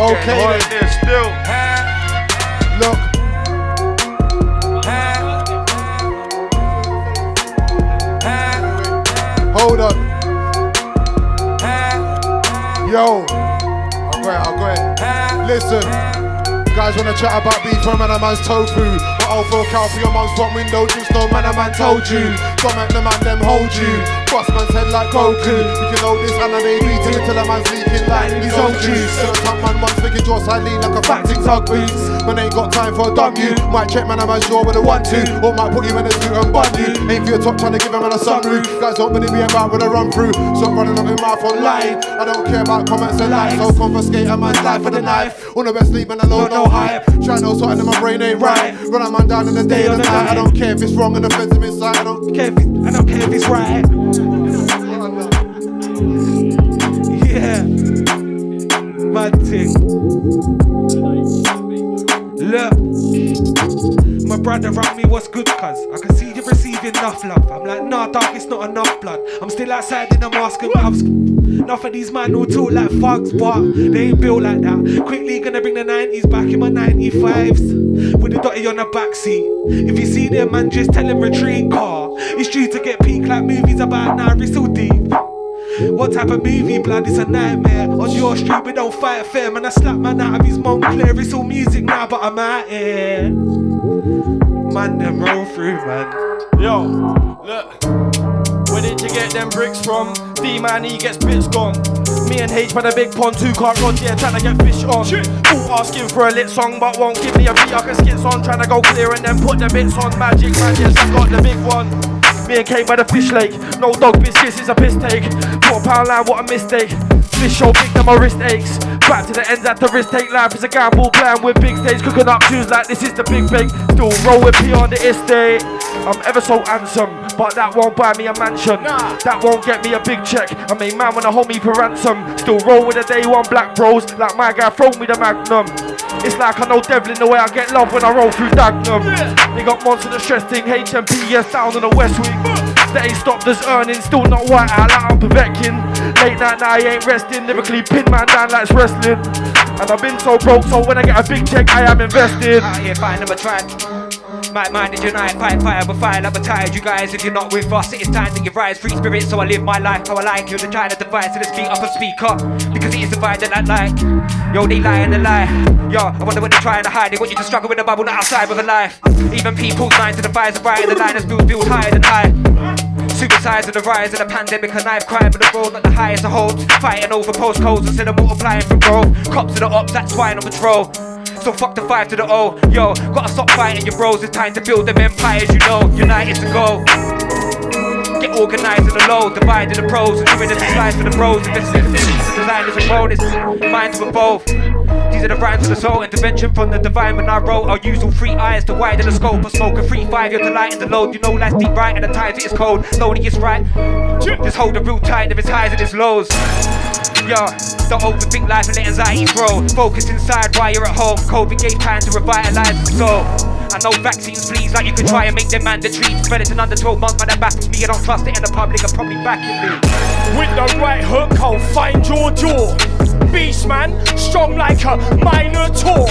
Okay still. Look. Hold on. Yo. Ahead, I'll go ahead. Listen. Guys wanna chat about beef from man a man's tofu. But I'll throw cow for your mum's front window, just no man a man told you. Don't make the man them hold you. Boss man's head like Goku. You can hold this anime beating until a man's leaking like his own juice. So top man once figure jaw side lean like a fat thing tug boots. Man ain't got time for a dumb you. Might check man a man's jaw with a one two. Or might put you in a suit and bun you. Ain't for your top trying to give a man a sunroof. Guys don't believe me about with a run through. Stop running up your mouth online. I don't care about comments and likes. So confiscate a man's life for the knife. On the best sleep and alone, no hype. Try no something in my brain ain't right. Run a man down in the day or the night. I don't care if it's wrong and offensive inside. I don't care if it's, I don't care if it's right. Look. My brother around me, what's good, cuz? I can see you receiving enough love. I'm like, nah, dog, it's not enough blood. I'm still outside in a mask and gloves. Enough of these man who talk like thugs, but they ain't built like that. Quickly gonna bring the 90s back in my 95s. With the dotty on the backseat. If you see them, man, just tell him retreat car. It's due to get peak like movies about it's so deep. What type of movie, blood? It's a nightmare. On your street, we don't fight fair. Man, I slap man out of his Moncler. It's all music now, but I'm out here. Man, them roll through, man. Yo, look. Where did you get them bricks from? D man, he gets bits gone. Me and H by the big pond, two can't run, yeah, trying to get fish on. Shit. All asking for a lit song, but won't give me a beat I can skits on. Trying to go clear and then put the bits on. Magic man, yes, I got the big one. Me and by the fish lake. No dog biscuits, it's a piss take. Four pound line, what a mistake. Fish so big that my wrist aches. Back to the ends at the wrist take. Life is a gamble, playing with big stage. Cooking up tunes like this is the big bang. Still roll with P on the estate. I'm ever so handsome, but that won't buy me a mansion. That won't get me a big check. I mean, man, wanna hold me for ransom. Still roll with the day one black bros. Like my guy, throw me the magnum. It's like I know devil in the way I get love when I roll through Dagenham. They got monster the stress thing, HMP, yes, down on the West Wing. They ain't stopped us earning, still not white out like I'm Paveckin. Late night, now I ain't resting, lyrically pin man down like it's wrestling. And I've been so broke, so when I get a big check, I am invested. Out here. My mind is unite, fight fire with fire, tired. You guys, if you're not with us, it is time that you rise. Free spirit, so I live my life how I like. You're the to divide, so let's speak up and speak up. Because it is divided that like. Yo, they lie and they lie. Yo, I wonder what they're trying to hide. They want you to struggle with the bubble, not outside with a life. Even people's minds to the fires of right, the line is built, built higher than high. Suicides and the rise of the pandemic, a knife crime, but the road not the highest of hopes. Fighting over postcodes instead of multiplying from growth. Cops to the ops, that's why I'm on patrol. So fuck the five to the O, yo. Gotta stop fighting your bros. It's time to build them empires, you know. United to go. Get organised in the low, dividing the pros, and doing the slides for the bros. Investing in the designers and bonus, mind to evolve. These are the rhymes of the soul, intervention from the divine when I wrote. I'll use all three eyes to widen the scope. I smoke a free five, you're delighting the load. You know life's deep right, and the times it is cold. Lonely is right. Just hold the real tight, there is highs and there's lows. Yo, don't overthink life and let anxiety grow. Focus inside while you're at home. COVID gave time to revitalize the soul. I know vaccines, please, like you could try and make them mandatory. Medicine under 12 months, man, that baffles me. I don't trust it, and the public are probably backing me. With the right hook, I'll find your jaw. beast man, strong like a minotaur.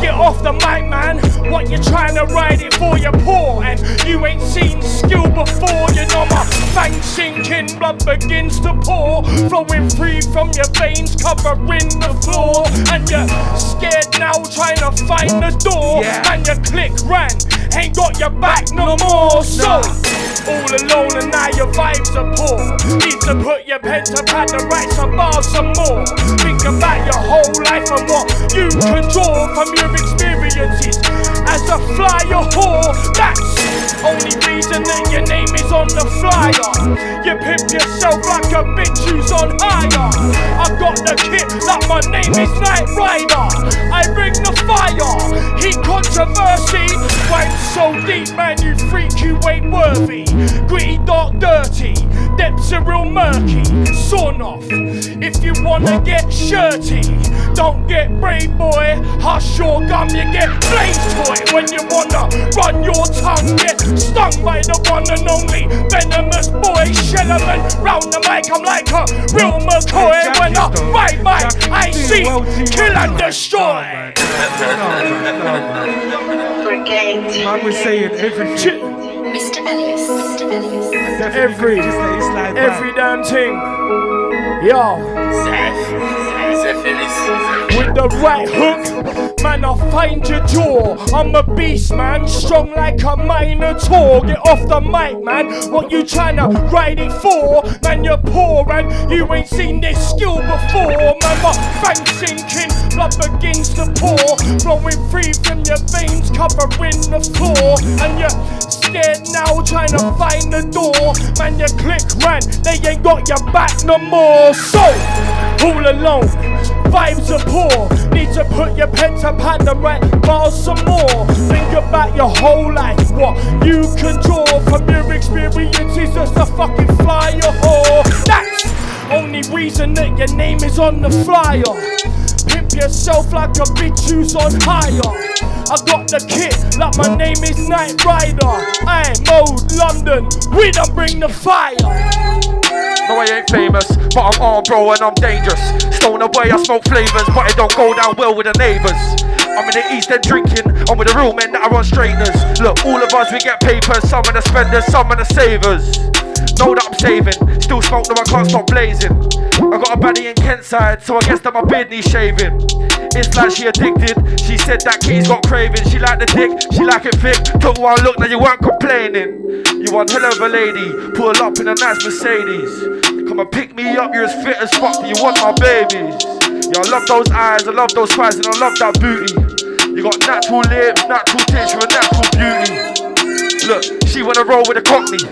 Get off the mic, man. What you trying to ride it for? You're poor, and you ain't seen skill before. You know my fangs sinking, blood begins to pour, flowing free from your veins, covering the floor. And you're scared now, trying to find the door. And your click ran, ain't got your back no more. So all alone, and now your vibes are poor. Need to put your pen to pad and write some bars some more. Think about your whole life and what you can draw from your experiences as a flyer whore. That's only reason that your name is on the flyer. You pimp yourself like a bitch who's on hire. I got the kit like my name is Knight Rider. I bring the fire. Heat controversy. Went so deep, man, you freak, you ain't worthy. Gritty, dark, dirty. Murky. Sawn off. If you wanna get shirty, don't get brave, boy. Hush your gum, you get blaze toy. When you wanna run your tongue, get stung by the one and only venomous boy. Shellerman round the mic, I'm like a real McCoy. When I ride my, I see kill and destroy. Man was saying every Mr. Ellis, Mr. Ellis. every Every, every damn thing. Yo. With the right hook, man, I'll find your jaw. I'm a beast, man, strong like a minotaur. Get off the mic, man. What you tryna ride it for? Man, you're poor, and you ain't seen this skill before. Man, my fangs sinking, blood begins to pour, flowing free from your veins, covering the floor, and you're scared now, trying to find the door. Man, your click ran, they ain't got your back no more. So, all alone, vibes are poor. Need to put your pen to pad and write bars some more. Think about your whole life, what you can draw from your experiences Just a fucking flyer whore. That's only reason that your name is on the flyer. Pimp yourself like a bitch who's on hire. I got the kit, like my name is Knight Rider. I mode London, we don't bring the fire. No, I ain't famous, but I'm on, bro, and I'm dangerous. Stone away, I smoke flavors, but it don't go down well with the neighbors. I'm in the East End drinking, I'm with the real men that are on straighteners. Look, all of us, we get papers, some of the spenders, some of the savers. Know that I'm saving, still smoke, no, I can't stop blazing. I got a baddie in Kentside, so I guess that my beard needs shaving. It's like she addicted, she said that kitty's got craving. She like the dick, she like it thick. Took one look, now you weren't complaining. You one hell of a lady, pull up in a nice Mercedes. Come and pick me up, you're as fit as fuck, you want my babies. Yeah, I love those eyes, I love those thighs, and I love that booty. You got natural lips, natural tits, you're a natural beauty. Look, she wanna roll with a cockney.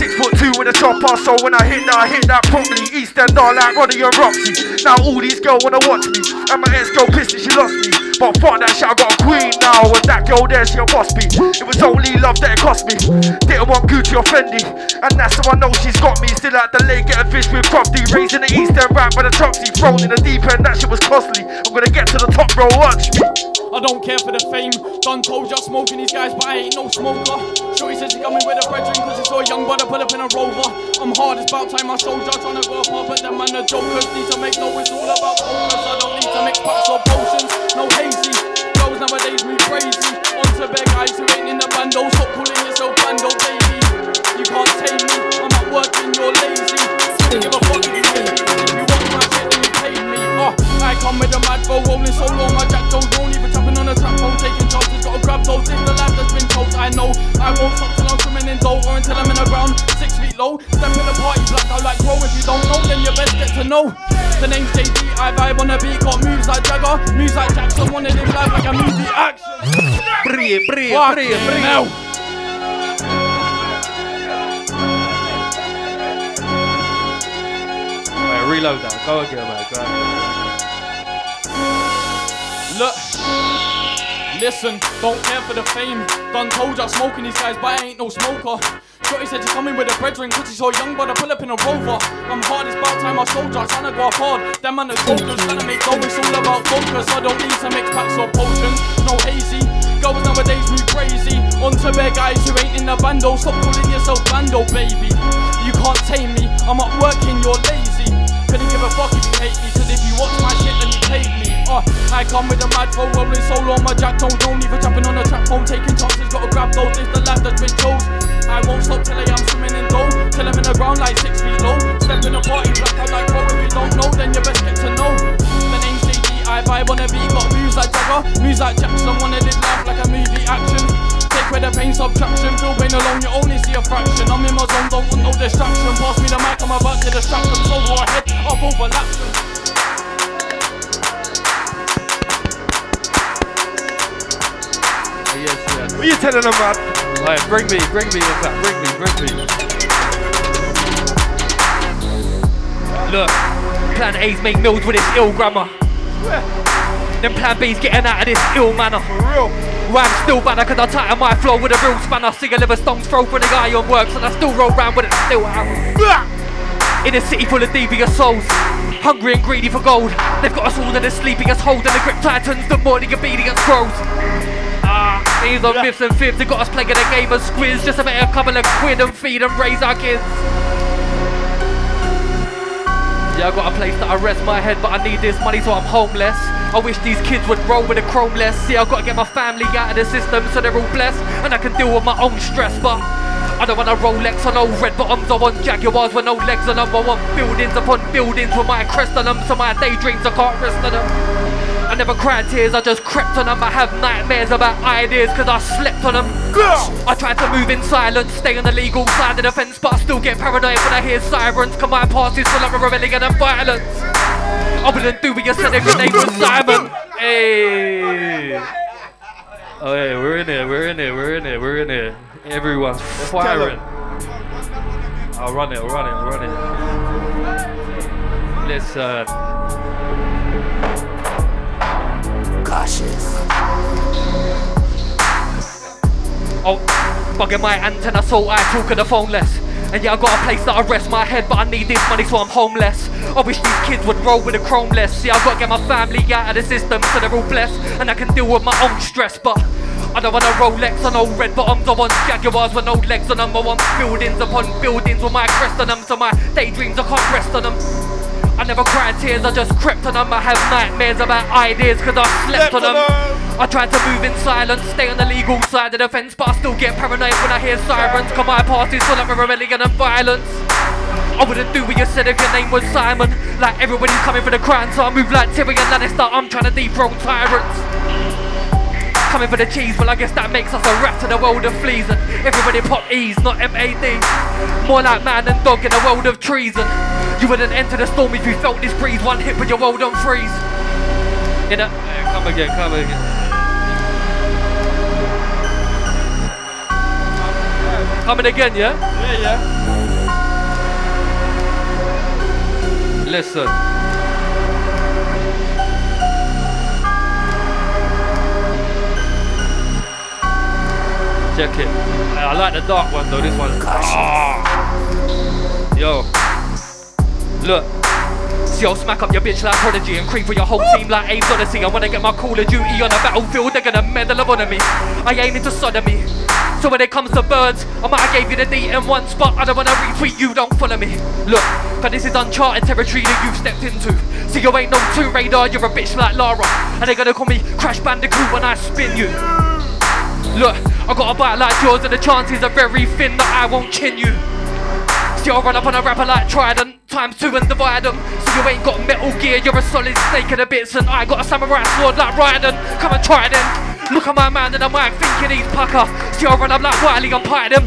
Six foot two with a chopper, so when I hit that, I hit that properly. East End all like Ronnie and Roxy. Now all these girls wanna watch me. And my ex girl pissed that she lost me. But fuck that shit, I got a queen now. And that girl there, she a boss me. It was only love that it cost me. Didn't want Gucci or Fendi. And that's how I know she's got me. Still at the lake, getting fish with crusty. Raising the East End rap by the Troxy. Thrown in the deep end, that shit was costly. I'm gonna get to the top, bro, watch me. I don't care for the fame. Done told ya smoking these guys, but I ain't no smoker. Shorty says she coming with a brethren cause she saw a young brother pull up in a rover. I'm hard, it's about time I soldier. Trying to go far, but them man the jokers need to make no, it's all about focus. I don't need to mix packs or potions, no hazy. Girls nowadays move crazy. On to beg guys who ain't in the bando. Stop calling yourself bando, baby. You can't tame me, I'm at work and you're lazy. Don't give a fuck you hate me. You want my shit, then you paid me. Uh, I come with a mad flow, rolling so long, my jack don't don't even jumping on a trap phone, taking chances, gotta grab those. It's the life that's been told. I know I won't stop till I'm swimming in dough or until I'm in the ground, six feet low. Step in the party, black out like crow. If you don't know, then you best get to know. The name's JD, I vibe on the beat, got moves like Jagger, moves like Jackson, wanna live life like a movie action. Brie, brie, brie, brie. Reload that. Go again, mate. Go. Look, listen, don't care for the fame. Done told ya smoking these guys, but I ain't no smoker. Shorty said she coming with a brethren, cause she saw a young I pull up in a rover. I'm hard, it's about time I soldier, tryna go hard. Them man the jokers, tryna make dough, it's all about focus. I don't need to mix packs or potions, no hazy. Girls nowadays move crazy. On to bear guys who ain't in the bando. Stop calling yourself bando, baby. You can't tame me, I'm at work and you're lazy. Couldn't give a fuck if you hate me, cause if you watch my shit, then you hate me. Uh, I come with a mad flow, rolling solo on my jack tones. No need for jumping on the trap phone, taking chances, gotta grab those. It's the life that's been chose. I won't stop till I am swimming in dough. Till I'm in the ground like six feet low. Step in the party, black out like pro. If you don't know, then you best get to know. The name's JD, I vibe on the beat, got moves like Jagger, moves like Jackson. Wanna live life like a movie action. Take away the pain, subtraction. Feel pain alone, you only see a fraction. I'm in my zone, don't want no distraction. Pass me the mic, I'm about to distract them. So go ahead, up overlap them. Yes, yes. What you telling them, man? Alright, bring me, bring me, in fact, bring me, bring me. Look, plan A's make meals with this ill grammar. Then plan B's getting out of this ill manner. For real. Rhyme still better cause I tighten my flow with a real spanner. See a liver stones throw for the guy on works and I still roll round with it still hammer. In a city full of devious souls, hungry and greedy for gold. They've got us all in the sleepiest hold and the grip tightens the more the obedience grows. Ah, these are myths and fibs. They got us playing a game of squiz just to make a couple of quid and feed and raise our kids. Yeah, I got a place that I rest my head, but I need this money so I'm homeless. I wish these kids would roll with a chrome less. See, I gotta get my family out of the system so they're all blessed, and I can deal with my own stress, but. I don't want a Rolex on old red bottoms, I want Jaguars with no legs on them. I want buildings upon buildings with my crest on them, so my daydreams I can't rest on them. I never cried tears, I just crept on them. I have nightmares about ideas cause I slept on them. I tried to move in silence, stay on the legal side of the fence, but I still get paranoid when I hear sirens. Come my past is full of rebellion and violence. I wouldn't do what you said if your name was Simon. Hey. Oh, yeah, we're in here, we're in here, we're in here, we're in here. Everyone's firing. I'll run it, I'll run it, I'll run it. Listen. Cautious. Oh, bugging my antenna so I talk on the phone less. And yeah, I got a place that I rest my head, but I need this money so I'm homeless. I wish these kids would roll with a chrome less. See, I gotta get my family out of the system so they're all blessed. And I can deal with my own stress, but I don't want a Rolex on no red bottoms. I want Jaguars with no legs on them. I want buildings upon buildings with my crest on them. So my daydreams, I can't rest on them. I never cried tears, I just crept on them. I have nightmares about ideas cause I slept on them. I tried to move in silence, stay on the legal side of the fence, but I still get paranoid when I hear sirens. Come my parties full of rebellion and violence. I wouldn't do what you said if your name was Simon. Like everybody's coming for the crown, so I move like Tyrion Lannister. I'm trying to dethrone tyrants. Coming for the cheese, well I guess that makes us a rat in a world of fleas and everybody pop E's, not M-A-D. More like man and dog in a world of treason. You wouldn't enter the storm if you felt this breeze. One hit with your world on freeze. In a come again, come again. Coming again, yeah? Yeah, yeah. Listen. Check it. I like the dark one though. This one's. Ah. Yo. Look. See, I'll smack up your bitch like Prodigy and creep for your whole team like Abe's Oddysee. I wanna get my Call of Duty on the battlefield, they're gonna medal of honor me. I ain't into sodomy. So when it comes to birds, I might have gave you the DM once, but I don't wanna retweet you, don't follow me. Look, cause this is uncharted territory that you've stepped into. See, you ain't no Tomb Raider, you're a bitch like Lara. And they're gonna call me Crash Bandicoot when I spin you. Look, I got a bite like yours, and the chances are very thin that I won't chin you. See, I'll run up on a rapper like Trident, times two and divide them. So you ain't got Metal Gear, you're a solid snake in the bits, and I got a samurai sword like Raiden. Come and try then. Look at my man, and I'm like thinking he's pucker. See, I'll run up like Wiley and pie them.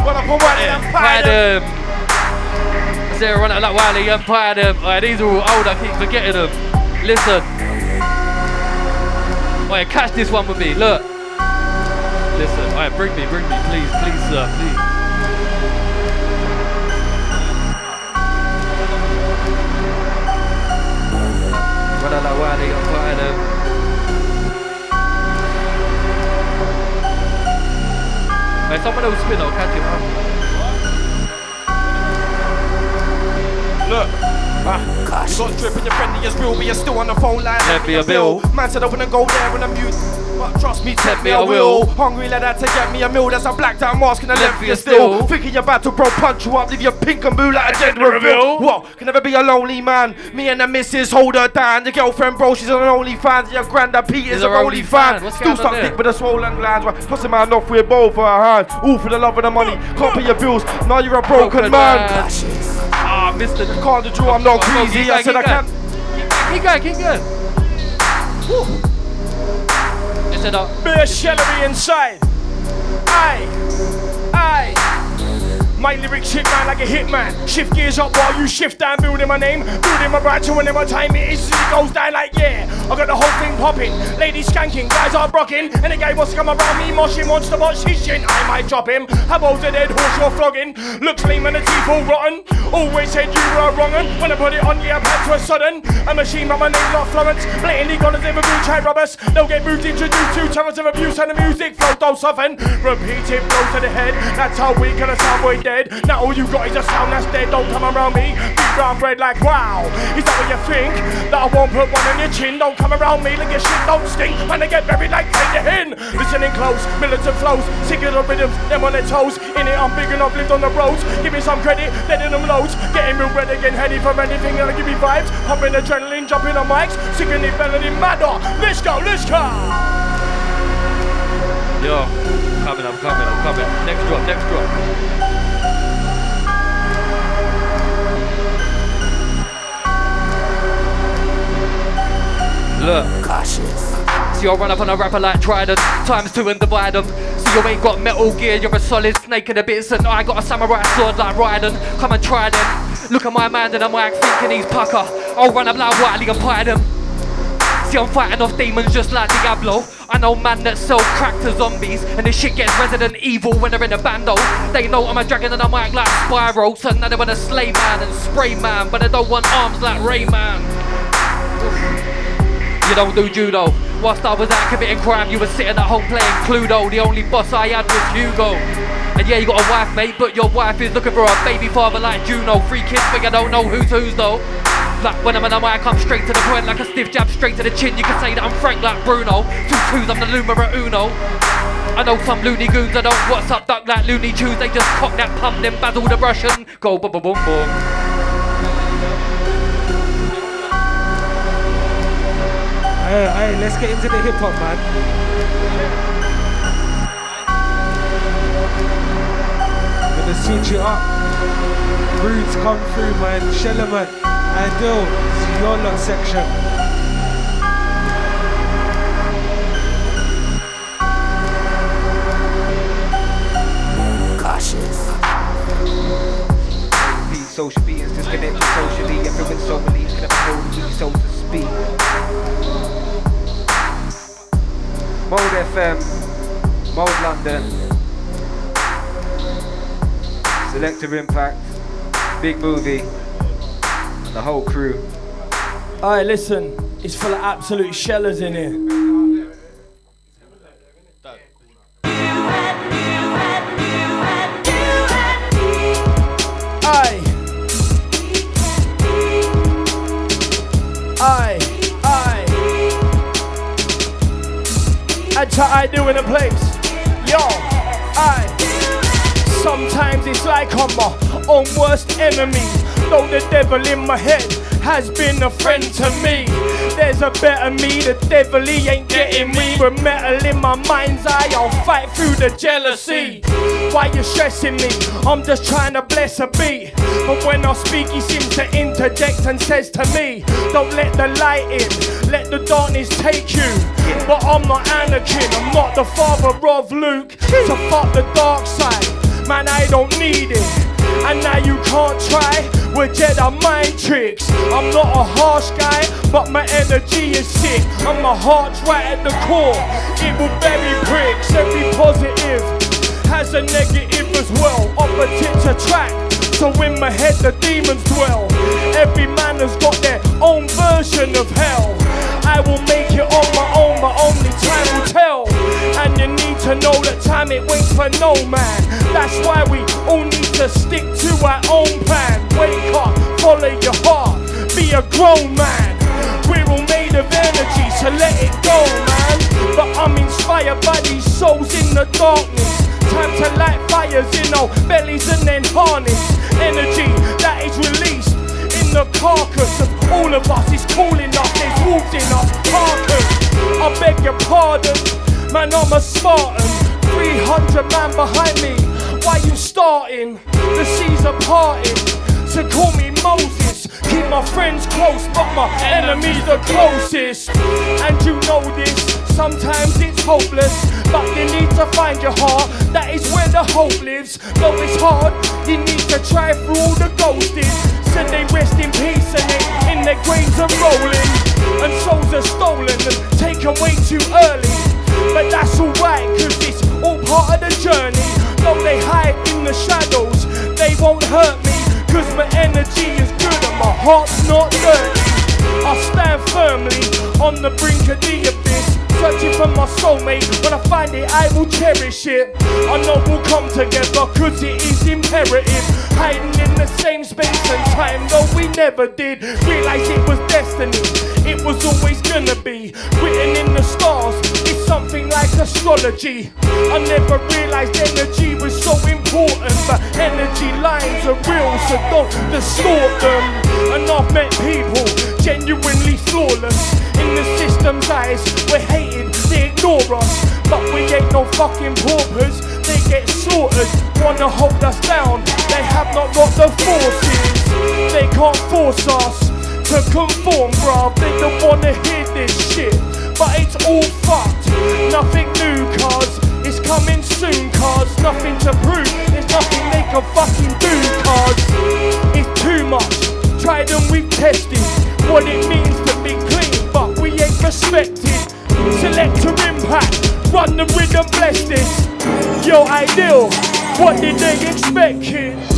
Run up on Wiley and pie them. See, I'll run up like Wiley and pie them. Alright, these are all old, I keep forgetting them. Listen. Alright, catch this one with me, look. Listen, alright, bring me, bring me, please, please, sir, please. Run out like Wiley and pie them. Hey, someone else spin, I'll catch him up. Look. Ah, you got drip and your friendly as real, but you're still on the phone line. Left me a bill. bill. Man said I wouldn't go there when I'm mute. But trust me, tempt me, I will. Hungry like that to get me a meal. That's a black down mask and a length for your still. Thinking you're about to bro punch you up, leave your pink and blue like a gender reveal. What? Can never be a lonely man. Me and the missus hold her down. Your girlfriend, bro, she's an only fan. Your granddad Pete is He's a her only only fan. fan. Still stuck there? dick with a swollen glands. Right, Tossing man off with both her hands. All for the love of the money. Can't pay your bills. Now you're a broken, Broken man. man. Ah, Mister, you can't do. I'm not greasy. I said I can't. Keep going, keep going. Listen up. Bit of shellery inside. Aye. My lyrics hit man like a hitman. Shift gears up while you shift down, building my name, building my brand. So whenever time it is, it goes down like yeah. I got the whole thing popping. Ladies skanking, guys are rocking. And the guy wants to come around me, moshing, wants to watch his chin. I might drop him. How about the dead horse you're flogging? Looks lame and the teeth all rotten. Always said you were wrong. and When I put it on, yeah, I've had to a sudden. A machine, by my name's not Florence. Blatantly gone as if a good child robbers. They'll get moved introduced to terrors of abuse and the music flow don't soften. Repeat it, blow to the head. That's how we gonna sound boy Now all you got is a sound that's dead. Don't come around me. Big brown bread like wow. Is that what you think? That I won't put one on your chin. Don't come around me like your shit don't stink. Man, I get buried like take the hin. Listening close, militant flows, sick of the rhythms, them on their toes. In it, I'm big enough, lived on the roads. Give me some credit, dead in them loads. Getting real red again, heady for anything that'll give me vibes. Pumping adrenaline, jumping on mics, singing it melody madder. Oh, let's go, let's go. Yo, coming, I'm coming, I'm coming. Next drop, next drop. Look. Cautious. See, I run up on a rapper like Trident, times two and divide them. See, you ain't got metal gear, you're a solid snake in the bits, and I got a samurai sword like Raiden. Come and try them. Look at my man, and I'm like thinking he's pucker. I'll run up like Wiley and pie them. See, I'm fighting off demons just like Diablo. I know man that sell crack to zombies, and this shit gets Resident Evil when they're in a bando. They know I'm a dragon and I'm like like Spyro, so now they wanna slay man and spray man, but they don't want arms like Rayman. Don't do judo. Whilst I was out committing crime, you were sitting at home playing Cluedo. The only boss I had was Hugo. And yeah, you got a wife, mate, but your wife is looking for a baby father like Juno. Three kids, but you don't know who's who's though. Like when I'm in I come straight to the point like a stiff jab straight to the chin. You can say that I'm frank like Bruno. Two twos, I'm the numero uno. I know some loony goons I don't what's up duck like Looney Tunes. They just cock that pump, then basil the Russian. Go boom boom boom boom. Hey, hey, let's get into the hip hop, man. Gonna switch it up. Roots come through, man. Shellerman and Dill. It's your lot section. Social beings disconnected socially. Everyone so believes can have hold you, so to speak. Mode FM, Mode London, Selective Impact, Big Movie, and the whole crew. Alright, listen, it's full of absolute shellers in here. How I do in a place. Yo. I. Sometimes it's like I'm my own worst enemy. Though the devil in my head has been a friend to me. There's a better me, the devil he ain't getting me. With metal in my mind's eye, I'll fight through the jealousy. Why you stressing me? I'm just trying to bless a beat. But when I speak, he seems to interject and says to me, Don't let the light in, let the darkness take you. But I'm not Anakin, I'm not the father of Luke. So fuck the dark side, man, I don't need it. And now you can't try with Jedi mind tricks. I'm not a harsh guy, but my energy is sick. And my heart's right at the core. It will bury pricks. Every positive has a negative as well. Opposites attract. So in my head the demons dwell. Every man has got their own version of hell. I will make it on my own, my only time it waits for no man. That's why we all need to stick to our own plan. Wake up, follow your heart, be a grown man. We're all made of energy, so let it go, man. But I'm inspired by these souls in the darkness. Time to light fires in our bellies and then harness energy that is released in the carcass of all of us. Is calling us, there's wolves in us, carcass. I beg your pardon, man, I'm a Spartan. 300 man behind me, why you starting? The seas are parting, so call me Moses. Keep my friends close, but my enemies the closest. And you know this, sometimes it's hopeless, but you need to find your heart. That is where the hope lives. Though it's hard, you need to try through all the ghosted. Said they rest in peace and they in their graves are rolling. And souls are stolen and taken way too early. But that's alright, cause it's all part of the journey. Though they hide in the shadows, they won't hurt me. Cause my energy is good and my heart's not dirty. I stand firmly on the brink of the abyss. Searching for my soulmate. When I find it, I will cherish it. I know we'll come together, cause it is imperative. Hiding in the same space and time, though we never did. Realize it was destiny, it was always gonna be. Written in the stars, something like astrology. I never realized energy was so important, but energy lines are real, so don't distort them. And I've met people genuinely flawless. In the system's eyes, we're hated, they ignore us. But we ain't no fucking paupers, they get slaughtered. Wanna hold us down, they have not got the forces. They can't force us to conform, bruv. They don't wanna hear this shit, but it's all fucked. Nothing new, cuz it's coming soon, cuz nothing to prove. There's nothing they can fucking do, cuz it's too much. Tried and we've tested what it means to be clean, but we ain't respected. Selector impact, run the rhythm, bless this. Yo, ideal, what did they expect?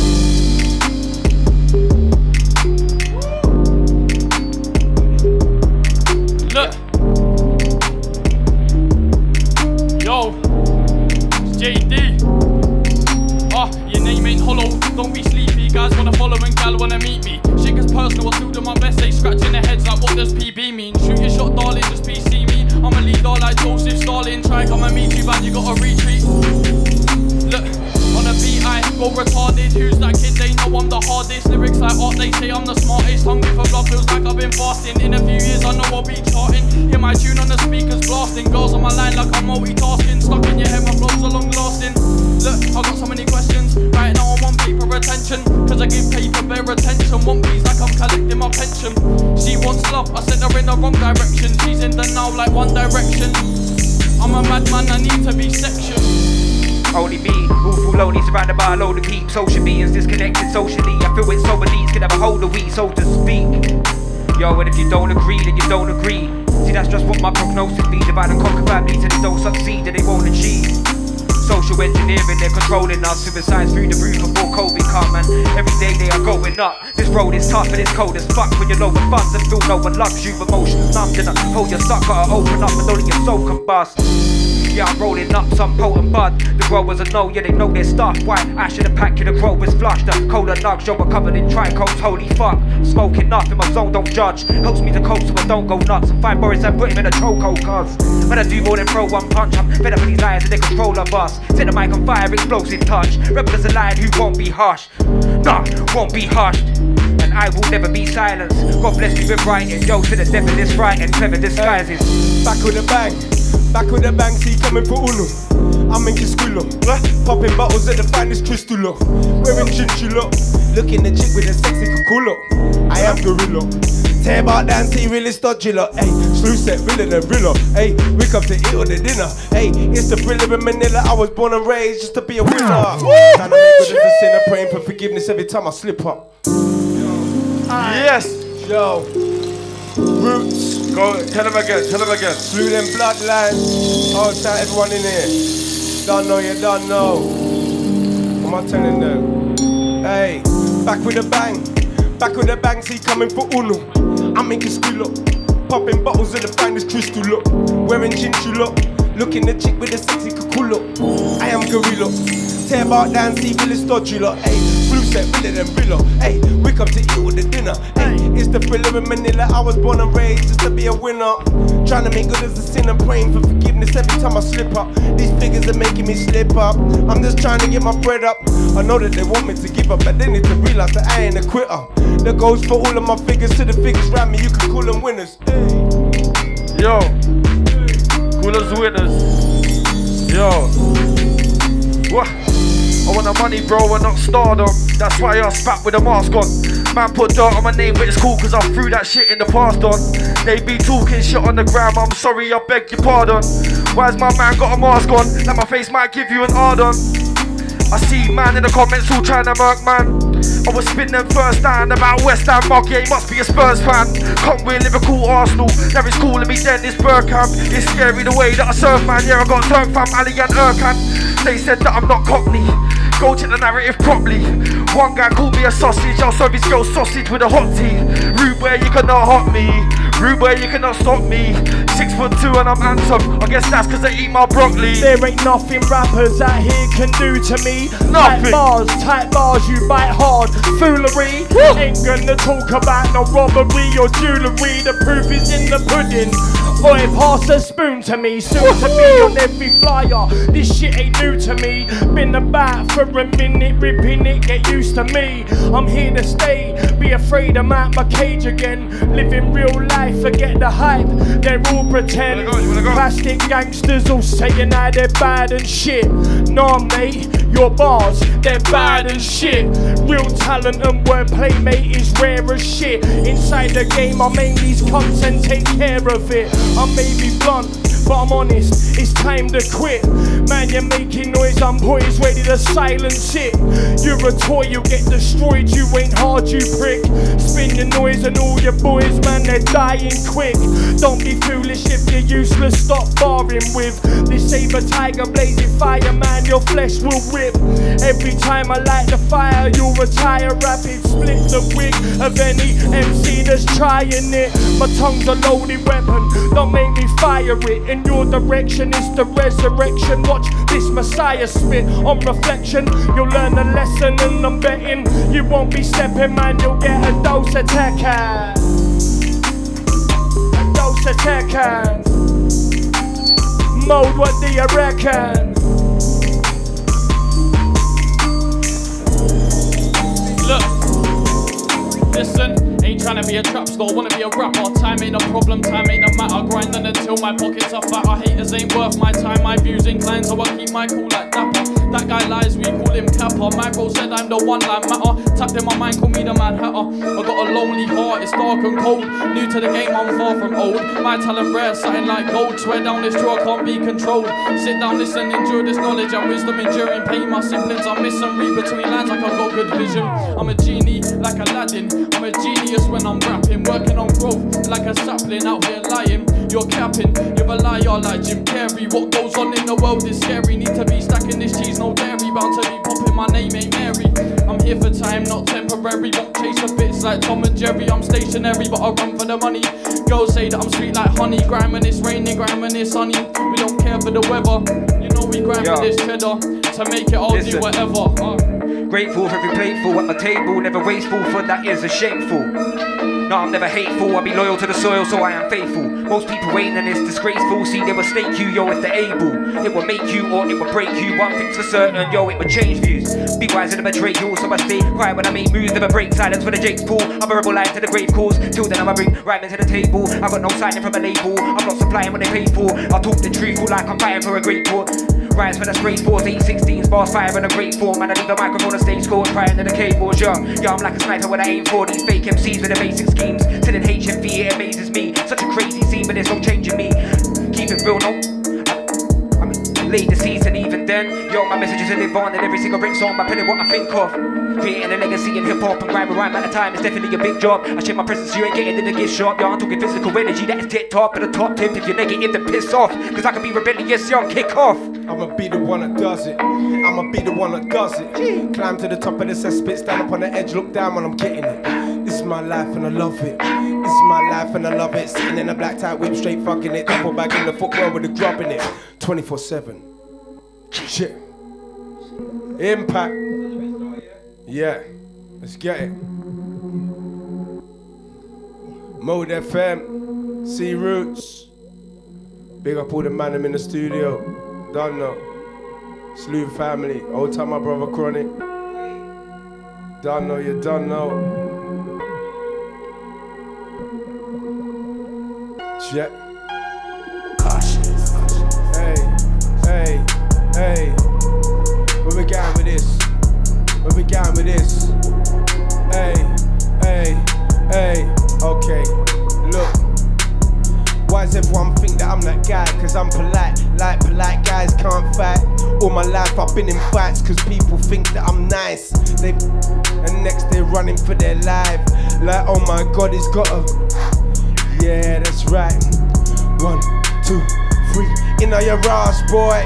Don't be sleepy. Guys wanna follow and gal wanna meet me. Shit gets personal. I still do my best. They scratching their heads like, what does PB mean? Shoot your shot, darling. Just PC me. I'm a leader like Joseph Stalin. Try come and meet you, but you gotta retreat. Go retarded. Who's that kid? They know I'm the hardest. Lyrics like art, they say I'm the smartest. Hungry for blood, feels like I've been fasting. In a few years, I know I'll be charting. Hear my tune on the speakers blasting. Girls on my line like I'm multitasking. Stuck in your head, my flows are long lasting. Look, I got so many questions. Right now, I want paper attention. Cause I give paper bare attention. Want peace like I'm collecting my pension. She wants love, I sent her in the wrong direction. She's in the now like one direction. I'm a madman, I need to be sectioned. Only me, all full lonely, surrounded by a load of peeps. Social beings disconnected socially. I feel it's so elites can have a hold of we, so to speak. Yo, and if you don't agree, then you don't agree. See, that's just what my prognosis be. Divide and conquer families, and they don't succeed, and they won't achieve. Social engineering, they're controlling us. Suicides through the roof before COVID come, and every day they are going up. This road is tough and it's cold as fuck when you're low with funds and feel no one loves you. Emotions numb, then I hold your suck, gotta open up and only your soul combust. Yeah, I'm rolling up some potent bud. The growers are know, yeah, they know their stuff. Why? Ash in the pack, yeah, the growers flush. The cola nugs, yo, we're covered in trichomes. Holy fuck. Smoking up in my zone, don't judge. Helps me to cope so I don't go nuts. And find Boris and put him in a chokehold, cuz. When I do more than throw one punch, I'm fed up with these liars and they control of us. Set the mic on fire, explosive touch. Rebels a lion who won't be hushed. Nah, won't be hushed. And I will never be silenced. God bless me with writing. Yo, to the devil is frightened, clever disguises. Back with a bang, back with the bank, see coming for Uno. I'm in Kisquilo, eh? popping bottles at the finest crystal. Wearing chinchilla, looking the chick with a sexy cuculo. I am gorilla. Tear about dance, see really dodgilla. Hey, slew set, villain and rilla. Hey, we come to eat on the dinner. Hey, it's the thriller in Manila. I was born and raised just to be a winner. Trying to make good of a sinner, praying for forgiveness every time I slip up. Yes. Yo. Roots. Go, tell them again, tell them again. Slew them bloodlines. Oh, shout everyone in here. Don't know, you don't know. What am I telling them? Hey, back with a bang. Back with a bang, see coming for Uno. I'm in Kisquilo. Popping bottles of the finest crystal look. Wearing chinchilla. Looking the chick with the sexy cuculo. I am gorilla. Tear about down, see Willis Dodgula. Hey, set, Villa and Rilla. Hey, we come to eat with the dinner. Hey, it's the thriller in Manila. I was born and raised just to be a winner. Trying to make good as a sin and praying for forgiveness every time I slip up. These figures are making me slip up. I'm just trying to get my bread up. I know that they want me to give up, but they need to realize that I ain't a quitter. That goes for all of my figures to the figures around me. You can call them winners. Yo, coolers winners. Yo, what? I want the money, bro, and not stardom. That's why I spat with a mask on. Man put dirt on my name, but it's cool cause I threw that shit in the past on. They be talking shit on the gram, I'm sorry, I beg your pardon. Why's my man got a mask on? Like my face might give you an hard on. I see man in the comments all trying to murk man. I was spinning first down about West Ham Mark, yeah, he must be a Spurs fan. Come with Liverpool, Arsenal. Now it's be dead, this Burkamp. It's scary the way that I surf, man. Yeah, I got Turk fam, Ali and Erkan. They said that I'm not Cockney. Go check the narrative properly. One guy called me a sausage, I'll serve his girl sausage with a hot tea. Rude where you cannot hot me. Rude where you cannot stop me. Six foot two and I'm handsome. I guess that's cause I eat my broccoli. There ain't nothing rappers out here can do to me. Nothing. Tight bars, tight bars, you bite hard. Foolery. Ain't gonna talk about no robbery or jewellery. The proof is in the pudding. Oi, pass a spoon to me, soon to be on every flyer. This shit ain't new to me. Been about for a minute, ripping it, get used to me. I'm here to stay, be afraid I'm out my cage again. Living real life, forget the hype, they're all pretend. Plastic gangsters all saying how they're bad and shit. Nah, mate, your bars, they're bad and shit. Real talent and wordplay, mate, is rare as shit. Inside the game, I make these cunts and take care of it. I may be blunt, but I'm honest, it's time to quit. Man, you're making noise, I'm poised, ready to silence it. You're a toy, you'll get destroyed, you ain't hard, you prick. Spin your noise and all your boys, man, they're dying quick. Don't be foolish if you're useless, stop barring with this saber tiger blazing fire, man, your flesh will rip. Every time I light the fire, you'll retire rapid, split the wig of any MC that's trying it. My tongue's a loaded weapon, don't make me fire it. In your direction, is the resurrection. Watch this Messiah spit on reflection. You'll learn a lesson, and I'm betting you won't be stepping, man. You'll get a dose Tekken. A dose Tekken. Mode, what do you reckon? Look, listen, trying to be a trap star, wanna be a rapper. Time ain't a problem, time ain't a matter. Grinding until my pockets are fatter. Haters ain't worth my time, my views inclined, so I keep my cool like dapper. That guy lies, we call him Kappa. My bro said I'm the one like matter. Tapped in my mind, call me the man hatter. I got a lonely heart, it's dark and cold. New to the game, I'm far from old. My talent rare, something like gold. Swear down this true, I can't be controlled. Sit down, listen, endure this knowledge and wisdom, enduring pain. My siblings, I miss and read between lines like I've got good vision. I'm a genie, like Aladdin. I'm a genius when I'm rapping, working on growth like a sapling out here lying. You're capping, you're a liar like Jim Carrey. What goes on in the world is scary. Need to be stacking this cheese, no dairy. Bound to be popping, my name ain't Mary. I'm here for time, not temporary. Won't chase the bits like Tom and Jerry. I'm stationary, but I run for the money. Girls say that I'm sweet like honey. Grime when it's raining, grime when it's sunny. We don't care for the weather. You know we grind Yo. for this cheddar. To make it, I'll do whatever. Uh. Grateful for every plateful at my table, never wasteful, for that is a shameful. No, I'm never hateful, I'll be loyal to the soil, so I am faithful. Most people ain't, and it's disgraceful. See, they will snake you, yo, if they're able. It will make you or it will break you. One thing's for certain, yo, it will change views. Be wise and never trade you, so I stay quiet when I make moves, never break silence for the Jake's pool. I'm a rebel life to the grave cause. Till then, I'ma bring rhyming to the table. I got no signing from a label, I'm not supplying what they pay for. I talk the truth, like I'm fighting for a great cause. Rise for the straight fours, 816s, bars fire in a great form. And I leave the microphone on stage score, crying to the keyboards, yo. Yo, I'm like a sniper when I aim for these fake MCs with the basic schemes. Sending HMV, it amazes me. Such a crazy scene, but there's no changing me. Keep it real, no. I'm late the season, even then. Yo, my message is to live on in every single ring song penning what I think of. Creating a legacy in hip hop and grime rhyme at a time is definitely a big job. I share my presence, you ain't getting in the gift shop. Yo, I'm talking physical energy that is tip top. But the top tip, if you're negative, then piss off. Cause I can be rebellious, yo, kick off. I'ma be the one that does it. I'ma be the one that does it. Climb to the top of the cesspit, stand up on the edge, look down when I'm getting it. This is my life and I love it. This is my life and I love it. Sitting in a black tie whip, straight fucking it. Double back in the football with a grub in it. 24 7. Shit. Impact. Yeah. Let's get it. Mode FM. C Roots. Big up all the man them in the studio. Done know. Slew family. Old time my brother Chronic. Done know, you done know. Jet. Hey, hey, hey. Where we going with this? Where we going with this? Hey, hey, hey. Okay, look. Why does everyone think that I'm that guy? Cause I'm polite, like polite guys can't fight. All my life I've been in fights cause people think that I'm nice. They and next they're running for their life. Like, oh my god, he's got a Yeah, that's right. One, two, three. In all your ass, boy.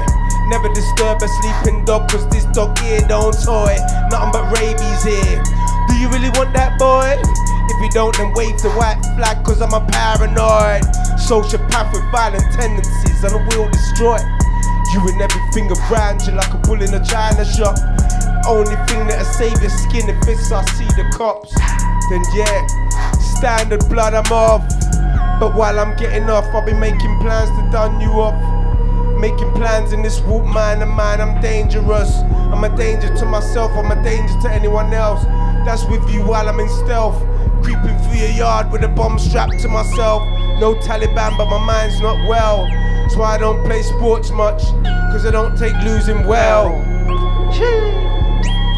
Never disturb a sleeping dog, cause this dog here don't toy. Nothing but rabies here. Do you really want that boy? If you don't, then wave the white flag, cause I'm a paranoid. Sociopath with violent tendencies, and I will destroy. You and everything around you like a bull in a china shop. Only thing that'll save your skin if it's I see the cops. Then yeah, standard blood I'm off. But while I'm getting off, I'll be making plans to done you off. Making plans in this walk, mine and mine, I'm dangerous. I'm a danger to myself, I'm a danger to anyone else. That's with you while I'm in stealth. Creeping through your yard with a bomb strapped to myself. No Taliban, but my mind's not well. So I don't play sports much, cause I don't take losing well.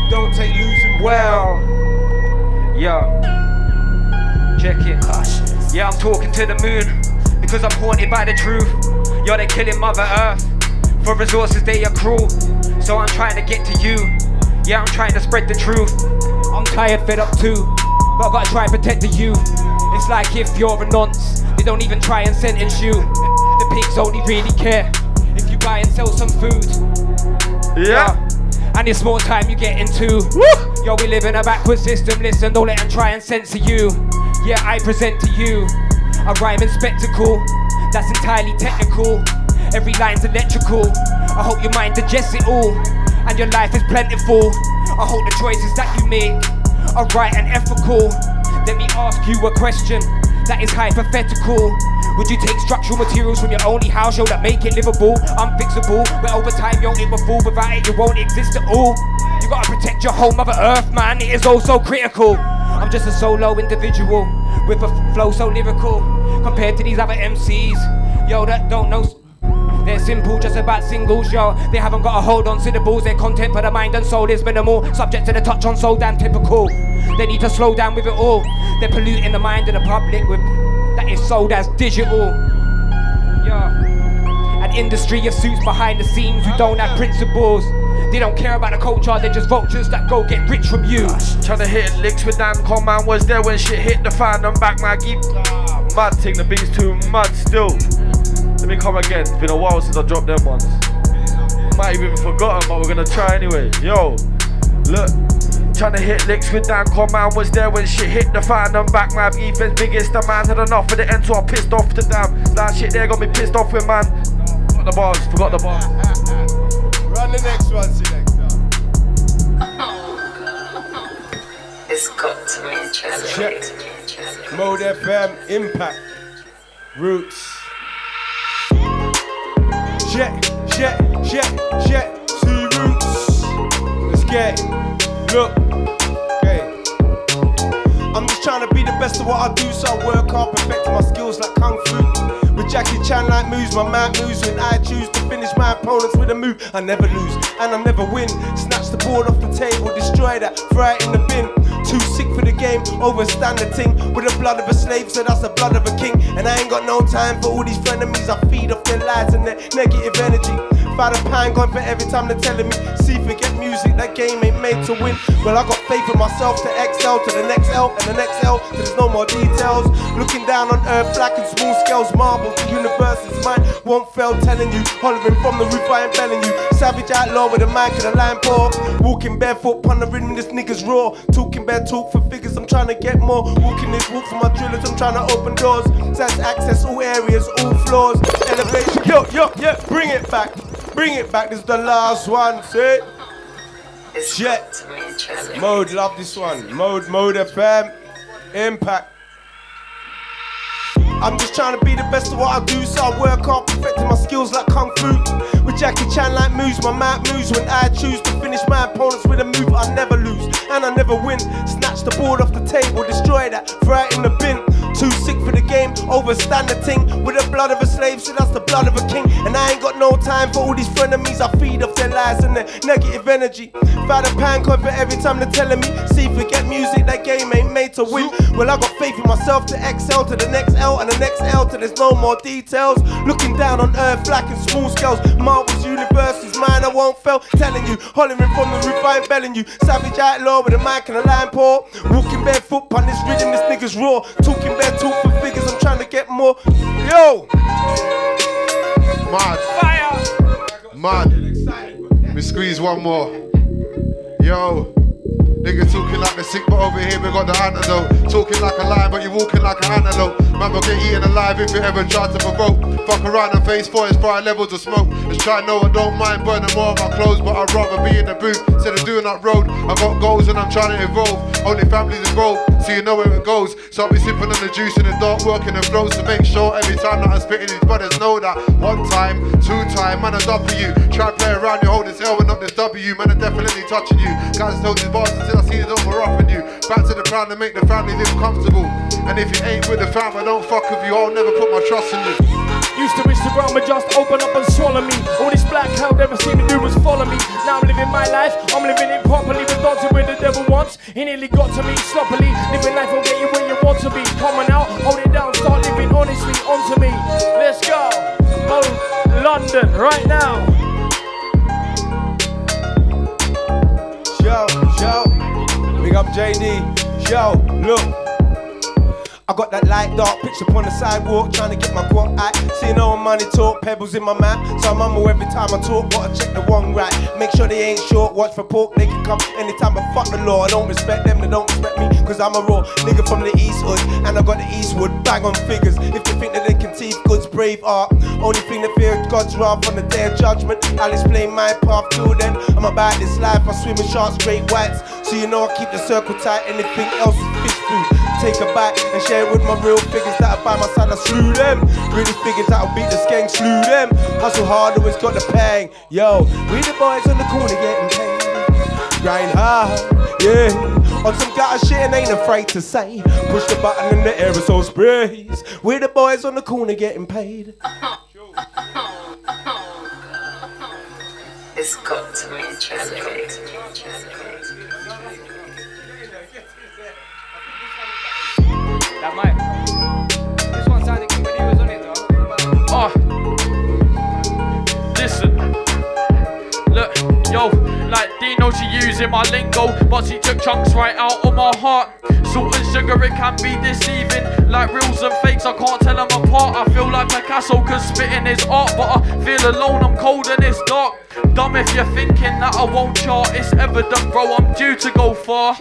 Don't take losing well. Yo, check it. Yeah, I'm talking to the moon because I'm haunted by the truth. Yo, they're killing Mother Earth for resources they are cruel. So I'm trying to get to you. Yeah, I'm trying to spread the truth. I'm tired, fed up too, but I gotta try and protect the youth. It's like if you're a nonce, they don't even try and sentence you. The pigs only really care if you buy and sell some food. Yeah. And it's more time you get into. Yo, we live in a backward system. Listen, don't let them try and censor you. Yeah, I present to you a rhyming spectacle that's entirely technical. Every line's electrical. I hope your mind digests it all, and your life is plentiful. I hope the choices that you make are right and ethical. Let me ask you a question that is hypothetical. Would you take structural materials from your only house, yo, that make it livable, unfixable? But over time, yo, it will fall. Without it, you won't exist at all. You gotta protect your whole Mother Earth, man. It is also critical. I'm just a solo individual with a flow so lyrical compared to these other MCs, yo, that don't know. They're simple, just about singles, yo. They haven't got a hold on syllables. Their content for the mind and soul is minimal. Subject to the touch on so damn typical. They need to slow down with it all. They're polluting the mind of the public with that is sold as digital. Yeah. An industry of suits behind the scenes who don't have principles. They don't care about the culture, they're just vultures that go get rich from you. Trying to hit licks with Dan man was there when shit hit the fan. I'm back, my geek. Mad thing, the beat's too mad still. Let me come again. It's been a while since I dropped them ones. Might have even forgotten, but we're gonna try anyway. Yo, look. Trying to hit licks with Dan Come man was there when shit hit the fan. I'm back, my defense biggest. The man had enough for the end, so I pissed off the damn. That shit there got me pissed off with, man. Forgot the bars, forgot the bars. Run the next one, selector. It's got to be Check. Mode FM, Impact, Roots. Check, check, check, check. See Roots. Let's get it. Look. Okay. I'm just trying to be the best of what I do, so I work hard, perfecting my skills like Kung Fu. With Jackie Chan like moves, my mind moves when I choose to finish my opponents with a move. I never lose and I never win. Snatch the board off the table, destroy that, throw it in the bin. Too sick for the game, overstand the ting. With the blood of a slave, so that's the blood of a king. And I ain't got no time for all these frenemies. I feed off their lies and their negative energy. Find a pine gone for every time they're telling me. See, forget music, that game ain't made to win. Well, I got faith in myself to excel to the next L and the next L, there's no more details. Looking down on earth, black and small scales, marbles, the universe is mine. Won't fail telling you, hollering from the roof, I ain't belling you. Savage outlaw with a mic and a line pour. Walking barefoot, pondering this nigga's raw. Talking bad talk for figures, I'm trying to get more. Walking this walk for my drillers, I'm trying to open doors. Sense access all areas, all floors. Elevation, yo, yo, yeah, bring it back. Bring it back, this is the last one, say. Jet. Mode, love this one. Mode, mode FM. Impact. I'm just trying to be the best of what I do, so I work hard, perfecting my skills like kung fu. With Jackie Chan like moves, my mouth moves when I choose to finish my opponents with a move I never lose and I never win. Snatch the board off the table, destroy that, throw it in the bin. Too sick for the game, overstand the thing With the blood of a slave, so that's the blood of a king. And I ain't got no time for all these frenemies. I feed off their lies and their negative energy. Found a pan for every time they're telling me. See, forget music, that game ain't made to win. Well, I got faith in myself to excel to the next L and the next L till there's no more details. Looking down on earth, black and small scales. Marvel's universe is mine, I won't fail. Telling you, hollering from the roof, I ain't belling you. Savage outlaw with a mic and a line pour. Walking barefoot on this rhythm, this nigga's raw. Talking bare talk for figures, I'm trying to get more. Yo! Mad. Fire! Mad. We squeeze one more. Yo. Nigga talking like the sick, but over here we got the antidote. Talking like a lion, but you walking like an antelope. Man will get eaten alive if you ever try to provoke. Fuck around and face forest fire levels of smoke. Just try know I don't mind burning more of my clothes, but I'd rather be in the booth instead of doing that road. I got goals and I'm trying to evolve. Only families involved, so you know where it goes. So I'll be sipping on the juice in the dark, working the flows to make sure every time that I'm spitting, these brothers know that. One time, two time, man, I double you. Try play around, you hold this L and not this W. Man, I'm definitely touching you. Guys, hold these bars I see it over off on you. Back to the ground and make the family live comfortable. And if you ain't with the fam, I don't fuck with you. I'll never put my trust in you. Used to wish the ground would just open up and swallow me. All this black hell never seemed to do was follow me. Now I'm living my life, I'm living it properly, but dancing where the devil wants. He nearly got to me sloppily. Living life will get you where you want to be. Come on out, hold it down, start living honestly onto me. Let's go. Oh, London, right now. Yo, yo, big up JD. Yo, look. I got that light dark pitch upon the sidewalk, trying to get my guap out. See no money talk, pebbles in my mouth. So I'm humble every time I talk, gotta check the one right. Make sure they ain't short, watch for pork, they can come anytime, but fuck the law. I don't respect them, they don't respect me, cause I'm a raw nigga from the East Hood. And I got the Eastwood bag on figures. If they think that they can teeth goods, brave art. Only thing that fear God's wrath on the day of judgment. I'll explain my path to them. I'm about this life, I swim with sharks, straight whites. So you know I keep the circle tight, anything else is fish food. Take a bite and share it with my real figures that are by my side, I slew them. Really figures that'll beat the skank, slew them. Hustle hard, always got the pang. Yo, we the boys on the corner getting paid. Grind hard, yeah. On some gutter shit and ain't afraid to say. Push the button and the aerosol sprays. We the boys on the corner getting paid. It's got to be tragic. That mic. This one sounded good when he was on it though. Oh, listen. Look, yo, like Dino, she using my lingo, but she took chunks right out of my heart. Salt and sugar, it can be deceiving. Like reals and fakes, I can't tell them apart. I feel like Picasso, cause spitting is art, but I feel alone, I'm cold and it's dark. Dumb if you're thinking that I won't chart, it's evident, bro, I'm due to go far.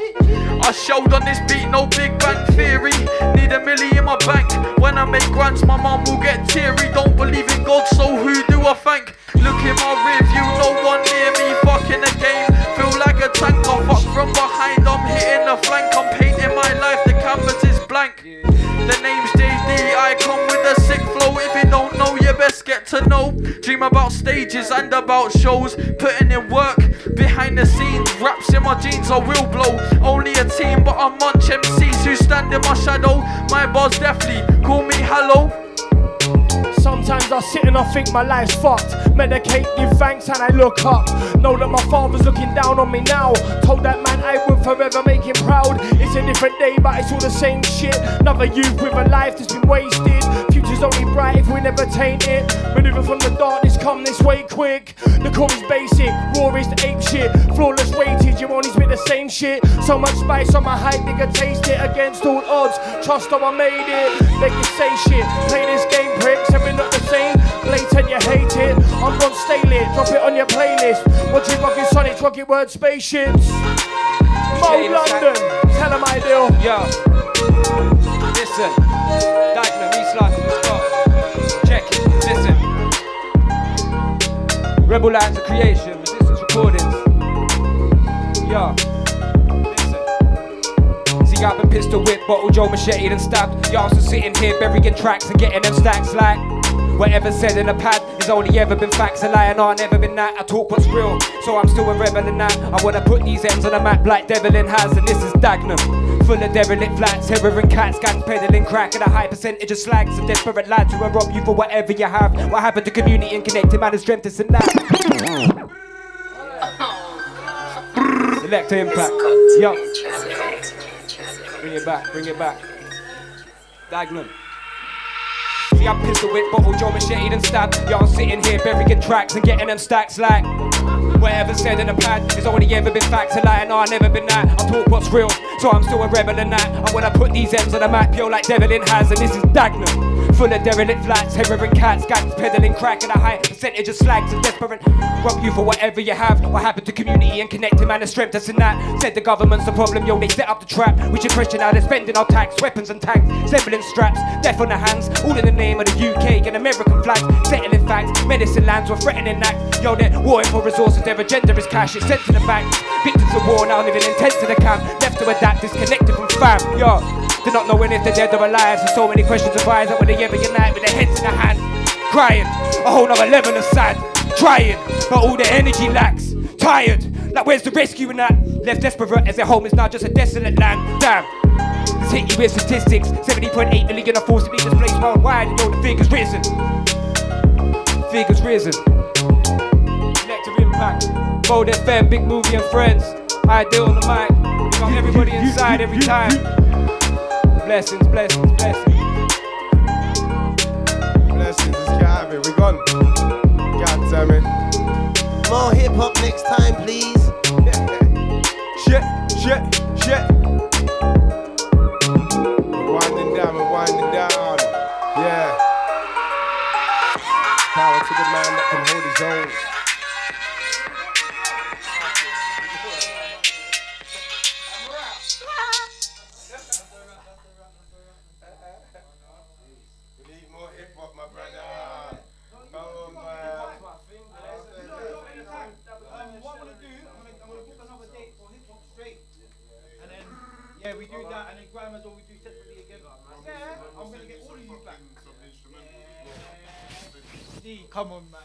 I showed on this beat, no big bang theory. Need a milli in my bank. When I make grants, my mum will get teary. Don't believe in God, so who do I thank? Look in my rear view, no one and about shows, putting in work behind the scenes. Raps in my jeans, I will blow. Only a team, but I'm munch MCs who stand in my shadow. My boss definitely call me hello. Sometimes I sit and I think my life's fucked. Medicate, give thanks, and I look up. Know that my father's looking down on me now. Told that man I would forever make him proud. It's a different day, but it's all the same shit. Another youth with a life that's been wasted. Only bright if we never taint it. Maneuver from the darkness, come this way quick. The core is basic, raw is ape shit. Flawless weightage, you only spit the same shit. So much spice on my hype, nigga, taste it against all odds. Trust how I made it. They can say shit, play this game, pricks, and we're not the same. Blatant, you hate it. I'm on stay lit, drop it on your playlist. Watching Rocket Sonic, Rocket Word Spaceships. Mode London, tell them I do. Yo, listen. Dagenham, Rebel Lines of Creation, Resistance Recordings. See, See, I've been pistol whipped, bottle Joe machete and stabbed. Y'all still sitting here burying tracks and getting them stacks like. Whatever said in a pad has only ever been facts. A and I never been that. I talk what's real, so I'm still a rebel in that. I wanna put these ends on the map like Devlin has, and this is Dagenham. Full of derelict flats, heroin cats, gangs peddling crack, and a high percentage of slags and desperate lads who will rob you for whatever you have. What happened to community and connecting man and strength is in that. Selector impact. Yo. Bring it back, bring it back. Dagenham. I'm pistol whip, bottle, Joe machete and stab. Y'all sitting here burying tracks and getting them stacks like. Whatever said in the pad has only ever been facts. A lie, and I've never been that. I talk what's real, so I'm still a rebel in that. And when I put these M's on the map, yo, like Devlin has, and this is Dagenham. Full of derelict flats, heroin cats, gangs peddling crack, and a high percentage of slags and desperate. Rob you for whatever you have. What happened to community and connecting man and strength that's in that? Said the government's the problem, yo, they set up the trap. We should question how they're spending our tax, weapons and tanks, assembling straps, death on the hands, all in the name of the UK and American flags, settling facts, medicine lands were threatening acts. Yo, they're warring for resources, their agenda is cash, it's sent to the bank. Victims of war now living in tents in the camp, left to adapt, disconnected from fam. Yo, they're not knowing if they're dead or alive, so so many questions arise that when they ever unite with their heads in the hand, crying, a whole nother level of sad, trying, but all their energy lacks, tired. Like where's the rescue in that? Left desperate as their home is now just a desolate land. Damn. Let's hit you with statistics. 70.8 million are forcibly displaced worldwide, and yo, the figure's risen. Figure's risen. Collective impact. Mode FM, big movie and friends. I deal on the mic. We got everybody inside every time. Blessings, blessings, blessings. Blessings, it's Calvin. We gone. God damn it. More hip hop next time, please. Shit, shit, shit. We're winding down, we're winding down. Yeah. Power to the man that can hold his own. Come on, man.